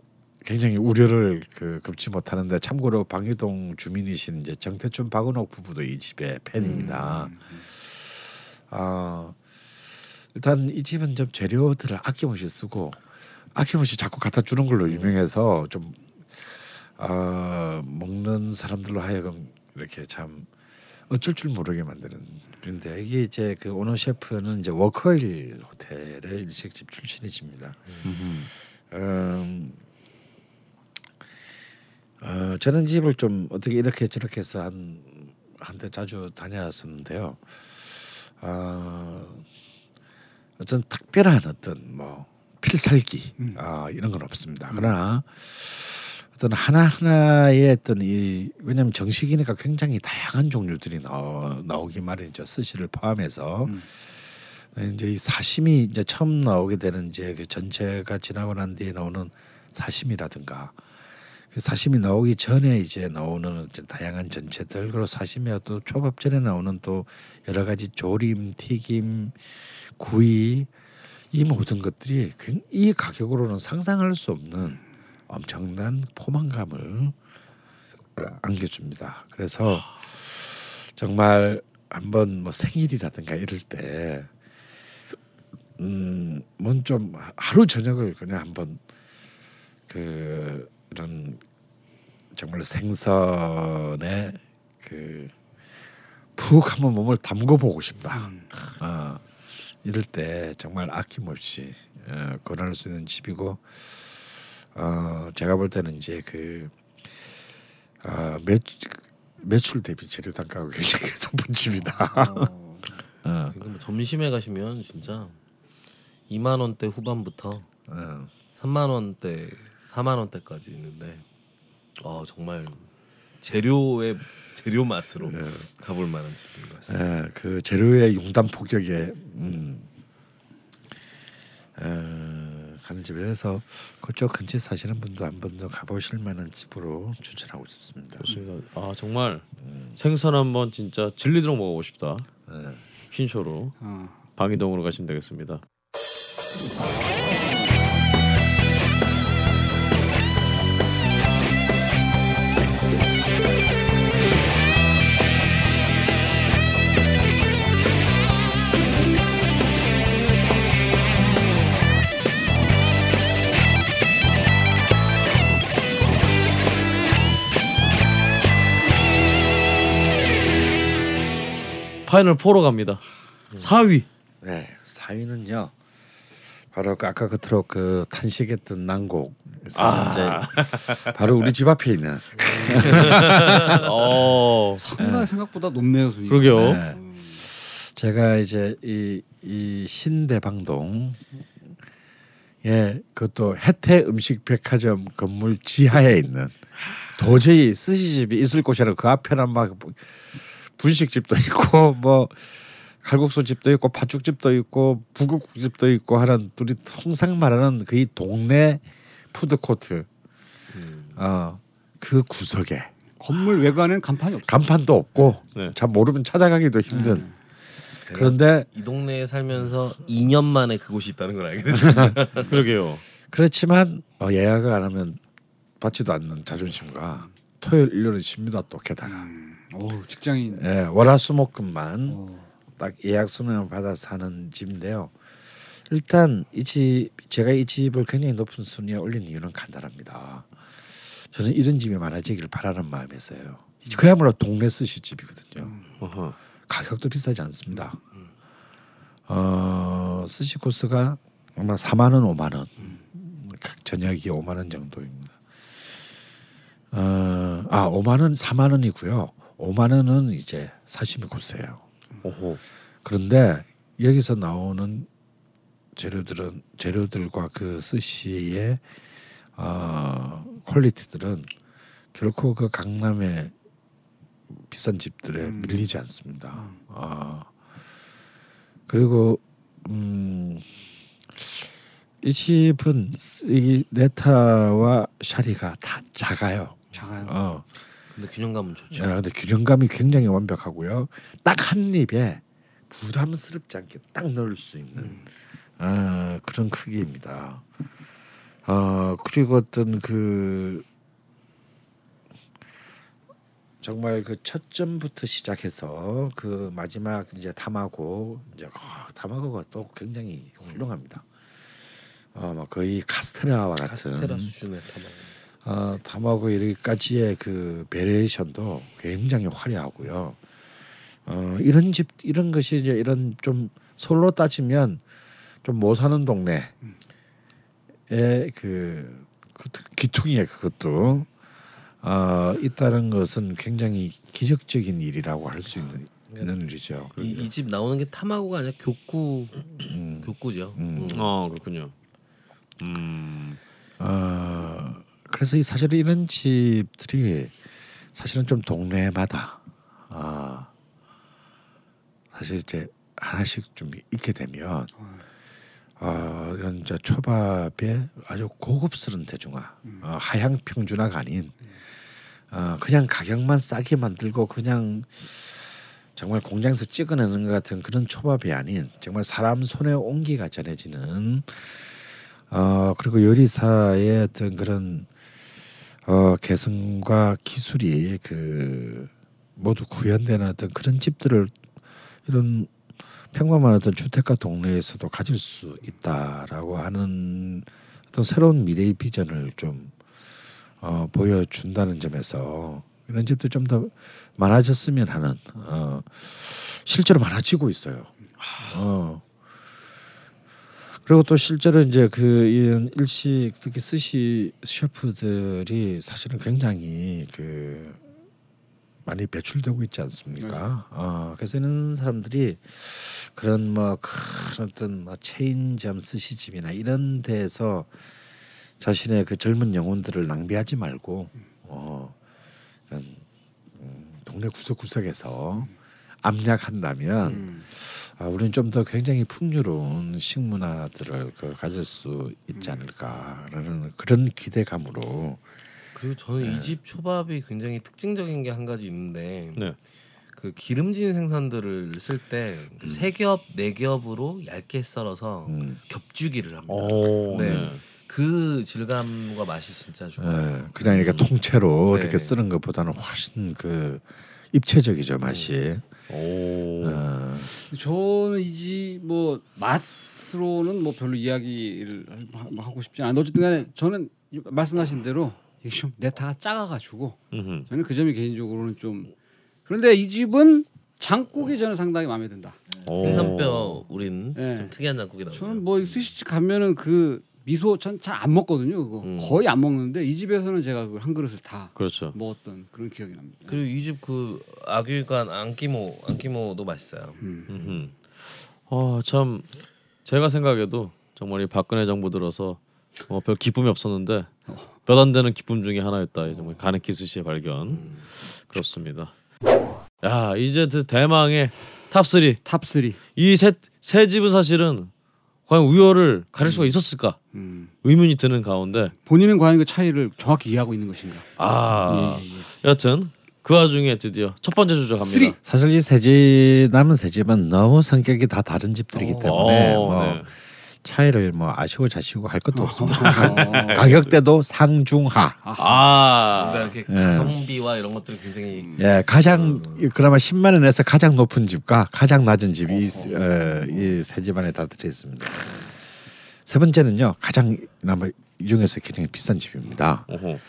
굉장히 우려를 그 급지 못하는데 참고로 방이동 주민이신 이제 정태춘 박은옥 부부도 이 집의 팬입니다. 어 일단 이 집은 좀 재료들을 아낌없이 쓰고 아낌없이 자꾸 갖다 주는 걸로 유명해서 좀 어, 먹는 사람들로 하여금 이렇게 참 어쩔 줄 모르게 만드는 그런데 이게 이제 그 오너 셰프는 이제 워커힐 호텔의 일식집 출신이십니다. 음, 어, 저는 집을 좀 어떻게 이렇게 저렇게 해서 한 한때 자주 다녔었는데요. 어, 어떤 특별한 어떤 뭐 필살기 아, 이런 건 없습니다. 그러나 어떤 하나 하나의 어떤 이 왜냐하면 정식이니까 굉장히 다양한 종류들이 나오, 나오기 마련이죠. 스시를 포함해서 음. 이제 이 사심이 이제 처음 나오게 되는 이제 그 전체가 지나고 난 뒤에 나오는 사심이라든가 그 사심이 나오기 전에 이제 나오는 어떤 다양한 전체들 그리고 사심이와 또 초밥 전에 나오는 또 여러 가지 조림, 튀김, 구이 이 모든 것들이 굉- 이 가격으로는 상상할 수 없는 엄청난 포만감을 안겨줍니다. 그래서 정말 한번 뭐 생일이라든가 이럴 때 음, 뭔좀 하루 저녁을 그냥 한번 그 이런 정말 생선에 그 푹 한번 몸을 담궈 보고 싶다. 어, 이럴 때 정말 아낌없이 어, 권할 수 있는 집이고 어, 제가 볼 때는 이제 그 어, 매, 매출 대비 재료 단가가 굉장히 높은 집이다. 어. 그러니까 뭐 점심에 가시면 진짜 2만 원대 후반부터 어. 3만 원대, 4만 원대까지 있는데 어 정말 재료의 재료 맛으로 예. 가볼 만한 집인 것 같습니다. 예, 그 재료의 융단 폭격에 음, 어, 가는 집에서 그쪽 근처에 사시는 분도 한번더 가보실 만한 집으로 추천하고 싶습니다. 좋습니다. 아 정말 생선 한번 진짜 질리도록 먹어보고 싶다. 예. 퀸쇼로 어. 방이동으로 가시면 되겠습니다. 파이널 4로 갑니다. 4위. 네, 4위는요. 바로 그 아까 끝으로 그 탄식했던 난곡 아. 이제 바로 우리 집 앞에 있는 어. 상당히 생각보다 높네요 순위. 그러게요. 네. 제가 이제 이, 이 신대방동 예 그것도 혜태 음식 백화점 건물 지하에 있는 도저히 스시집이 있을 곳이 아니라 그 앞에는 막 분식집도 있고 뭐 칼국수 집도 있고 팥죽집도 있고 부국집도 있고 하는 둘이 통상 말하는 그 이 동네 푸드코트 어그 구석에 건물 외관에는 간판이 없어. 간판도 없고 네. 잘 모르면 찾아가기도 힘든 음. 그런데 이 동네에 살면서 2년 만에 그곳이 있다는 걸 알게 됐어요. 그러게요. 그렇지만 어, 예약을 안 하면 받지도 않는 자존심과 토요일 일요일은 쉽니다 또 게다가 음. 오 직장인. 예, 월화수목금만 어. 딱 예약 수명을 받아서 하는 집인데요. 일단 이 집 제가 이 집을 굉장히 높은 순위에 올린 이유는 간단합니다. 저는 이런 집이 많아지기를 바라는 마음에서요. 그야말로 동네 스시 집이거든요. 가격도 비싸지 않습니다. 어, 스시 코스가 아마 4만 원, 5만 원. 각 저녁이 5만 원 정도입니다. 어, 아, 5만 원, 4만 원이고요. 5만 원은 이제 사시미 코스예요. 오호. 그런데 여기서 나오는 재료들은 재료들과 그 스시의 어, quality들은 결코 그 강남의 비싼 집들에 음. 밀리지 않습니다. 어, 그리고 음, 이 집은 이 네타와 샤리가 다 작아요. 작아요. 어, 근데 균형감은 좋죠. 야, 근데 균형감이 굉장히 완벽하고요. 딱 한 입에 부담스럽지 않게 딱 넣을 수 있는 아, 그런 크기입니다. 어 그리고 어떤 그 정말 그 첫 점부터 시작해서 그 마지막 이제 타마고 이제 아, 타마고가 또 굉장히 훌륭합니다. 어, 뭐 거의 카스테라와 같은 카스테라 수준의 타막. 어, 탐하고 여기까지의 그 베리에이션도 굉장히 화려하고요. 어, 이런 집 이런 것이 이제 이런 좀 솔로 따지면 좀 못 사는 동네에 그, 그 기퉁이에 그것도 어, 있다는 것은 굉장히 기적적인 일이라고 할 수 있는, 있는 일이죠. 이집 나오는 게 타마고가 아니라 교구 음. 교구죠. 음. 음. 어 그렇군요. 음. 어, 그래서 이 사실 이런 집들이 사실은 좀 동네마다 아 사실 이제 하나씩 좀 있게 되면 어, 이런 저 초밥의 아주 고급스러운 대중화 어, 하향 평준화가 아닌 어, 그냥 가격만 싸게 만들고 그냥 정말 공장에서 찍어내는 것 같은 그런 초밥이 아닌 정말 사람 손에 온기가 전해지는 어 그리고 요리사의 어떤 그런 어 개성과 기술이 그 모두 구현되는 어떤 그런 집들을 이런 평범한 어떤 주택가 동네에서도 가질 수 있다라고 하는 어떤 새로운 미래의 비전을 좀 어, 보여준다는 점에서 이런 집도 좀 더 많아졌으면 하는 어, 실제로 많아지고 있어요. 어. 그리고 또 실제로 이제 그 이런 일식 특히 스시 셰프들이 사실은 굉장히 그 많이 배출되고 있지 않습니까? 어, 그래서 이런 사람들이 그런 뭐 그런 어떤 뭐 체인점 스시집이나 이런 데서 자신의 그 젊은 영혼들을 낭비하지 말고 어, 이런 음, 동네 구석구석에서 압력한다면 음. 아, 우리는 좀 더 굉장히 풍요로운 식문화들을 그 가질 수 있지 않을까라는 그런 기대감으로 그리고 저는 네. 이집 초밥이 굉장히 특징적인 게 한 가지 있는데 네. 그 기름진 생선들을 쓸때 음. 세 겹, 네 겹으로 얇게 썰어서 음, 겹주기를 합니다. 오, 네. 네. 그 질감과 맛이 진짜 좋아요. 예, 그냥 이렇게 통째로 네. 이렇게 쓰는 것보다는 훨씬 그 입체적이죠 맛이. 오. 어, 저는 이집뭐 맛으로는 뭐 별로 이야기를 하- 하고 싶지 않은데 어쨌든간에 저는 말씀하신 대로 이게 좀 네타가 작아가지고 음흠. 저는 그 점이 개인적으로는 좀 그런데 이 집은 장국이 저는 상당히 마음에 든다. 오. 생선뼈 우린 네. 좀 특이한 장국이 나오죠. 저는 뭐 스시집 가면은 그 미소 전 잘 안 먹거든요. 그거 음. 거의 안 먹는데 이 집에서는 제가 그걸 한 그릇을 다 그렇죠. 먹었던 그런 기억이 납니다. 그리고 이 집 그 아귀관 안기모 안기모도 맛있어요. 음. 음흠. 어, 참 제가 생각해도 정말 이 박근혜 정부 들어서 어, 별 기쁨이 없었는데 몇 안 되는 기쁨 중에 하나였다. 이 정말 가네키 스시의 발견. 그렇습니다. 야 이제 그 대망의 top 3 top 3. 이 세, 세 집은 사실은 과연 우열을 가릴 수가 있었을까 음. 의문이 드는 가운데 본인은 과연 그 차이를 정확히 이해하고 있는 것인가? 아 예, 예. 여튼 그 와중에 드디어 첫 번째 주자 갑니다. three. 사실 이 세 집 남은 세 집은 너무 성격이 다 다른 집들이기 때문에 어, 뭐 네. 차이를 뭐 아시고 자시고 할 것도 없습니다. 어. 가격대도 상중하. 아 그러니까 이렇게 예. 가성비와 이런 것들이 굉장히 예, 가장 그나마 10만 원에서 가장 높은 집과 가장 낮은 집이 어, 이 세 집 안에 다 들어 있습니다. 세 번째는요, 가장 그나마 이 중에서 굉장히 비싼 집입니다. 어허.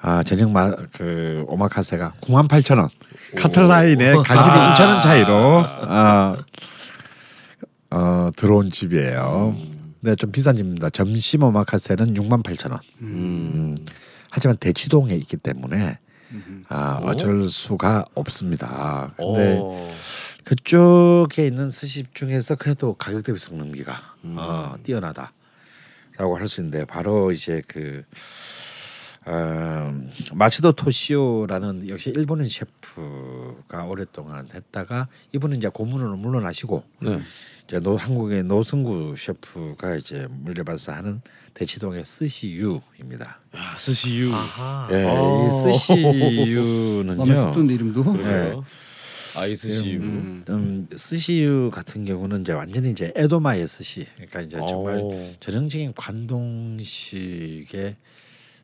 아 저녁 마그 오마카세가 9만 8천 원. 카틀라인에 간신히 2천 원 차이로 어, 어, 들어온 집이에요. 네, 좀 비싼 집입니다. 점심 오마카세는 6만 8천 원. 음, 하지만 대치동에 있기 때문에 아, 어쩔 수가 없습니다. 근데 어. 그쪽에 있는 스시집 중에서 그래도 가격 대비 성능비가 어, 뛰어나다라고 할 수 있는데 바로 이제 그 어, 마츠도 토시오라는 역시 일본인 셰프가 오랫동안 했다가 이분은 이제 고문으로 물러나시고 네. 이제 노, 한국의 노승구 셰프가 이제 물려받아서 하는 대치동의 스시유입니다. 야, 스시유. 아하. 예, 어. 이 스시유는요. 마음에 쏙 드는 이름도. 그래요. 아 이 스시유. 음. 음, 스시유 같은 경우는 이제 완전히 이제 에도마의 스시. 그러니까 이제 정말 오. 전형적인 관동식의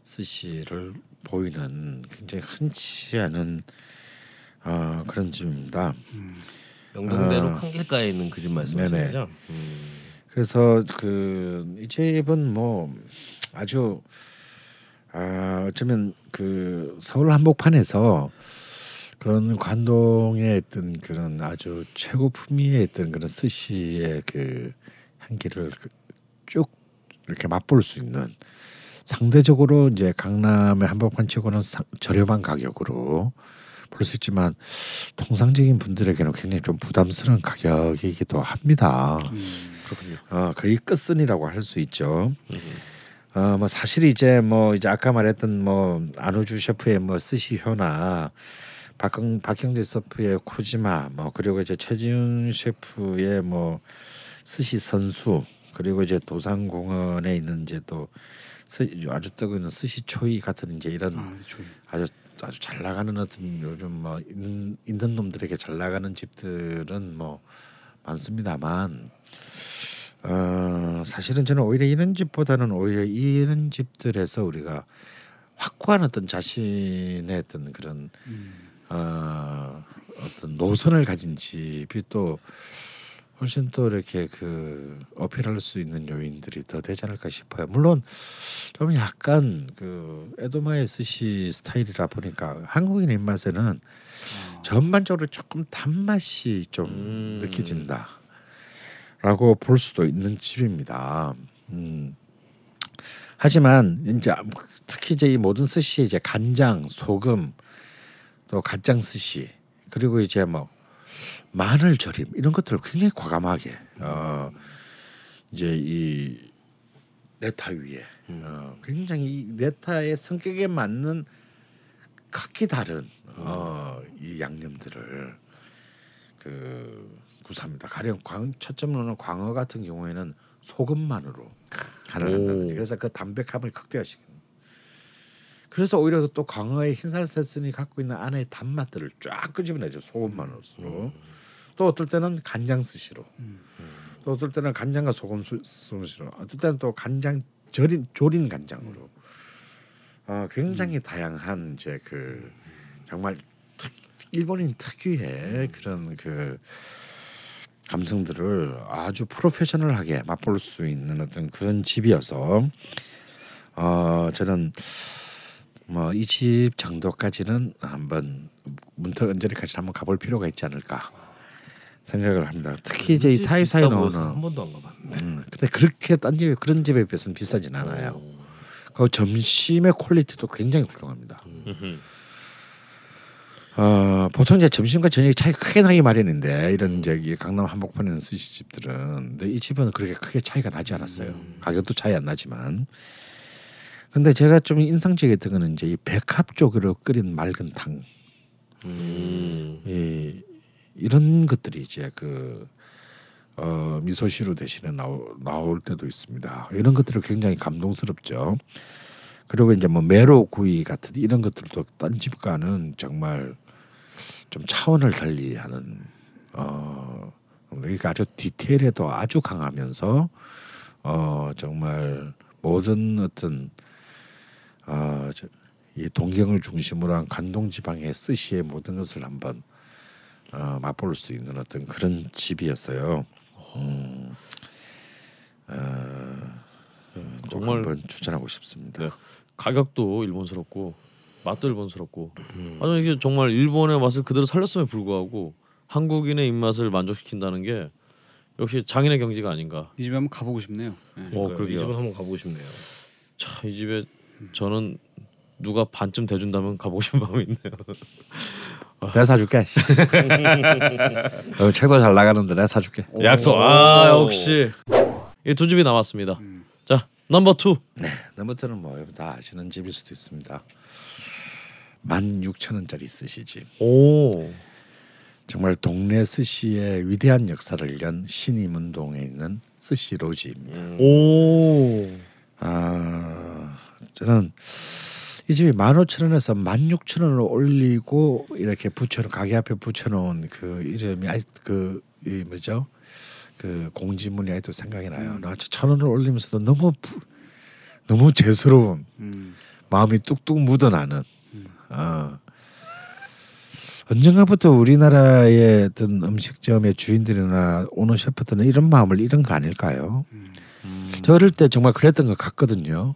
스시를 보이는 굉장히 흔치 않은 어, 그런 집입니다. 영동대로 어. 큰 길가에 있는 그 집 말씀이시죠? 네네. 음. 그래서 그 이 집은 뭐 아주 아 어쩌면 그 서울 한복판에서 그런 관동의 어떤 그런 아주 최고 품위의 어떤 그런 스시의 그 향기를 그쭉 이렇게 맛볼 수 있는 상대적으로 이제 강남의 한복판 치고는 사- 저렴한 가격으로 볼수 있지만 통상적인 분들에게는 굉장히 좀 부담스러운 가격이기도 합니다. 그렇군요. 어, 거의 끝선이라고 할 수 있죠. 어, 뭐 사실 이제 뭐 이제 아까 말했던 뭐 안우주 셰프의 뭐 스시효나 박경 박경재 셰프의 코지마 뭐 그리고 이제 최지훈 셰프의 뭐 스시 선수 그리고 이제 도산공원에 있는 이제 또 스, 아주 뜨거운 스시 초이 같은 이제 이런 아. 아주 아주 잘 나가는 어떤 요즘 뭐 있는 있는 놈들에게 잘 나가는 집들은 뭐 많습니다만 어 사실은 저는 오히려 이런 집보다는 오히려 이런 집들에서 우리가 확고한 어떤 자신의 어떤 그런 어 어떤 노선을 가진 집이 또 훨씬 또 이렇게 그 어필할 수 있는 요인들이 더 되지 않을까 싶어요. 물론 좀 약간 그 에도마의 스시 스타일이라 보니까 한국인의 입맛에는 전반적으로 조금 단맛이 좀 음. 느껴진다라고 볼 수도 있는 집입니다. 음. 하지만 이제 특히 이제 이 모든 스시에 이제 간장, 소금, 또 간장 스시 그리고 이제 뭐 마늘 절임 이런 것들을 굉장히 과감하게 어 이제 이 네타 위에 어 굉장히 이 네타의 성격에 맞는 각기 다른 어 이 양념들을 그 구사합니다. 가령 광, 초점으로는 광어 같은 경우에는 소금만으로 간을 한다든지 그래서 그 담백함을 극대화시키는. 그래서 오히려 또 광어의 흰살 세슨이 갖고 있는 안의 단맛들을 쫙 끄집어내죠 소금만으로. 또 어떨 때는 간장 스시로. 또 어떨 때는 간장과 소금 수- 스시로. 어떨 때는 또 간장 절인 조린 간장으로. 어, 굉장히 다양한 이제 그 정말 특, 일본인 특유의 그런 그 감성들을 아주 프로페셔널하게 맛볼 수 있는 어떤 그런 집이어서 어 저는 뭐 이 집 정도까지는 한번 문턱 언저리까지 한번 가볼 필요가 있지 않을까 생각을 합니다. 특히 이제 이 사이사이 보여서 한 나오는 번도 안 가봤네. 음, 근데 그렇게 딴 집에 그런 집에 비해서는 비싸진 않아요. 그 점심의 quality도 굉장히 훌륭합니다. 어, 보통 이제 점심과 저녁이 차이가 크게 나기 마련인데 이런 이제 이 강남 한복판에 있는 스시집들은 근데 이 집은 그렇게 크게 차이가 나지 않았어요. 가격도 차이 안 나지만. 근데 제가 좀 인상적이었던 거는 이제 이 백합 쪽으로 끓인 맑은 탕. 음. 이 이런 것들이 이제 그 어, 미소시루 대신에 나오, 나올 때도 있습니다. 이런 것들이 굉장히 감동스럽죠. 그리고 이제 뭐 메로 구이 같은 이런 것들도 딴 집과는 정말 좀 차원을 달리하는 어 그러니까 아주 디테일에도 아주 강하면서 어 정말 모든 어떤 어이 동경을 중심으로 한 간동 지방의 스시의 모든 것을 한번 어, 맛볼 수 있는 어떤 그런 집이었어요. 음, 어, 꼭 정말 한번 추천하고 싶습니다. 네. 가격도 일본스럽고 맛도 일본스럽고 아니 이게 정말 일본의 맛을 그대로 살렸음에 불구하고 한국인의 입맛을 만족시킨다는 게 역시 장인의 경지가 아닌가. 이 집에 한번 가보고 싶네요. 네. 어. 그러게요. 이 집은 한번 가보고 싶네요. 자, 이 집에 저는 누가 반쯤 대준다면 가보고 싶은 마음이 있네요. 내가 사줄게. 어, 책도 잘 나가는데 내가 사줄게. 약속. 아 역시 이 두 집이 남았습니다. 자 number two. number two는 뭐 여러분 다 아시는 집일 수도 있습니다. 만 육천 원짜리 스시집. 오. 정말 동네 스시의 위대한 역사를 연 신림동에 있는 스시 로지입니다. 오. 아 저는 이 집이 만 오천 원에서 만 육천 원을 올리고 이렇게 붙여놓은 가게 앞에 붙여놓은 그 이름이 그이 뭐죠 그 공지문이 아직도 생각이 나요. 나천 원을 올리면서도 너무 부, 너무 죄스러운 음. 마음이 뚝뚝 묻어나는. 어. 언젠가부터 우리나라의 어떤 음식점의 주인들이나 오너 셰프들은 이런 마음을 잃은 거 아닐까요? 저 어릴 때 정말 그랬던 것 같거든요.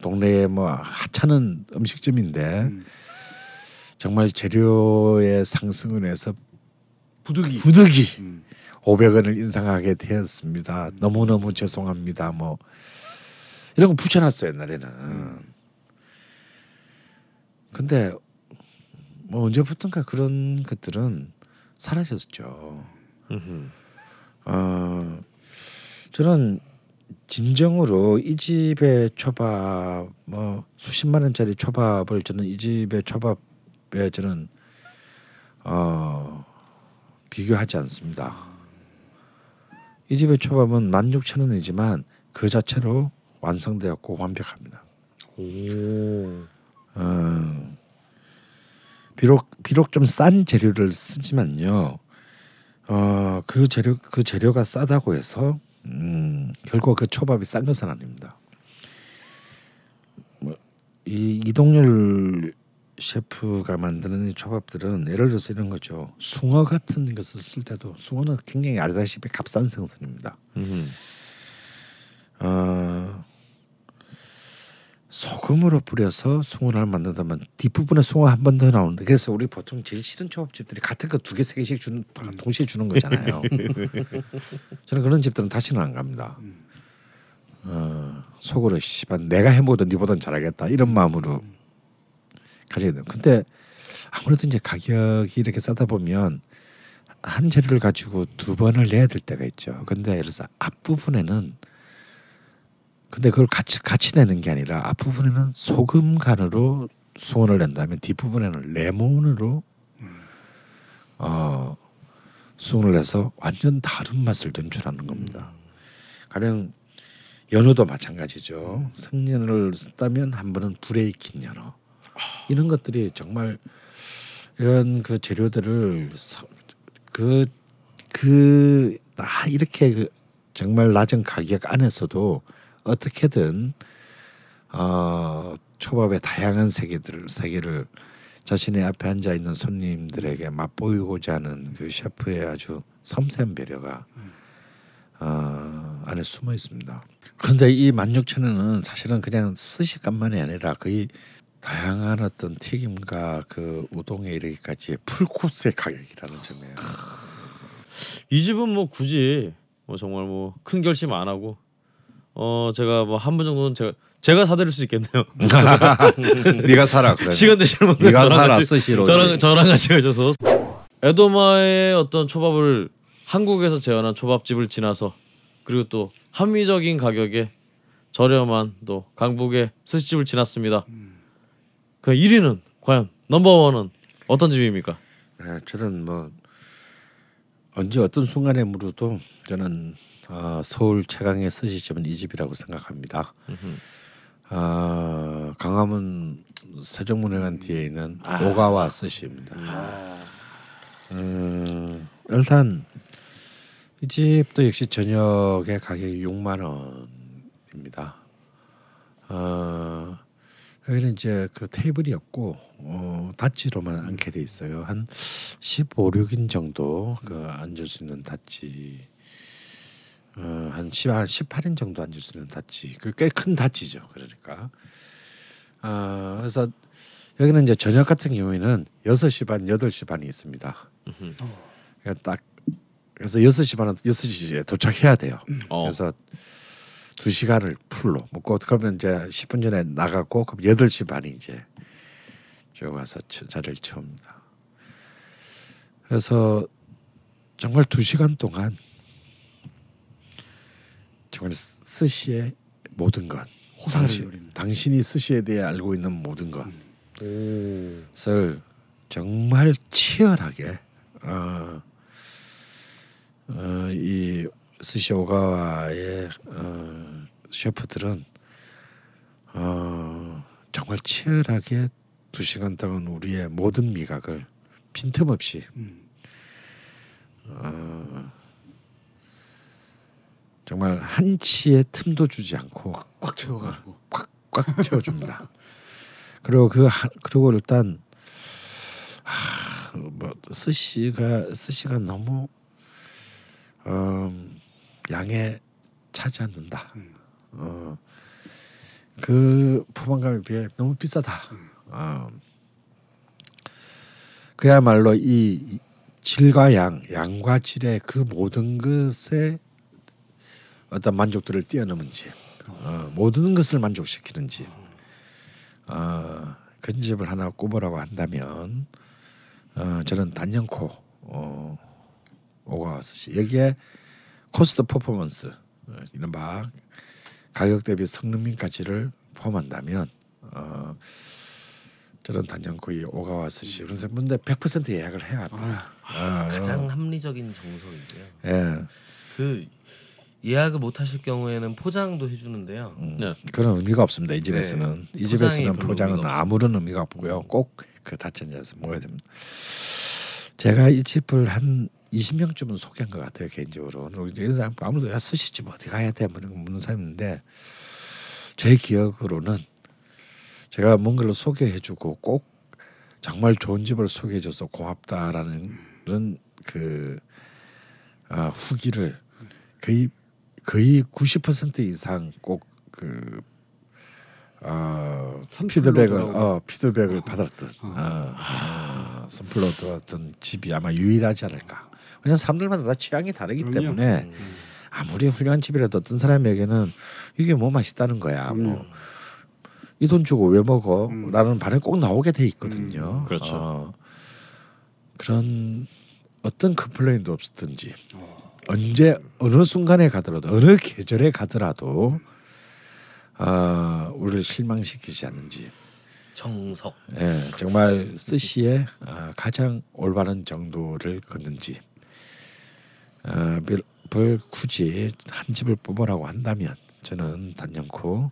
동네에 뭐 하찮은 음식점인데 음. 정말 재료의 상승을 해서 부득이. 부득이 음. 500원을 인상하게 되었습니다. 너무 너무 죄송합니다. 뭐 이런 거 붙여놨어요 옛날에는. 근데 뭐 언제부턴가 그런 것들은 사라졌죠. 음흠. 어, 저는 진정으로 이 집의 초밥 뭐 수십만 원짜리 초밥을 저는 이 집의 초밥에 저는 어, 비교하지 않습니다. 이 집의 초밥은 16,000원이지만 그 자체로 완성되었고 완벽합니다. 오. 어, 비록 비록 좀 싼 재료를 쓰지만요. 어, 그 재료 그 재료가 싸다고 해서 음, 결국 그 초밥이 싼 것은 아닙니다. 뭐, 이 이동열 셰프가 만드는 이 초밥들은 예를 들어서 이런 거죠. 숭어 같은 것을 쓸 때도 숭어는 굉장히 알다시피 값싼 생선입니다. 음흠. 어, 소금으로 뿌려서 숭어를 만든다면 뒷부분에 숭어 한 번 더 나오는데 그래서 우리 보통 제일 싫은 초밥집들이 같은 거 두 개 세 개씩 주는 다 동시에 주는 거잖아요. 저는 그런 집들은 다시는 안 갑니다. 어, 속으로 씨발 내가 해먹어도 니보단 잘하겠다 이런 마음으로 가지게 돼요. 근데 아무래도 이제 가격이 이렇게 싸다 보면 한 재료를 가지고 두 번을 내야 될 때가 있죠. 근데 예를 들어서 앞부분에는 근데 그걸 같이 같이 내는 게 아니라 앞부분에는 소금 간으로 수원을 낸다면 뒷부분에는 레몬으로 어 수원을 해서 완전 다른 맛을 연출하는 겁니다. 가령 연어도 마찬가지죠. 생연을 썼다면 한 번은 불에 익힌 연어 이런 것들이 정말 이런 그 재료들을 그그아 이렇게 그 정말 낮은 가격 안에서도 어떻게든 어, 초밥의 다양한 세계들을 세계를 자신의 앞에 앉아 있는 손님들에게 맛보이고자 하는 그 셰프의 아주 섬세한 배려가 어, 안에 숨어 있습니다. 그런데 이 16,000원은 사실은 그냥 스시값만이 아니라 거의 다양한 어떤 튀김과 그 우동에 이르기까지의 풀코스의 가격이라는 점이에요. 이 집은 뭐 굳이 뭐 정말 뭐 큰 결심 안 하고 어 제가 뭐 한 분 정도는 제가 제가 사드릴 수 있겠네요. 네가 사라 그래. 시간 되시는 분들 네가 저랑 사라 같이 스시로. 저랑 저랑 같이 가셔서 에도마의 어떤 초밥을 한국에서 재현한 초밥집을 지나서 그리고 또 합리적인 가격에 저렴한 또 강북의 스시집을 지났습니다. 그 1위는 과연 넘버 원은 어떤 집입니까? 네, 저는 뭐 언제 어떤 순간에 물어도 저는 어, 서울 최강의 스시집은 이 집이라고 생각합니다. 어, 강화문 세종문화관 뒤에 있는 오가와 스시입니다. 음, 일단 이 집도 역시 저녁의 가격이 6만 원입니다. 어, 여기는 이제 그 테이블이 없고 어, 다치로만 앉게 돼 있어요. 한 15, 6인 정도 그 앉을 수 있는 다치. 어, 한 10, 한 18인 정도 앉을 수 있는 다치. 꽤큰 다치죠. 그러니까. 아, 그래서 여기는 이제 저녁 같은 경우에는 6시 반, 8시 반이 있습니다. 그러니까 딱 그래서 6시 반은 6시에 도착해야 돼요. 어. 그래서 두 시간을 풀로 먹고 그러면 이제 10분 전에 나가고 그럼 8시 반이 이제 쭉 와서 치- 자리를 채웁니다. 그래서 정말 두 시간 동안 정말 스- 스시의 모든 것. 당신. 당신이 스시에 대해 알고 있는 모든 것을 정말 치열하게 어, 어, 이 스시 오가와의 어, 셰프들은 어, 정말 치열하게 두 시간 동안 우리의 모든 미각을 빈틈없이 어, 정말 한치의 틈도 주지 않고 꽉 채워가지고 꽉 채워줍니다. 그리고 그 하, 그리고 일단 하, 뭐 스시가 스시가 너무 어, 양에 차지 않는다. 어, 그 포만감에 비해 너무 비싸다. 어, 그야말로 이, 이 질과 양, 양과 질의 그 모든 것에 어떤 만족도를 뛰어넘은 집 어, 모든 것을 만족시키는 집 어, 그 집을 하나 꼽으라고 한다면 어, 저는 단연코 어, 오가와스시 여기에 cost performance 어, 이른바 가격 대비 성능 및 가치를 포함한다면 어, 저는 단연코 이 오가와스시 그래서 근데 100% 예약을 해야 합니다. 아, 가장 합리적인 정석이고요. 예. 그 예약을 못 하실 경우에는 포장도 해주는데요. 음, 네. 그런 의미가 없습니다. 이 집에서는 이 포장이 집에서는 포장은. 아무런 의미가 없고요. 꼭그 닫힌 자에서 먹어야 됩니다. 제가 이 집을 한 20명쯤은 소개한 것 같아요 개인적으로. 이런 사람 아무도 야 스시집 어디 가야 돼? 뭐 이런 거 묻는 사람인데 제 기억으로는 제가 뭔가를 소개해주고 꼭 정말 좋은 집을 소개해줘서 고맙다라는 그런 그 아, 후기를 거의 거의 90% 이상 꼭그 어, 선플로 피드백을 들어오고. 어, 피드백을 받았던 어, 어, 선플로 들어왔던 집이 아마 유일하지 않을까. 왜냐면 사람들마다 다 취향이 다르기 그럼요. 때문에 아무리 훌륭한 집이라도 어떤 사람에게는 이게 뭐 맛있다는 거야. 뭐이 돈 주고 왜 먹어? 음. 라는 반응이 꼭 나오게 돼 있거든요. 음, 그렇죠. 어, 그런 어떤 complain도 없었던 집 언제 어느 순간에 가더라도 어느 계절에 가더라도 아 우리를 실망시키지 않는 집 정석. 예, 정말 스시의 아, 가장 올바른 정도를 걷는 집 아, 별, 별 굳이 한 집을 뽑으라고 한다면 저는 단연코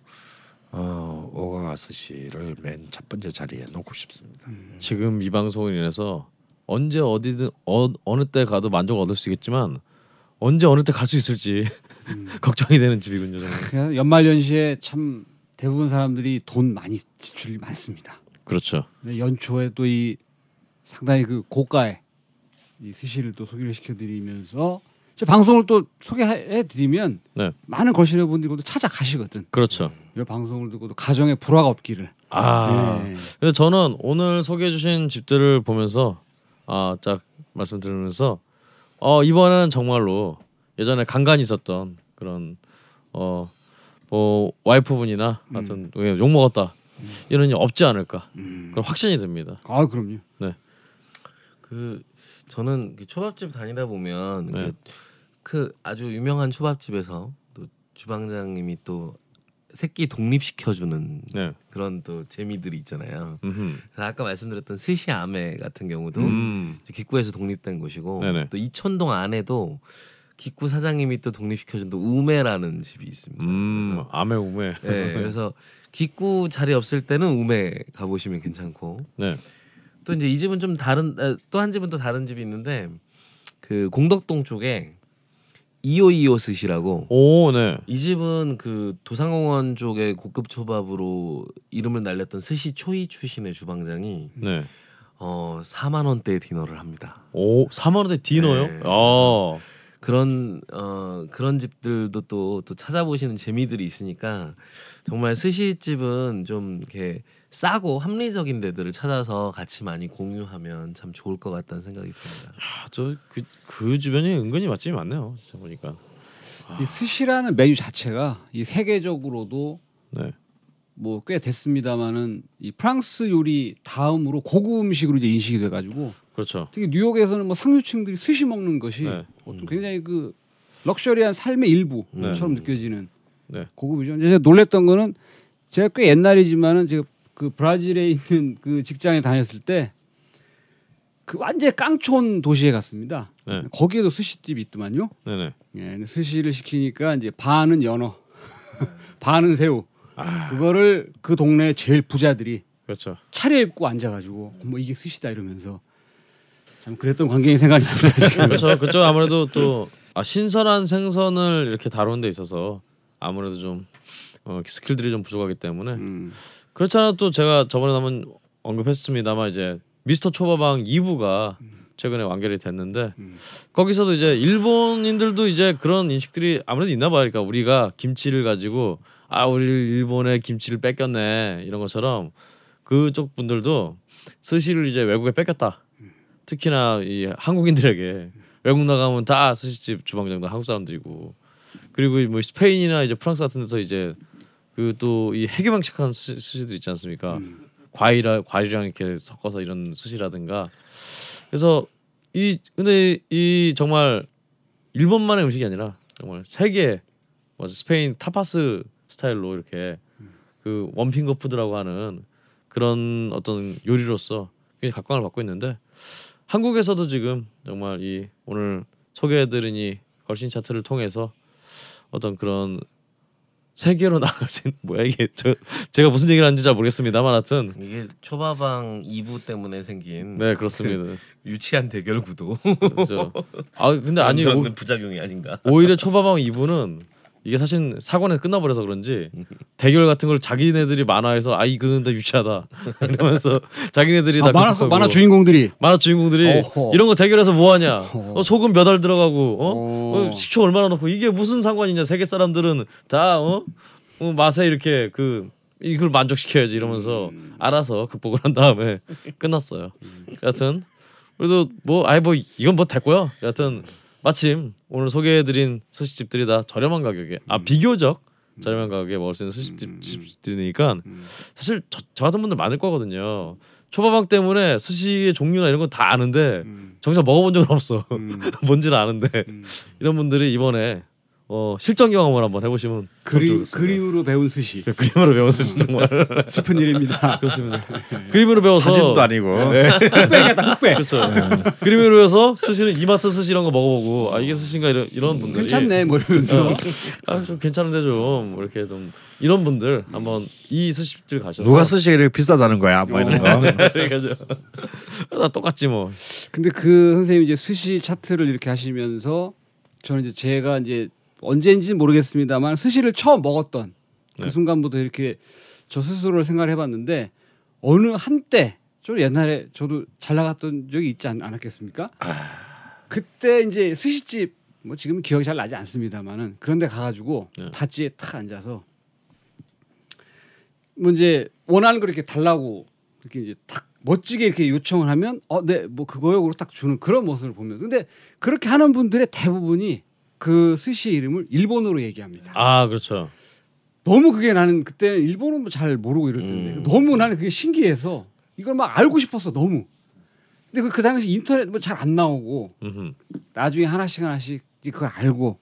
어, 오가와 스시를 맨 첫 번째 자리에 놓고 싶습니다. 지금 이 방송을 인해서 언제 어디든 어, 어느 때 가도 만족 얻을 수 있겠지만 언제 어느 때 갈 수 있을지 걱정이 되는 집이군요. 정말. 그냥 연말 연시에 참 대부분 사람들이 돈 많이 지출이 많습니다. 그렇죠. 연초에 또 이 상당히 그 고가의 이 스시를 또 소개를 시켜드리면서 제 방송을 또 소개해드리면 네. 많은 걸신의 분들이 또 찾아가시거든. 그렇죠. 이 방송을 듣고도 가정에 불화가 없기를. 아. 네. 그래서 저는 오늘 소개해 주신 집들을 보면서 아짝 말씀 들으면서 어 이번에는 정말로 예전에 간간히 있었던 그런 어 뭐 와이프분이나 하여튼 욕 먹었다 이런 일 없지 않을까 음. 그런 확신이 듭니다. 아 그럼요. 그 저는 그 초밥집 다니다 보면 네. 그, 그 아주 유명한 초밥집에서 또 주방장님이 또 새끼 독립시켜주는 네. 그런 또 재미들이 있잖아요. 아까 말씀드렸던 스시아메 같은 경우도 음. 기구에서 독립된 곳이고 네네. 또 이촌동 안에도 기구 사장님이 또 독립시켜준 또 우메라는 집이 있습니다. 음. 그래서, 아메 우메. 네, 그래서 기구 자리 없을 때는 우메 가보시면 괜찮고 네. 또 이제 이 집은 좀 다른 또 한 집은 또 다른 집이 있는데 그 공덕동 쪽에 이오이오 스시라고 오, 네. 이 집은 그 도상공원 쪽의 고급 초밥으로 이름을 날렸던 스시 초이 출신의 주방장이 네. 어 4만 원대 디너를 합니다. 오, 4만 원대 디너요? 네. 아. 그런 어 그런 집들도 또또 찾아보시는 재미들이 있으니까 정말 스시집은 좀 이렇게 싸고 합리적인 데들을 찾아서 같이 많이 공유하면 참 좋을 것 같다는 생각이 듭니다. 아, 저그 그 주변이 은근히 맛집이 많네요. 진짜 보니까. 이 스시라는 메뉴 자체가 이 세계적으로도 네. 뭐 꽤 됐습니다만은 이 프랑스 요리 다음으로 고급 음식으로 이제 인식이 돼가지고 그렇죠. 특히 뉴욕에서는 뭐 상류층들이 스시 먹는 것이 네. 어떤 굉장히 그 럭셔리한 삶의 일부처럼 네. 느껴지는 네. 고급이죠. 이제 제가 놀랬던 거는 제가 꽤 옛날이지만은 제가 그 브라질에 있는 그 직장에 다녔을 때 그 완전 깡촌 도시에 갔습니다. 네. 거기에도 스시집이 있더만요. 네, 네. 예, 스시를 시키니까 이제 반은 연어, 반은 새우. 아. 그거를 그 동네 제일 부자들이 그렇죠. 차려입고 앉아가지고 뭐 이게 스시다 이러면서 참 그랬던 광경이 생각이 납니다. 그렇죠. 그쪽 아무래도 또 아, 신선한 생선을 이렇게 다루는 데 있어서 아무래도 좀 어, 스킬들이 좀 부족하기 때문에 음, 그렇잖아 또 제가 저번에 한번 언급했습니다만 이제 미스터 초밥왕 2부가 최근에 완결이 됐는데 음. 거기서도 이제 일본인들도 이제 그런 인식들이 아무래도 있나 봐요. 그러니까 우리가 김치를 가지고 아 우리 일본의 김치를 뺏겼네 이런 것처럼 그쪽 분들도 스시를 이제 외국에 뺏겼다. 특히나 이 한국인들에게 외국 나가면 다 스시집 주방장도 한국 사람들이고 그리고 뭐 스페인이나 이제 프랑스 같은 데서 이제 그 또 이 해괴망측한 스- 스시들 있지 않습니까? 과일이랑 과일이랑 이렇게 섞어서 이런 스시라든가. 그래서 이 근데 이 정말 일본만의 음식이 아니라 정말 세계 뭐 스페인 타파스 스타일로 이렇게 그 원핑거 푸드라고 하는 그런 어떤 요리로서 굉장히 각광을 받고 있는데 한국에서도 지금 정말 이 오늘 소개해드린 이 걸신 차트를 통해서 어떤 그런 세계로 나갈 수 있는 뭐야 이게 저 제가 무슨 얘기를 하는지 잘 모르겠습니다만 하여튼 이게 초밥왕 2부 때문에 생긴 네 그렇습니다 유치한 대결 구도. 그렇죠 아 근데 아니 오, 부작용이 아닌가. 오히려 초밥왕 2부는 이게 사실 사관에서 끝나버려서 그런지 대결 같은 걸 자기네들이 만화에서 아이 그건 다 유치하다 이러면서 자기네들이 다 아, 만화 극복하고 만화 주인공들이 만화 주인공들이 어허. 이런 거 대결해서 뭐 하냐 어허. 어, 소금 몇 알 들어가고 어? 어. 어, 식초 얼마나 넣고 이게 무슨 상관이냐 세계 사람들은 다 어? 어, 맛에 이렇게 그 이걸 만족시켜야지 이러면서 음. 알아서 극복을 한 다음에 끝났어요. 여하튼 그래도 뭐 아이 뭐 이건 뭐 됐고요. 여하튼 마침 오늘 소개해드린 스시집들이 다 저렴한 가격에 아 비교적 저렴한 가격에 먹을 수 있는 스시집- 스시집들이니까 사실 저, 저 같은 분들 많을 거거든요. 초밥왕 때문에 스시의 종류나 이런 건 다 아는데 정작 먹어본 적은 없어. 뭔지는 아는데 이런 분들이 이번에 어, 실전 경험을 한번 해보시면 참 그림. 그림으로 배운 스시 그 그림으로 배웠어 정말 슬픈 일입니다. 그렇습니다. 그림으로 배워서 사진도 아니고 네. 흑백이다 흑백. 그렇죠. 그림으로 배워서 스시는 이마트 스시 이런 거 먹어보고 아 이게 스시인가 이런 이런 분들이 괜찮네 뭐 이러면서 아 좀 괜찮은데 좀 이렇게 좀 이런 분들 한번 이 스시집 가셔서 누가 스시를 비싸다는 거야 뭐 이런 거. 그러니까 다 똑같지 뭐. 근데 그 선생님 이제 스시 차트를 이렇게 하시면서 저는 이제 제가 이제 언제인지는 모르겠습니다만 스시를 처음 먹었던 그 네. 순간부터 이렇게 저 스스로를 생각을 해봤는데 어느 한때 좀 옛날에 저도 잘 나갔던 적이 있지 않, 않았겠습니까? 그때 이제 스시집 뭐 지금 기억이 잘 나지 않습니다만은 그런데 가가지고 네. 닷지에 탁 앉아서 뭐 이제 원하는 걸 이렇게 달라고 이렇게 이제 탁 멋지게 이렇게 요청을 하면 어네뭐 그거요 그로 딱 주는 그런 모습을 보면 근데 그렇게 하는 분들의 대부분이 그 스시 이름을 일본어로 얘기합니다. 아 그렇죠. 너무 그게 나는 그때 일본어 뭐잘 모르고 이럴 텐데 음. 너무 나는 그게 신기해서 이걸 막 알고 싶었어 너무. 근데 그, 그 당시 인터넷 뭐 잘 안 나오고 음흠. 나중에 하나씩 하나씩 그걸 알고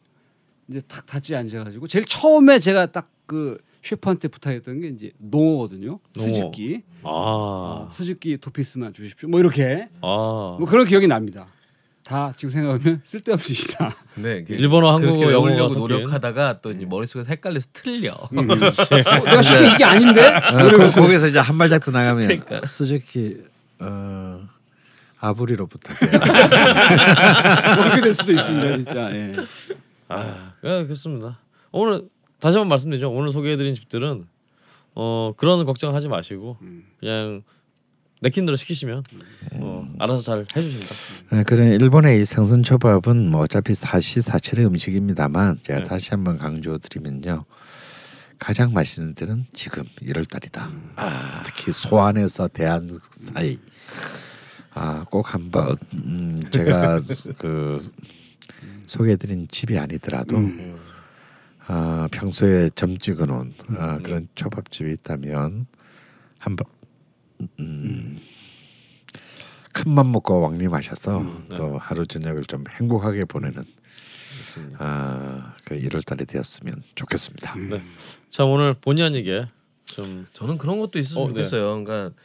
이제 탁 닫지 앉아가지고 제일 처음에 제가 딱 그 셰프한테 부탁했던 게 이제 농어거든요. 농어. 수즈키. 아. 수즈키 두 피스만 주십시오. 뭐 이렇게 아. 뭐 그런 기억이 납니다. 다 지금 생각하면 쓸데없이 시다. 네, 그- 일본어, 한국어, 섞인. 노력하다가 또 이제 머릿속에서 헷갈려서 틀려. 어, 내가 쉽게 이게 아닌데? 어, 거- 거기서 이제 한 발짝 더 나가면 그러니까. 스즈키 어, 아부리로 부탁해. 그렇게 될 수도 있습니다, 진짜. 예. 아, 예, 그렇습니다. 오늘 다시 한번 말씀드리죠. 오늘 소개해드린 집들은 어 그런 걱정하지 마시고 그냥 내킨 대로 시키시면 어, 알아서 잘 해주십니다. 네, 그래 일본의 이 생선 초밥은 뭐 어차피 사시사철의 음식입니다만 제가 네. 다시 한번 강조드리면요 가장 맛있는 때는 지금 1월 달이다. 특히 소안에서 대안 사이 아 꼭 한번 음, 제가 그 소개해드린 집이 아니더라도 아, 평소에 점 찍어놓은 아, 그런 초밥집이 있다면 한번 음, 큰맘 먹고 왕림 하셔서 또 하루 저녁을 좀 행복하게 보내는 그렇습니다. 아, 그 1월 달이 되었으면 좋겠습니다. 네. 자 오늘 본의 아니게 좀 저는 그런 것도 있었으면 어, 네. 좋겠어요. 그러니까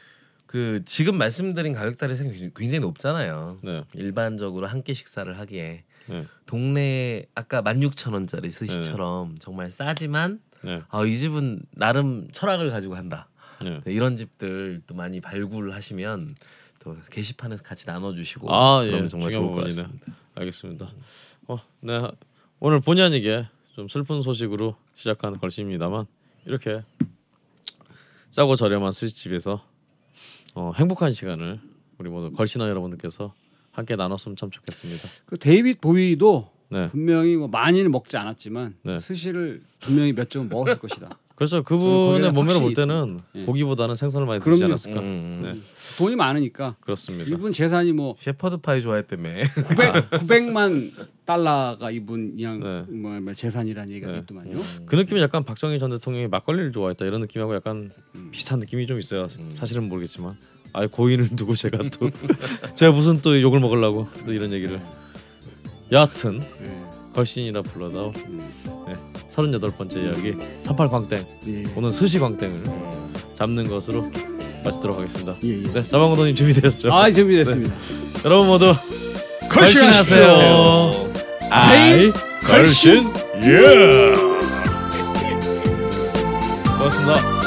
그 지금 말씀드린 가격 대비해서 굉장히 높잖아요. 네. 일반적으로 한 끼 식사를 하기에 네. 동네 아까 16,000원짜리 스시처럼 정말 싸지만 네. 아, 이 집은 나름 철학을 가지고 한다. 네. 네, 이런 집들 또 많이 발굴하시면 또 게시판에서 같이 나눠주시고 아, 예. 그러면 정말 중요한 좋을 것 부분이네. 같습니다. 알겠습니다. 어, 네. 오늘 본의 아니게 좀 슬픈 소식으로 시작한 걸신입니다만 이렇게 싸고 저렴한 스시집에서 어, 행복한 시간을 우리 모두 걸신원 여러분들께서 함께 나눴으면 참 좋겠습니다. 그 데이빗 보위도 네. 분명히 뭐 많이는 먹지 않았지만 네. 스시를 분명히 몇 점 먹었을 것이다. 그렇죠. 그분의 몸매를 볼 때는 있습니다. 예. 고기보다는 생선을 많이 드시지 그럼요. 않았을까. 음. 네. 돈이 많으니까 그렇습니다. 이분 재산이 뭐 셰퍼드 파이 좋아했다며. 900, 900만 달러가 이분 그냥 네. 뭐, 뭐 재산이라는 얘기가 네. 있더만요. 그 느낌이 약간 박정희 전 대통령이 막걸리를 좋아했다 이런 느낌하고 약간 비슷한 느낌이 좀 있어요. 사실은 모르겠지만 아 고인을 두고 제가 또 제가 무슨 또 욕을 먹으려고 또 이런 얘기를 여하튼 네. 걸신이라 불러다오 음. 38번째 이야기 38 광땡 예. 오늘 스시 광땡을 잡는 것으로 마치도록 하겠습니다. 예, 예. 네, 사방고도님 준비되셨죠? 아 준비됐습니다. 여러분 모두. 걸신하세요. 아이 걸신 예. 고맙습니다.